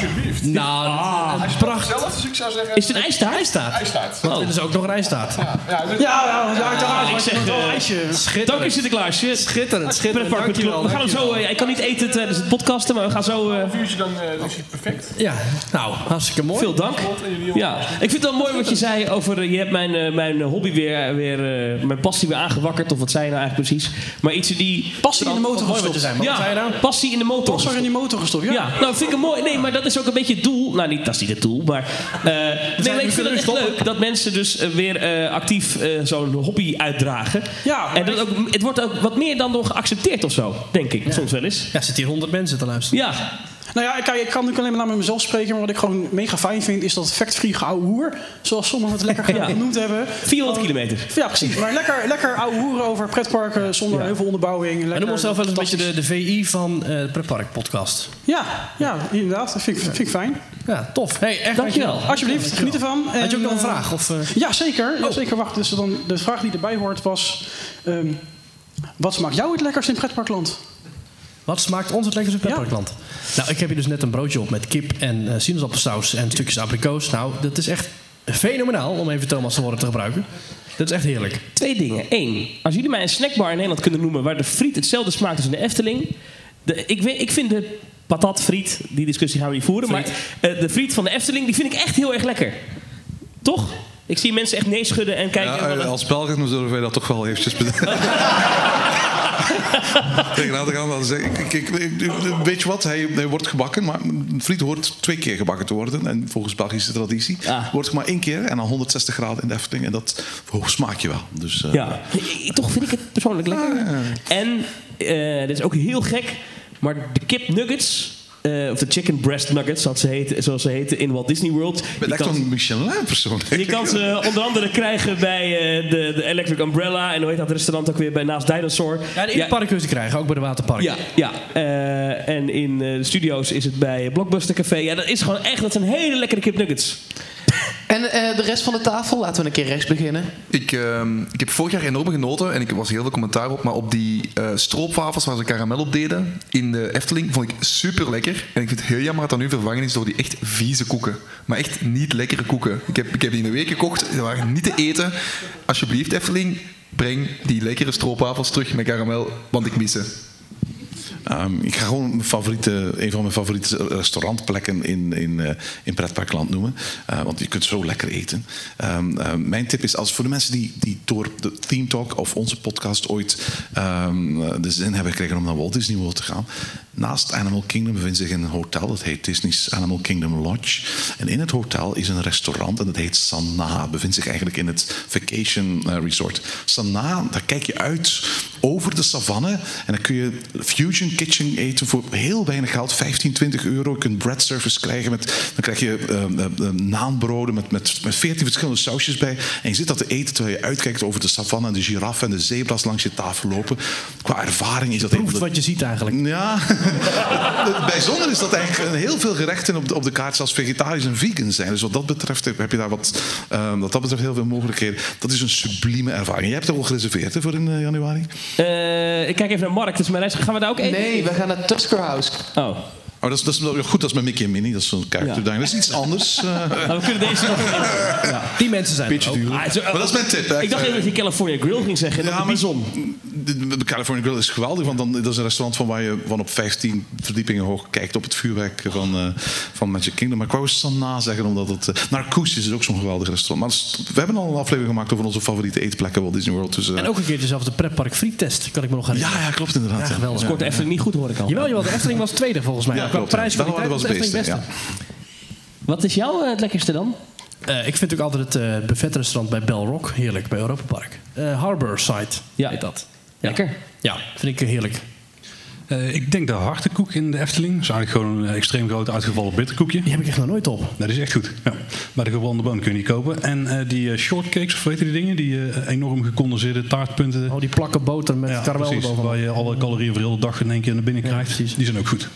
Nou, een pracht. Zelf, dus ik zou zeggen... Is het een ijstaart? Ijstaart. IJstaart. Want willen ze ook nog een ijstaart. Ja, dus- Ja, ja, ja, uiteraard. ik Ik zeg, wel eh, ijsje. Dank je Schitterend. Sinterklaasje. Schitterend, schitterend. We gaan hem zo... eh, ik kan niet eten tijdens het podcasten, maar we gaan zo... eh, Een uurtje dan eh, is het perfect. Ja, nou, hartstikke mooi. Veel dank. Ja, ik vind het wel mooi wat je zei over. eh, Je hebt mijn, eh, mijn hobby weer, weer eh, mijn passie weer aangewakkerd. Of wat zei je nou eigenlijk precies? Maar iets die. Passie in de motor gestopt. wat Ja, nou? passie in de motor. Er in die motor gestopt, ja. Ja, nou vind ik mooi. Nee, maar dat is ook een beetje het doel. Nou, niet, dat is niet het doel, maar. eh, (laughs) nee, maar ik vind het echt leuk dat mensen dus eh, weer eh, actief zo'n hobby uitdragen. Ja, En dat ook, het wordt ook wat meer dan door geaccepteerd of zo, denk ik, soms wel eens. Ja, zitten hier honderd mensen te luisteren. Ja, Nou ja, kijk, ik kan natuurlijk alleen maar naar mezelf spreken. Maar wat ik gewoon mega fijn vind, is dat fact-free geouwe hoer. Zoals sommigen het lekker (laughs) Ja. genoemd hebben. 400 kilometer. Ja, precies. Maar lekker, lekker ouwe hoeren over pretparken zonder heel veel onderbouwing. En Lekker, noem ons zelf wel eens een beetje de, de VI van eh de Pretpark podcast. Ja, ja, inderdaad. Dat vind ik, vind ik fijn. Ja, tof. Hey, echt Dankjewel. Alsjeblieft, geniet ervan. Had je ook nog een eh, vraag? Of, eh, Ja, zeker. Ja, zeker. Wacht, dus dan, de vraag die erbij hoort was... ehm, wat smaakt jou het lekkerst in pretparkland? Wat smaakt ons het lekkerste pretparkland? Nou, ik heb hier dus net een broodje op met kip en eh sinaasappelsaus en stukjes abrikoos. Nou, dat is echt fenomenaal om even Thomas' woorden te gebruiken. Dat is echt heerlijk. Twee dingen. Eén, als jullie mij een snackbar in Nederland kunnen noemen waar de friet hetzelfde smaakt als in de Efteling. De, ik, weet, ik vind de patatfriet, die discussie gaan we niet voeren, maar eh, de friet van de Efteling, die vind ik echt heel erg lekker. Toch? Ik zie mensen echt nee schudden en kijken. Ja, als Belgen zullen wij dat toch wel eventjes bedenken. (laughs) (laughs) Tegenaan te gaan. Dan zeg ik, ik, ik, ik- weet je wat, hij, hij wordt gebakken, maar een friet hoort twee keer gebakken te worden. En volgens Belgische traditie Ah. wordt het maar één keer en dan 160 graden in de Efteling. En dat oh, smaak je wel. Dus, eh, Ja, toch vind ik het persoonlijk lekker. En, eh dit is ook heel gek, maar de kip nuggets eh, of de chicken breast nuggets, zoals ze heten, zoals ze heten in Walt Disney World. Ik ben Je echt kan- een Michelin-persoon. je kan ze onder andere krijgen bij eh, de, de Electric Umbrella. En hoe heet dat restaurant ook weer bij Naast Dinosaur? Ja, in het park kun je ze krijgen, ook bij de waterpark. Ja, ja. Eh, en in eh, de studio's is het bij Blockbuster Café. Ja, dat is gewoon echt, dat zijn hele lekkere kipnuggets. En eh, de rest van de tafel, laten we een keer rechts beginnen. Ik, ehm, ik heb vorig jaar enorm genoten en ik was heel veel commentaar op, maar op die eh stroopwafels waar ze karamel op deden in de Efteling vond ik super lekker. En ik vind het heel jammer dat dat nu vervangen is door die echt vieze koeken. Maar echt niet lekkere koeken. Ik heb, ik heb die in een week gekocht, die waren niet te eten. Alsjeblieft, Efteling, breng die lekkere stroopwafels terug met karamel, want ik mis ze. Ehm, ik ga gewoon favoriete, een van mijn favoriete restaurantplekken in, in, eh, in pretparkland noemen. Eh, want je kunt zo lekker eten. Ehm, mijn tip is, als voor de mensen die, die door de Theme Talk of onze podcast ooit ehm, de zin hebben gekregen om naar Walt Disney World te gaan. Naast Animal Kingdom bevindt zich een hotel, dat heet Disney's Animal Kingdom Lodge. En in het hotel is een restaurant en dat heet Sanaa. Bevindt zich eigenlijk in het Vacation eh, Resort. Sanaa, daar kijk je uit over de savanne en dan kun je fusion kitchen eten voor heel weinig geld, 15, 20 euro. Je kunt bread service krijgen, met, dan krijg je eh, naanbroden met, met, met 14 verschillende sausjes bij. En je zit dat te eten terwijl je uitkijkt over de savanne en de giraffen en de zebra's langs je tafel lopen. Qua ervaring is dat Proeft wat je ziet eigenlijk. ja, het bijzondere is dat eigenlijk heel veel gerechten op de, op de kaart zelfs vegetarisch en vegan zijn. Dus wat dat betreft heb je daar wat, ehm, wat dat betreft heel veel mogelijkheden. Dat is een sublieme ervaring. Jij hebt het al gereserveerd hè, voor in eh, januari? Eh, ik kijk even naar Mark, dus mijn reis. Gaan we daar ook eten? Nee, we gaan naar Tusker House. Oh. Oh, dat is, dat is goed, dat is met Mickey en Minnie. Dat is zo'n character. Dat is iets anders. eh. (laughs) Nou, we kunnen deze nog Ja, die mensen zijn Beetje er duur. Ah, zo- Maar dat is mijn tip. hè. Ik dacht even dat je California Grill ging zeggen. en Ja, dat de bison. De, de California Grill is geweldig, want dan, dat is een restaurant van waar je van op 15 verdiepingen hoog kijkt op het vuurwerk van, eh, van Magic Kingdom. Maar ik wou eens dan na zeggen, omdat het. Uh, Narcoosjes is ook zo'n geweldig restaurant. Maar we hebben al een aflevering gemaakt over onze favoriete eetplekken Walt Disney World. Dus, eh, En ook een keertje zelfs de pretpark friettest, kan ik me nog herinneren. ja, ja, klopt inderdaad. Ja, ja. geweldig. Scoort de Efteling niet goed, hoor ik al. Jawel, jawel, de Efteling was tweede volgens mij. Ja, Qua klopt, ja. prijs was was de Efteling beste. Wat is jouw het lekkerste dan? Eh, ik vind ook altijd het eh buffetrestaurant bij Bell Rock heerlijk, bij Europa Park. Eh Harbor Side Ja. heet dat. Lekker. Ja, vind ik heerlijk. Eh, ik denk de hartekoek in de Efteling. Dat is eigenlijk gewoon een extreem groot uitgevallen bitterkoekje. Die heb ik echt nog nooit op. Dat is echt goed. Ja. Bij de gebrande boom kun je die kopen. En eh, die eh, shortcakes, of weet je die dingen? Die enorm gecondenseerde taartpunten. Oh, die plakken boter met ja, karamel. Waar je alle calorieën voor de hele dag in één keer naar binnen krijgt. die zijn ook goed.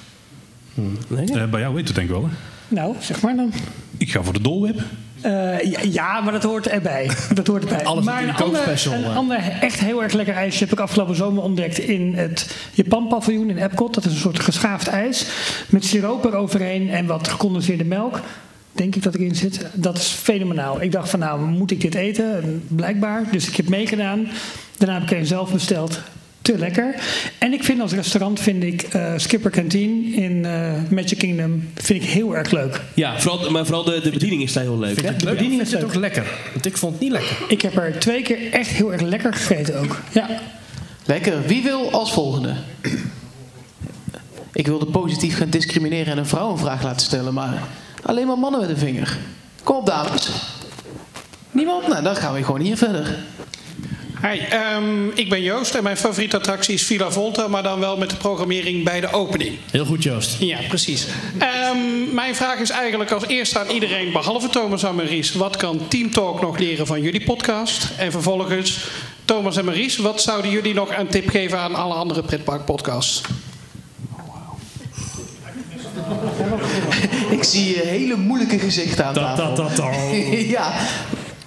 Eh, bij jou weet het denk ik wel. Hè? Nou, zeg maar dan. Ik ga voor de dolwip. Eh, ja, maar dat hoort erbij. (laughs) Dat hoort erbij. Alles maar een ander, een ander echt heel erg lekker ijsje heb ik afgelopen zomer ontdekt in het Japan-paviljoen in Epcot. Dat is een soort geschaafd ijs met siroop eroverheen en wat gecondenseerde melk. Denk ik dat erin zit. Dat is fenomenaal. Ik dacht van nou, moet ik dit eten? En Blijkbaar. Dus ik heb meegedaan. Daarna heb ik een zelf besteld. Te lekker. En ik vind als restaurant vind ik eh, Skipper Canteen in eh, Magic Kingdom vind ik heel erg leuk. Ja, vooral, maar vooral de, de bediening is daar heel leuk. Ja, de bediening is het ook lekker. Want ik vond het niet lekker. Ik heb er twee keer echt heel erg lekker gegeten ook. Ja. Lekker. Wie wil als volgende? Ik wilde positief gaan discrimineren en een vrouw een vraag laten stellen, maar alleen maar mannen met een vinger. Kom op, dames. Niemand? Nou, dan gaan we gewoon hier verder. Hi, ehm, ik ben Joost en mijn favoriete attractie is Villa Volta, maar dan wel met de programmering bij de opening. Heel goed, Joost. Ja, precies. Ehm, mijn vraag is eigenlijk als eerste aan iedereen, behalve Thomas en Maries, wat kan Team Talk nog leren van jullie podcast? En vervolgens, Thomas en Maries, wat zouden jullie nog een tip geven aan alle andere pretparkpodcasts? Ik zie je hele moeilijke gezichten aan tafel. (laughs) ja,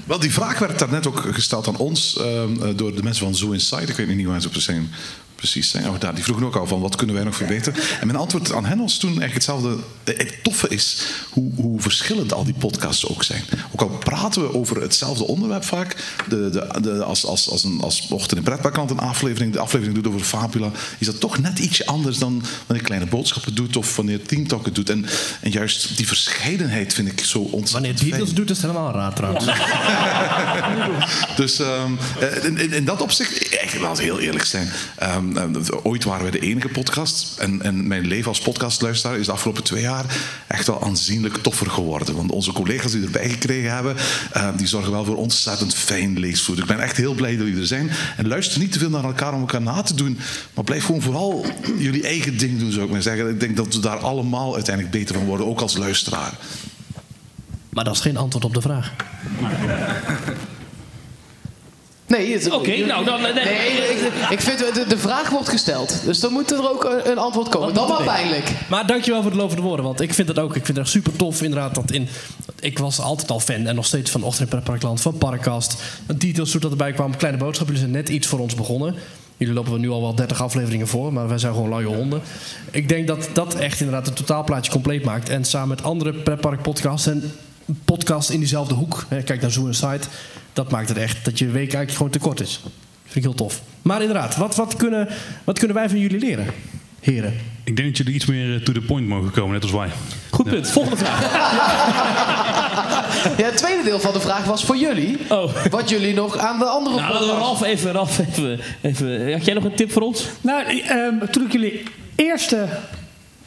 Wel, die vraag werd daarnet ook gesteld aan ons ehm, eh, door de mensen van Zoo Inside. Ik weet niet waar ze precies zijn. Precies zijn. Oh, daar, die vroegen ook al van wat kunnen wij nog verbeteren. En mijn antwoord aan hen was toen eigenlijk hetzelfde. Het toffe is hoe, hoe verschillend al die podcasts ook zijn. Ook al praten we over hetzelfde onderwerp vaak. De, de, de, als, als, als, een, als Ochtend in Pretparkland een aflevering, de aflevering doet over Fabula, is dat toch net ietsje anders dan wanneer Kleine Boodschappen doet of wanneer Team Talk het doet. En, en juist die verscheidenheid vind ik zo ontzettend Wanneer fijn. Beatles doet, is het helemaal raar trouwens. (laughs) Dus ehm, eh, in, in, in dat opzicht, ik wil heel eerlijk zijn. ehm, ooit waren we de enige podcast. En, en mijn leven als podcastluisteraar is de afgelopen twee jaar echt wel aanzienlijk toffer geworden. Want onze collega's die erbij gekregen hebben, eh, die zorgen wel voor ontzettend fijn leesvoer. Ik ben echt heel blij dat jullie er zijn. En luister niet te veel naar elkaar om elkaar na te doen. Maar blijf gewoon vooral jullie eigen ding doen, zou ik maar zeggen. Ik denk dat we daar allemaal uiteindelijk beter van worden, ook als luisteraar. Maar dat is geen antwoord op de vraag. Nee, het- Oké, nou, dan- nee. Nee, ik, ik vind de, de vraag wordt gesteld. Dus dan moet er ook een, een antwoord komen. Dan wel pijnlijk. Maar dankjewel voor de lovende woorden. Want ik vind het ook ik vind het echt super tof inderdaad. Dat in, ik was altijd al fan en nog steeds van Ochtend in Parkland, van Parkcast. Een details dat erbij kwam. Kleine boodschap. Jullie zijn net iets voor ons begonnen. Jullie lopen nu al wel 30 afleveringen voor, maar wij zijn gewoon luie honden. Ik denk dat dat echt inderdaad het totaalplaatje compleet maakt. En samen met andere pretpark podcasts en podcasts in diezelfde hoek. Hè, Kijk naar Zoo Inside. Dat maakt het echt dat je week eigenlijk gewoon tekort is. Vind ik heel tof. Maar inderdaad, wat, wat, kunnen, wat kunnen wij van jullie leren, heren? Ik denk dat jullie iets meer eh, to the point mogen komen, net als wij. Goed punt. Volgende vraag. (laughs) Ja, het tweede deel van de vraag was voor jullie. Wat jullie nog aan de andere Nou, Ralf even, Ralf even, even... Had jij nog een tip voor ons? Nou, ehm, toen ik jullie eerste,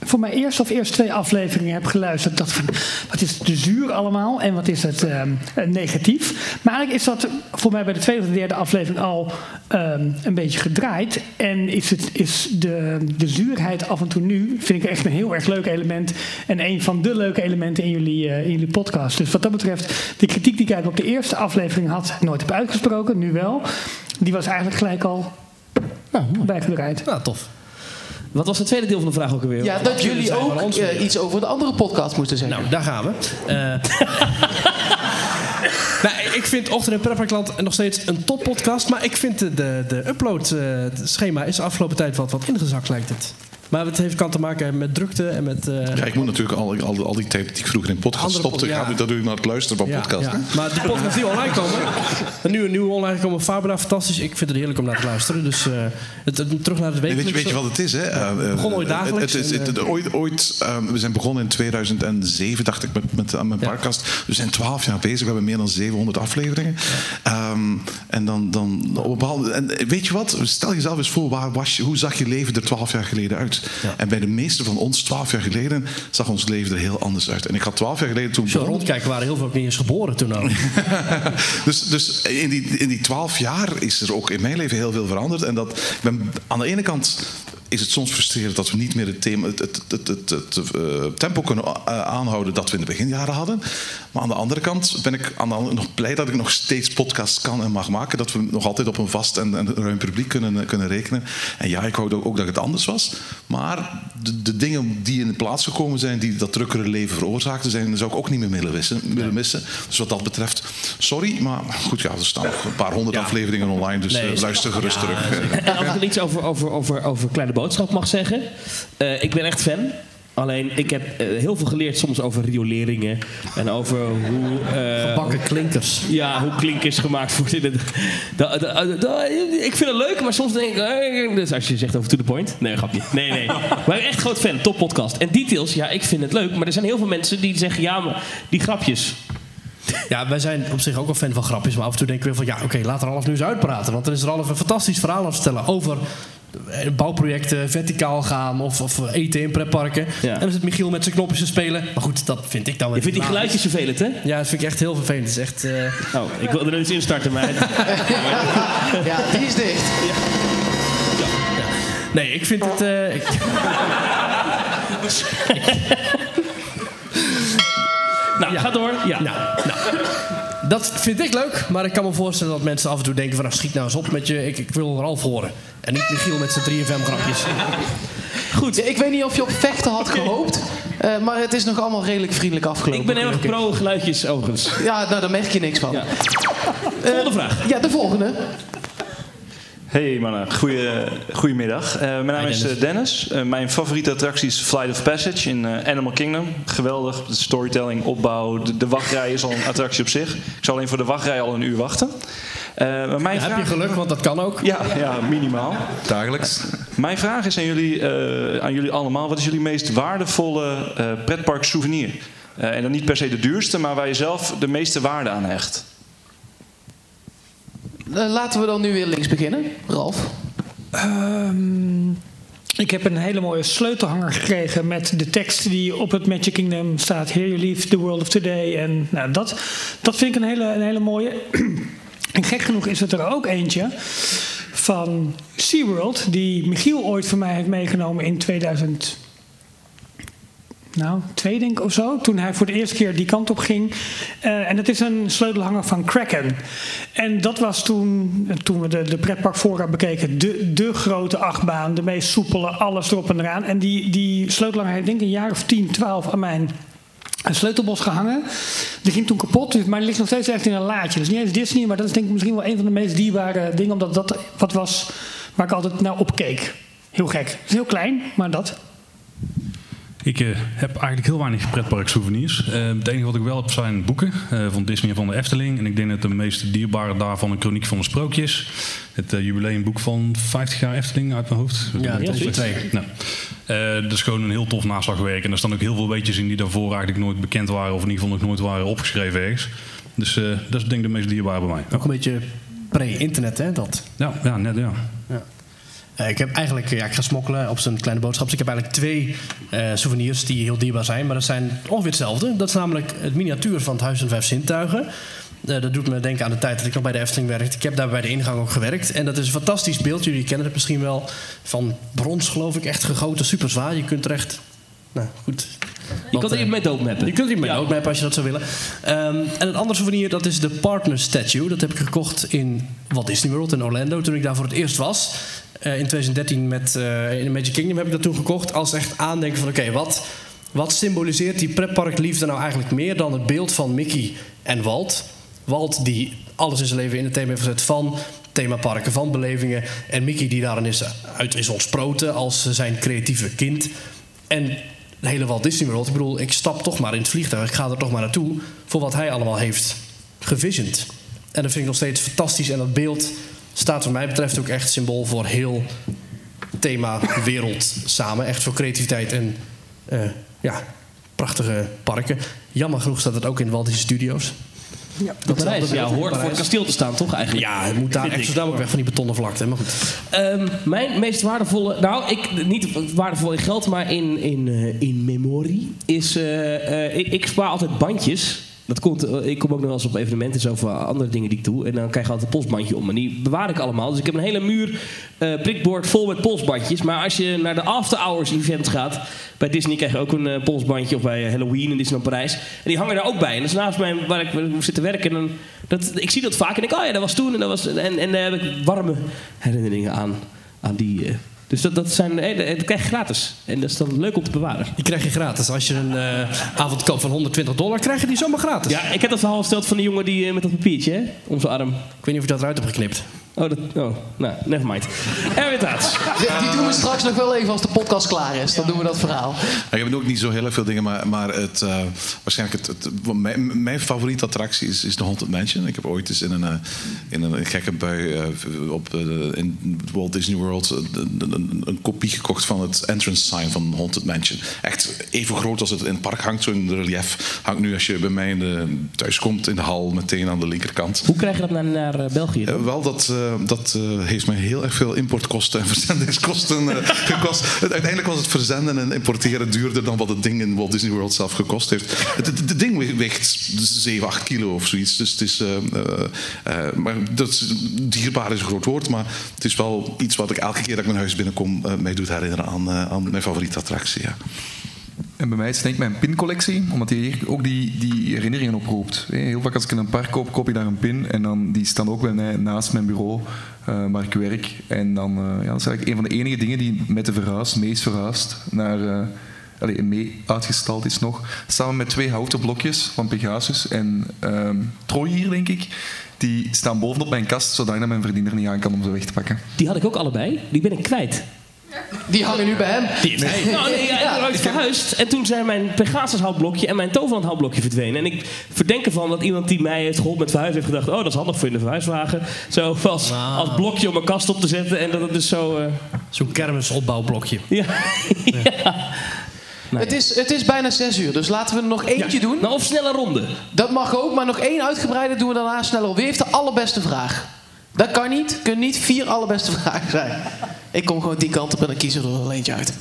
voor mijn eerste of eerste twee afleveringen heb geluisterd, dacht van, wat is het zuur allemaal en wat is het ehm, eh, negatief. Maar eigenlijk is dat voor mij bij de tweede of de derde aflevering al ehm, een beetje gedraaid. En is, het, is de, de zuurheid af en toe nu, vind ik echt een heel erg leuk element. En een van de leuke elementen in jullie, eh, in jullie podcast. Dus wat dat betreft, de kritiek die ik eigenlijk op de eerste aflevering had, nooit heb uitgesproken, nu wel. Die was eigenlijk gelijk al bijgedraaid. Nou, tof. Wat was het tweede deel van de vraag ook alweer? Ja, dat jullie zijn ook eh, iets over de andere podcast moesten zeggen. Nou, daar gaan we. Eh, (laughs) nou, ik vind Ochtend in Prepperkland nog steeds een toppodcast. Maar ik vind de, de, de upload-schema is de afgelopen tijd wat, wat ingezakt, lijkt het. Maar het heeft kan te maken met drukte en met... eh, Ja, ik moet natuurlijk al, al, al die tijd die ik vroeger in podcast Andere stopte, pod- ja. ga ik dat doe ik naar het luisteren van ja, podcast. ja. Maar de podcast die online komen. En nu een nieuwe online komen. Fabra, fantastisch. Ik vind het heerlijk om naar te luisteren. Dus eh, het, het- terug naar het Nee, wekelijkse. weet, je, weet je wat het is? Hè? Eh, eh, begon ooit het- dagelijks Het, het- het- ooit, ooit, eh, we zijn begonnen in 2007, dacht ik, met, met, mijn podcast. We zijn 12 jaar bezig. We hebben meer dan 700 afleveringen. Ehm, en dan, dan op en weet je wat? Stel jezelf eens voor, waar was je, hoe zag je leven er 12 jaar geleden uit? En bij de meeste van ons, 12 jaar geleden, zag ons leven er heel anders uit. En ik had 12 jaar geleden toen. Begonnen- rondkijken waren heel veel niet eens geboren toen ook. (laughs) dus dus in, die, in die twaalf jaar is er ook in mijn leven heel veel veranderd. En dat, ik ben, aan de ene kant is het soms frustrerend dat we niet meer het, thema, het, het, het, het, het, eh, tempo kunnen eh, aanhouden dat we in de beginjaren hadden. Maar aan de andere kant ben ik aan de andere- nog blij dat ik nog steeds podcasts kan en mag maken. Dat we nog altijd op een vast en, en ruim publiek kunnen, eh, kunnen rekenen. En ja, ik wou ook, ook dat het anders was. Maar de, de dingen die in de plaats gekomen zijn, die dat drukkere leven veroorzaakten, zijn, zou ik ook niet meer willen missen. Willen missen. Dus wat dat betreft, sorry, maar goed, ja, er staan nog een paar honderd afleveringen online. Dus Nee, luister gerust ja, terug. En als ik iets over, over, over, over Kleine Boodschap mag zeggen. eh, ik ben echt fan. Alleen, ik heb eh, heel veel geleerd soms over rioleringen. En over hoe... eh, Gebakken klinkers. Ja, hoe klinkers gemaakt worden. in het- Da- da- da- ik vind het leuk, maar soms denk ik... Dus als je zegt over To The Point. Nee, grapje. Nee, nee. (laughs) Maar echt groot fan. Top podcast. En details, ja, ik vind het leuk. Maar er zijn heel veel mensen die zeggen... Ja, maar die grapjes... Ja, wij zijn op zich ook wel fan van grapjes. Maar af en toe denken we van ja, oké, laat er half nu eens uitpraten. Want er is er al een fantastisch verhaal aan te vertellen over bouwprojecten, verticaal gaan of, of eten in pretparken. En dan zit Michiel met zijn knopjes te spelen. Maar goed, dat vind ik dan wel Je vindt die geluidjes vervelend, hè? Ja, dat vind ik echt heel vervelend. Het is echt... eh, Oh, ik wilde er eens instarten, maar... (laughs) Ja, die is dicht. Nee, ik vind het... eh, ik- (laughs) Nou, ga door. Ja. Nou, nou, dat vind ik leuk, maar ik kan me voorstellen dat mensen af en toe denken van... Nou, schiet nou eens op met je, ik, ik wil Ralf horen. En niet Michiel met zijn 3FM-grapjes. Goed. ik weet niet of je op vechten had gehoopt. eh, maar het is nog allemaal redelijk vriendelijk afgelopen. Ik ben heel erg gelukkig. pro geluidjes overigens. Ja, nou, daar merk je niks van. Volgende vraag. Ja, de volgende. Hey mannen, goeie, goedemiddag. Eh mijn naam is eh, Dennis. Eh, mijn favoriete attractie is Flight of Passage in eh, Animal Kingdom. Geweldig, de storytelling, opbouw, de, de wachtrij is al een attractie op zich. Ik zou alleen voor de wachtrij al een uur wachten. Eh, maar mijn Heb vraag... je geluk, want dat kan ook. Ja, ja minimaal. Dagelijks. Mijn vraag is aan jullie, eh, aan jullie allemaal. Wat is jullie meest waardevolle eh, pretpark souvenir? Eh, en dan niet per se de duurste, maar waar je zelf de meeste waarde aan hecht. Eh, laten we dan nu weer links beginnen. Ralf. Ehm, ik heb een hele mooie sleutelhanger gekregen met de tekst die op het Magic Kingdom staat. Here you leave the world of today. En nou, dat, dat vind ik een hele, een hele mooie. (clears throat) En gek genoeg is het er ook eentje van SeaWorld, die Michiel ooit voor mij heeft meegenomen in 2000 nou, twee denk ik of zo. Toen hij voor de eerste keer die kant op ging. Eh, en dat is een sleutelhanger van Kraken. En dat was toen, toen we de, de pretparkvoorraad bekeken, de, de grote achtbaan. De meest soepele, alles erop en eraan. En die, die sleutelhanger heeft denk ik een jaar of 10, 12 aan mijn sleutelbos gehangen. Die ging toen kapot, dus- maar die ligt nog steeds echt in een laadje. Dus niet eens Disney, maar dat is denk ik misschien wel een van de meest dierbare dingen. Omdat dat wat was waar ik altijd naar opkeek. Heel gek. Het is heel klein, maar dat. Ik eh, heb eigenlijk heel weinig pretpark souvenirs. Eh, het enige wat ik wel heb zijn boeken eh, van Disney en van de Efteling. En ik denk dat de meest dierbare daarvan een chroniek van een sprookje is. Het jubileumboek van 50 jaar Efteling uit mijn hoofd. Ja, dat is twee. Nou, dat is gewoon een heel tof naslagwerk. En er staan ook heel veel weetjes in die daarvoor eigenlijk nooit bekend waren. Of in ieder geval nog nooit waren opgeschreven ergens. Dus dat is denk ik de meest dierbare bij mij. Ook een beetje pre-internet hè, dat? Ja, ja net ja. ja. Uh, ik heb eigenlijk, ja, ik ga smokkelen op zijn kleine boodschap. Ik heb eigenlijk twee uh, souvenirs die heel dierbaar zijn. Maar dat zijn ongeveer hetzelfde. Dat is namelijk het miniatuur van het Huis en Vijf Zintuigen. Uh, dat doet me denken aan de tijd dat ik nog bij de Efteling werkte. Ik heb daar bij de ingang ook gewerkt. En dat is een fantastisch beeld. Jullie kennen het misschien wel. Van brons, geloof ik. Echt gegoten, super zwaar. Je kunt er echt nou, goed. Je kunt er even mee doodmappen. Je kunt er mee ja. doodmappen als je dat zou willen. Um, en het andere souvenir, dat is de Partner Statue. Dat heb ik gekocht in Walt Disney World in Orlando toen ik daar voor het eerst was. Uh, in 2013 met, uh, in de Magic Kingdom heb ik dat toen gekocht. Als echt aandenken van oké, wat, wat symboliseert die pretparkliefde nou eigenlijk meer dan het beeld van Mickey en Walt? Walt die alles in zijn leven in het thema heeft gezet van themaparken, van belevingen. En Mickey die daarin is uit is ontsproten als zijn creatieve kind. En de hele Walt Disney World. Ik bedoel, ik stap toch maar in het vliegtuig. Ik ga er toch maar naartoe voor wat hij allemaal heeft gevisioned. En dat vind ik nog steeds fantastisch. En dat beeld staat wat mij betreft ook echt symbool voor heel thema wereld samen. Echt voor creativiteit en uh, ja, prachtige parken. Jammer genoeg staat het ook in Walt Disney Studios. Ja, dat Parijs, ja, hoort voor het kasteel te staan, toch eigenlijk? Ja, het moet daar echt zo ook weg van die betonnen vlakte. Maar goed. Um, mijn meest waardevolle, nou, ik, niet waardevol in geld, maar in, in, uh, in memorie, is. Uh, uh, ik, ik spaar altijd bandjes dat komt, eh, ik kom ook nog wel eens op evenementen zo van andere dingen die ik doe. En dan krijg je altijd een polsbandje om. En die bewaar ik allemaal. Dus ik heb een hele muur uh, prikbord vol met polsbandjes. Maar als je naar de after hours event gaat. Bij Disney krijg je ook een uh, polsbandje. Of bij Halloween in Disneyland Parijs. En die hangen daar ook bij. En dat is naast mij waar ik moest zitten werken. En dan, dat, ik zie dat vaak. En ik denk, oh ja, dat was toen. En, dat was, en, en daar heb ik warme herinneringen aan. Aan die... Dus dat, dat, zijn, dat krijg je gratis. En dat is dan leuk om te bewaren. Die krijg je gratis. Als je een uh, avond koopt van 120 dollar, krijg je die zomaar gratis. Ja, ik heb dat verhaal verteld van die jongen die, met dat papiertje hè, om zijn arm. Ik weet niet of je dat eruit hebt geknipt. Oh, dat, oh nou, nevermind. Erwin Taats. Die, die doen we straks nog wel even als de podcast klaar is. Dan doen we dat verhaal. Ik heb ook niet zo heel erg veel dingen, maar, maar het, uh, waarschijnlijk het, het, mijn, mijn, favoriete attractie is, is de Haunted Mansion. Ik heb ooit eens in een, uh, in een gekke bui uh, op, in Walt Disney World een, een, een, kopie gekocht van het entrance sign van Haunted Mansion. Echt even groot als het in het park hangt, zo'n relief. Hangt nu als je bij mij in de, thuis komt in de hal meteen aan de linkerkant. Hoe krijg je dat naar, naar België? wel, dat dat uh, heeft mij heel erg veel importkosten en (laughs) verzendingskosten uh, gekost. Uiteindelijk was het verzenden en importeren duurder dan wat het ding in Walt Disney World zelf gekost heeft. Het, ding weegt 7, 8 kilo of zoiets. Dus het is, maar dat is, dierbaar is een groot woord, maar het is wel iets wat ik elke keer dat ik mijn huis binnenkom mij doet herinneren aan, aan mijn favoriete attractie. Ja. En bij mij is het denk ik mijn pincollectie, omdat die hier ook die, die herinneringen oproept. Heel vaak als ik in een park koop, koop je daar een pin en dan, die staan ook bij mij naast mijn bureau uh, waar ik werk. En dan, uh, ja, dat is eigenlijk een van de enige dingen die met de verhuis, meest verhuist, naar, uh, allez, mee uitgestald is nog. Samen met twee houten blokjes van Pegasus en um, Troy hier, denk ik. Die staan bovenop mijn kast, zodat mijn verdiener niet aan kan om ze weg te pakken. Die had ik ook allebei. Die ben ik kwijt. Die hangen nu bij hem. Die, nee. Nou, nee, ja, ja, ik verhuisd. En toen zijn mijn Pegasus houtblokje en mijn Toverland houtblokje verdwenen. En ik verdenk ervan dat iemand die mij heeft geholpen met verhuizen heeft gedacht... oh, dat is handig voor in de verhuiswagen. Zo als, wow. als blokje om mijn kast op te zetten. En dat het dus zo... Uh... Zo'n kermisopbouwblokje. Ja. (laughs) ja. Nou, het, is, het is bijna zes uur, dus laten we er nog eentje doen. Nou, of snelle ronde. Dat mag ook, maar nog één uitgebreide doen we daarna sneller op. Wie heeft de allerbeste vraag? Dat kan niet. Kunnen niet vier allerbeste (laughs) vragen zijn. Ik kom gewoon die kant op en dan kiezen we er wel eentje uit.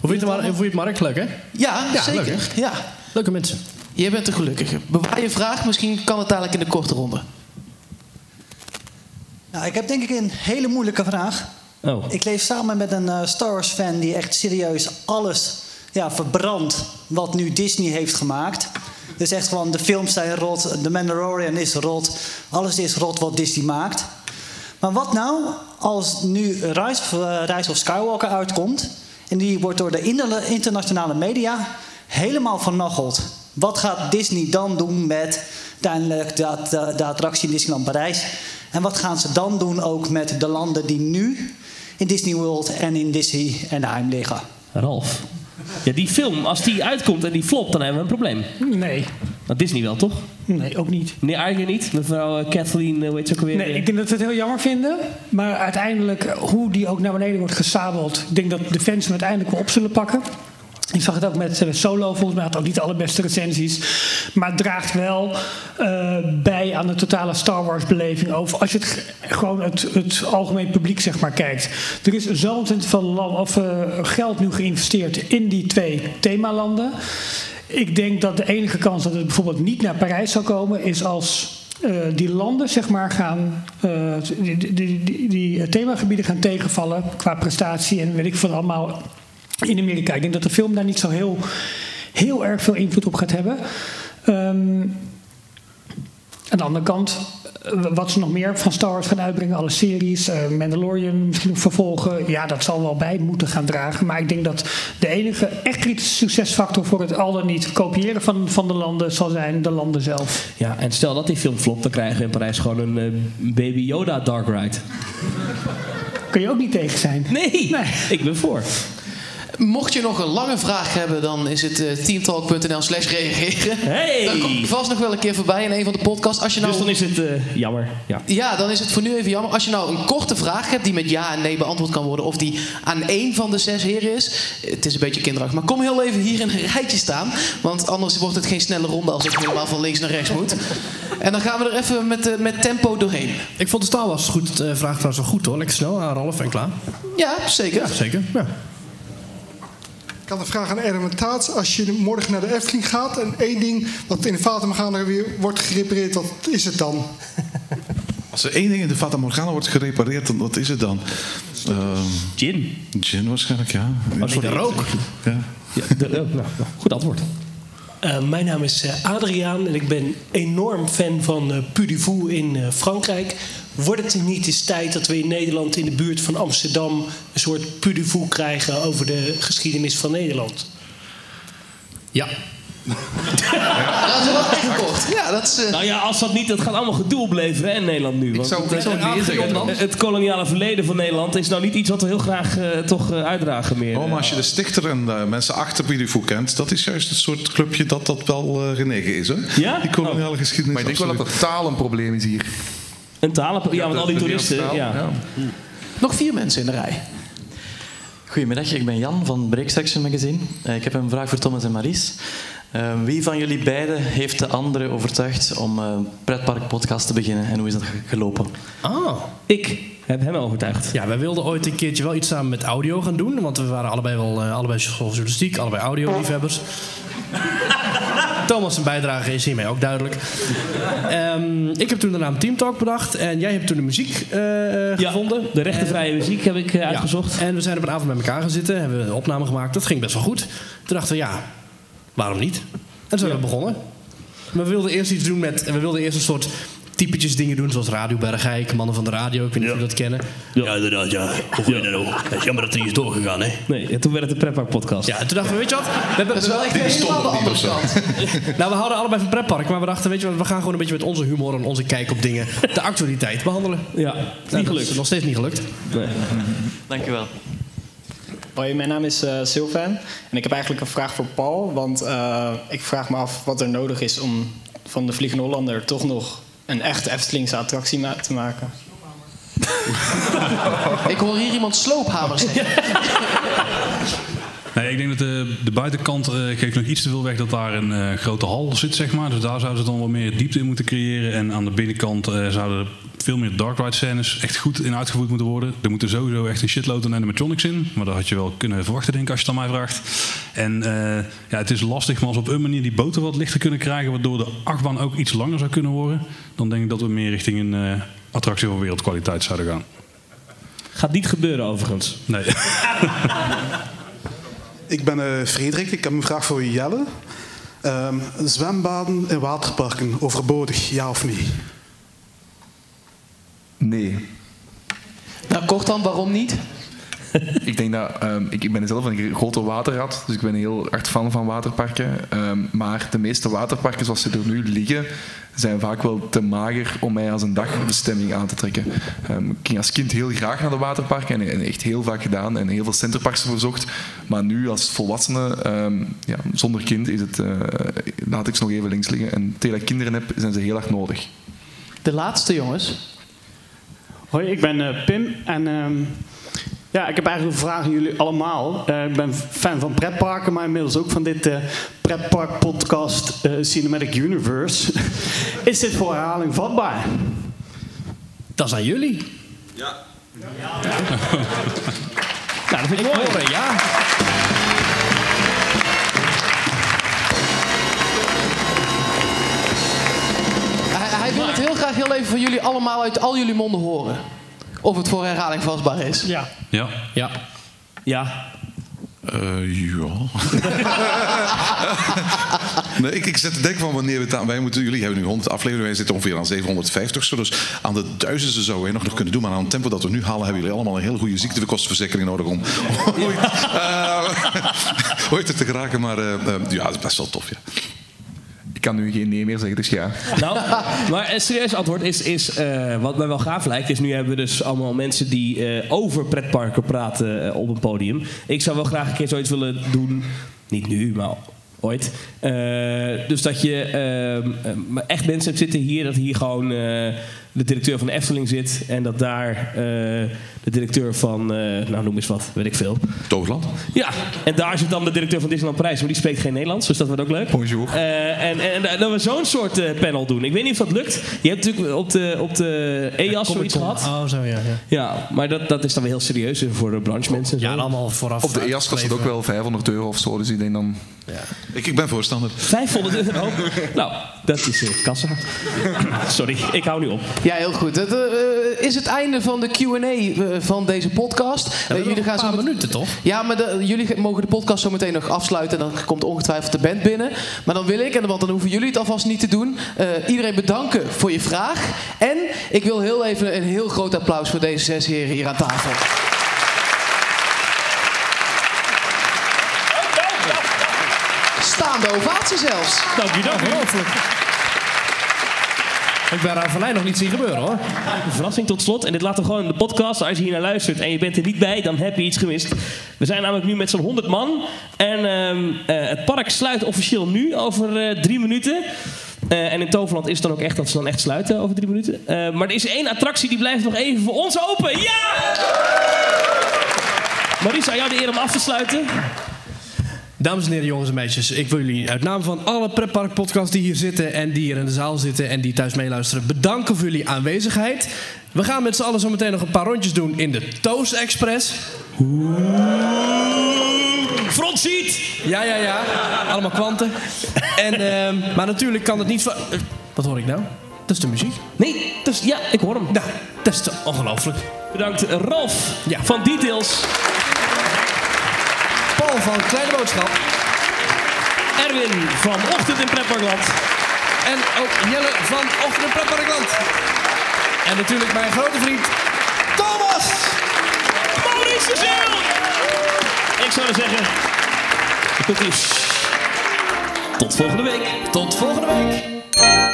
Hoe vind je het, Mark? Vond je het Mark leuk, hè? Ja, Ja, zeker. leuk, hè? ja. Leuke mensen. Jij bent de gelukkige. Bewaar je vraag, misschien kan het dadelijk in de korte ronde. Nou, ik heb denk ik een hele moeilijke vraag. Oh. Ik leef samen met een eh, Star Wars fan die echt serieus alles ja, verbrandt wat nu Disney heeft gemaakt. Dus echt gewoon, de films zijn rot, The Mandalorian is rot, alles is rot wat Disney maakt. Maar wat nou als nu Rise of, eh, Rise of Skywalker uitkomt en die wordt door de inter- internationale media helemaal vernacheld? Wat gaat Disney dan doen met uiteindelijk de, de, de attractie in Disneyland Parijs? En wat gaan ze dan doen ook met de landen die nu in Disney World en in Disney Anaheim liggen? Ralf. Ja, die film, als die uitkomt en die flopt, dan hebben we een probleem. Nee. Dat Disney wel, toch? Nee, ook niet. Nee, eigenlijk niet. Mevrouw eh, Kathleen, eh, hoe heet ze ook alweer? Nee, ik denk dat we het heel jammer vinden. Maar uiteindelijk, eh, hoe die ook naar beneden wordt gesabeld... ik denk dat de fans hem uiteindelijk wel op zullen pakken. Ik zag het ook met eh, Solo, volgens mij had ook niet de allerbeste recensies. Maar het draagt wel eh, bij aan de totale Star Wars beleving. Over, als je het gewoon het, het algemeen publiek zeg maar kijkt. Er is zo ontzettend veel land, of, eh, geld nu geïnvesteerd in die twee themalanden. Ik denk dat de enige kans dat het bijvoorbeeld niet naar Parijs zou komen... is als eh, die landen zeg maar gaan, eh, die, die, die, themagebieden gaan tegenvallen qua prestatie en weet ik veel allemaal in Amerika. Ik denk dat de film daar niet zo heel, heel erg veel invloed op gaat hebben. Ehm, aan de andere kant, wat ze nog meer van Star Wars gaan uitbrengen, alle series, eh, Mandalorian misschien vervolgen, ja, dat zal wel bij moeten gaan dragen. Maar ik denk dat de enige echt kritische succesfactor voor het al dan niet kopiëren van, van de landen zal zijn de landen zelf. Ja, en stel dat die film flopt, dan krijgen we in Parijs gewoon een eh, Baby Yoda Dark Ride. Kun je ook niet tegen zijn? Nee, ik ben voor. Mocht je nog een lange vraag hebben, dan is het eh, teamtalk.nl slash reageren. Hey! Dan kom je vast nog wel een keer voorbij in een van de podcasts. Als je nou... Dus dan is het eh, jammer. Ja. Ja, dan is het voor nu even jammer. Als je nou een korte vraag hebt die met ja en nee beantwoord kan worden, of die aan één van de zes heren is, het is een beetje kinderachtig, maar kom heel even hier in een rijtje staan, want anders wordt het geen snelle ronde als ik helemaal van links naar rechts moet. En dan gaan we er even met, eh, met tempo doorheen. Ik vond de Star Wars goed, vraag trouwens wel goed hoor. Lekker snel aan Ralf en klaar. Ja, zeker. Ja, zeker. Ja. Ik had een vraag aan Erwin Taats. Als je morgen naar de Efteling gaat en één ding wat in de Fata Morgana weer wordt gerepareerd, wat is het dan? (laughs) Als er één ding in de Fata Morgana wordt gerepareerd, dan wat is het dan? Ehm, gin. Gin waarschijnlijk, ja. Oh, nee, de rook. Ja. Ja, de, eh, nou, goed antwoord. Eh, mijn naam is eh, Adriaan en ik ben enorm fan van Fou in Frankrijk. Wordt het niet eens tijd dat we in Nederland in de buurt van Amsterdam een soort Fou krijgen over de geschiedenis van Nederland? Ja. Dat is wel echt kort. Ja, dat is... eh, Nou ja, als dat niet, dat gaat allemaal gedoe opleveren hè, in Nederland nu. Want zou- het, ik zou het eh, weer zeggen. het, het koloniale verleden van Nederland is nou niet iets wat we heel graag eh, toch eh, uitdragen meer. Oh, maar als je de stichter en de mensen achter Pidifou kent, dat is juist het soort clubje dat dat wel eh genegen is. Hè? Ja? Die koloniale geschiedenis. Maar ik denk wel dat er taal een probleem is hier. Een talen, ja, want al die toeristen. Ja. Nog vier mensen in de rij. Goedemiddag, ik ben Jan van Breaksection Magazine. Eh, ik heb een vraag voor Thomas en Maries. Eh, wie van jullie beiden heeft de andere overtuigd om uh, Pretpark Podcast te beginnen en hoe is dat ge- gelopen? Ah. Ik heb hem overtuigd. Ja, wij wilden ooit een keertje wel iets samen met audio gaan doen. Want we waren allebei wel uh, allebei journalistiek, allebei audioliefhebbers. (laughs) Thomas' zijn bijdrage is hiermee ook duidelijk. Um, ik heb toen de naam Team Talk bedacht. En jij hebt toen de muziek uh, ja, gevonden. De rechtenvrije muziek heb ik uh, uitgezocht. Ja, en we zijn op een avond met elkaar gaan zitten. Hebben we een opname gemaakt. Dat ging best wel goed. Toen dachten we, ja, waarom niet? En toen zijn we begonnen. We wilden eerst iets doen met... We wilden eerst een soort typetjes dingen doen, zoals Radio Bergijk, Mannen van de Radio, ik weet niet of jullie dat kennen. Ja, inderdaad, ja. Of ja. dat ook. Het is jammer dat het niet is doorgegaan, hè? Nee, en toen werd het de Pretpark podcast. Ja, en toen dachten we, weet je wat? We hebben, dat is wel echt helemaal de andere kant. (laughs) nou, we houden allebei van pretpark, maar we dachten, weet je wat, we gaan gewoon een beetje met onze humor en onze kijk op dingen de actualiteit behandelen. Ja, niet nou, gelukt. Is nog steeds niet gelukt. Nee. Dankjewel. Hoi, mijn naam is uh, Sylvain en ik heb eigenlijk een vraag voor Paul, want uh, ik vraag me af wat er nodig is om van de Vliegende Hollander toch nog een echte Eftelingse attractie ma te maken. (laughs) ik hoor hier iemand sloophamers zeggen. Nee, ik denk dat de, de buitenkant uh, geeft nog iets te veel weg dat daar een uh, grote hal zit, zeg maar. Dus daar zouden ze dan wat meer diepte in moeten creëren. En aan de binnenkant uh, zouden veel meer dark ride scènes echt goed in uitgevoerd moeten worden. Er moeten sowieso echt een shitload aan animatronics in. Maar dat had je wel kunnen verwachten, denk ik, als je het aan mij vraagt. En eh, ja, het is lastig, maar als we op een manier die boten wat lichter kunnen krijgen... waardoor de achtbaan ook iets langer zou kunnen worden... dan denk ik dat we meer richting een eh, attractie van wereldkwaliteit zouden gaan. Gaat niet gebeuren overigens. Nee. (laughs) Ik ben eh, Frederik, ik heb een vraag voor Jelle. Ehm, zwembaden en waterparken, overbodig, ja of nee? Nee. Nou, kort dan, waarom niet? (laughs) ik denk dat, ehm, ik, ik ben zelf een grote waterrat, dus ik ben heel hard fan van waterparken. Ehm, maar de meeste waterparken zoals ze er nu liggen, zijn vaak wel te mager om mij als een dagbestemming aan te trekken. Ehm, ik ging als kind heel graag naar de waterparken en, en echt heel vaak gedaan en heel veel centerparks bezocht. Maar nu als volwassene, ja, zonder kind, is het, eh, laat ik ze nog even links liggen. En tegen dat ik kinderen heb, zijn ze heel erg nodig. De laatste jongens. Hoi, ik ben eh, Pim en ehm, ja, ik heb eigenlijk een vraag aan jullie allemaal. Eh, ik ben fan van pretparken, maar inmiddels ook van dit uh, pretpark podcast Cinematic Universe. (laughs) is dit voor herhaling vatbaar? Dat is aan jullie. Ja. (laughs) Nou, dat vind ik mooi. Ja. Het heel graag heel even van jullie allemaal uit al jullie monden horen. Of het voor herhaling vastbaar is. Ja. Ja. Ja. Ja. ja. (laughs) nee, ik, ik zit te denken van wanneer we het aan... Wij moeten, jullie hebben nu 100 afleveringen, wij zitten ongeveer aan 750. Zo, dus aan de duizendste zouden wij nog, nog kunnen doen. Maar aan het tempo dat we nu halen, hebben jullie allemaal een hele goede ziektekostenverzekering nodig om (laughs) (laughs) ooit, uh, ooit er te geraken. Maar uh, uh, ja, dat is best wel tof, ja. Ik kan nu geen nee meer zeggen, dus ja. Nou, maar een serieus antwoord is, is uh, wat mij wel gaaf lijkt, is nu hebben we dus allemaal mensen die uh, over pretparken praten uh, op een podium. Ik zou wel graag een keer zoiets willen doen, niet nu, maar ooit. dus dat je echt mensen hebt zitten hier, dat hier gewoon de directeur van de Efteling zit en dat daar de directeur van, nou noem eens wat, weet ik veel. Toverland? Ja, en daar zit dan de directeur van Disneyland Parijs, maar die spreekt geen Nederlands, dus dat wordt ook leuk. Bonjour. Uh, en, en, en dat we zo'n soort uh, panel doen. Ik weet niet of dat lukt. Je hebt natuurlijk op de, op de EAS zoiets gehad. Oh, zo ja. Ja, ja maar dat, dat is dan weer heel serieus voor de branchemensen. Ja, allemaal vooraf. Op de EAS kost het ook wel 500 euro of zo, dus ik denk dan... Ja. Ik, ik ben voorstander. 500 euro? nou, dat is uh, kassa. Sorry, ik hou nu op. Ja, heel goed. Het is het einde van de Q&A van deze podcast. Ja, jullie gaan een paar minuten, toch? Ja, maar de, jullie mogen de podcast zo meteen nog afsluiten. Dan komt ongetwijfeld de band binnen. Maar dan wil ik, en want dan hoeven jullie het alvast niet te doen, uh, iedereen bedanken voor je vraag. En ik wil heel even een heel groot applaus voor deze zes heren hier aan tafel. Staande ovatie zelfs. Dank je, dank. Ik ben daar van mij nog niet zien gebeuren hoor. Een verrassing tot slot. En dit laten we gewoon in de podcast. Als je hier naar luistert en je bent er niet bij, dan heb je iets gemist. We zijn namelijk nu met zo'n 100 man. En uh, uh, het park sluit officieel nu over uh, drie minuten. Uh, en in Toverland is het dan ook echt dat ze dan echt sluiten over drie minuten. Maar er is één attractie die blijft nog even voor ons open. Ja! Marisa, jou de eer om af te sluiten. Dames en heren, jongens en meisjes, ik wil jullie uit naam van alle pretpark podcasts die hier zitten en die hier in de zaal zitten en die thuis meeluisteren, bedanken voor jullie aanwezigheid. We gaan met z'n allen zo meteen nog een paar rondjes doen in de Toast Express. Frontseat! Ja, ja, ja. Allemaal kwanten. En, uh, maar natuurlijk kan het niet van... Uh, wat hoor ik nou? Dat is de muziek. Nee, dat is, ja, ik hoor hem. Nou, dat is ongelooflijk. Bedankt Ralf ja. van Details. Van Kleine Boodschap. Erwin van Ochtend in Pretparkland. En ook Jelle van Ochtend in Pretparkland. En natuurlijk mijn grote vriend Thomas. Maurice. Ik zou zeggen, tot volgende week. Tot volgende week.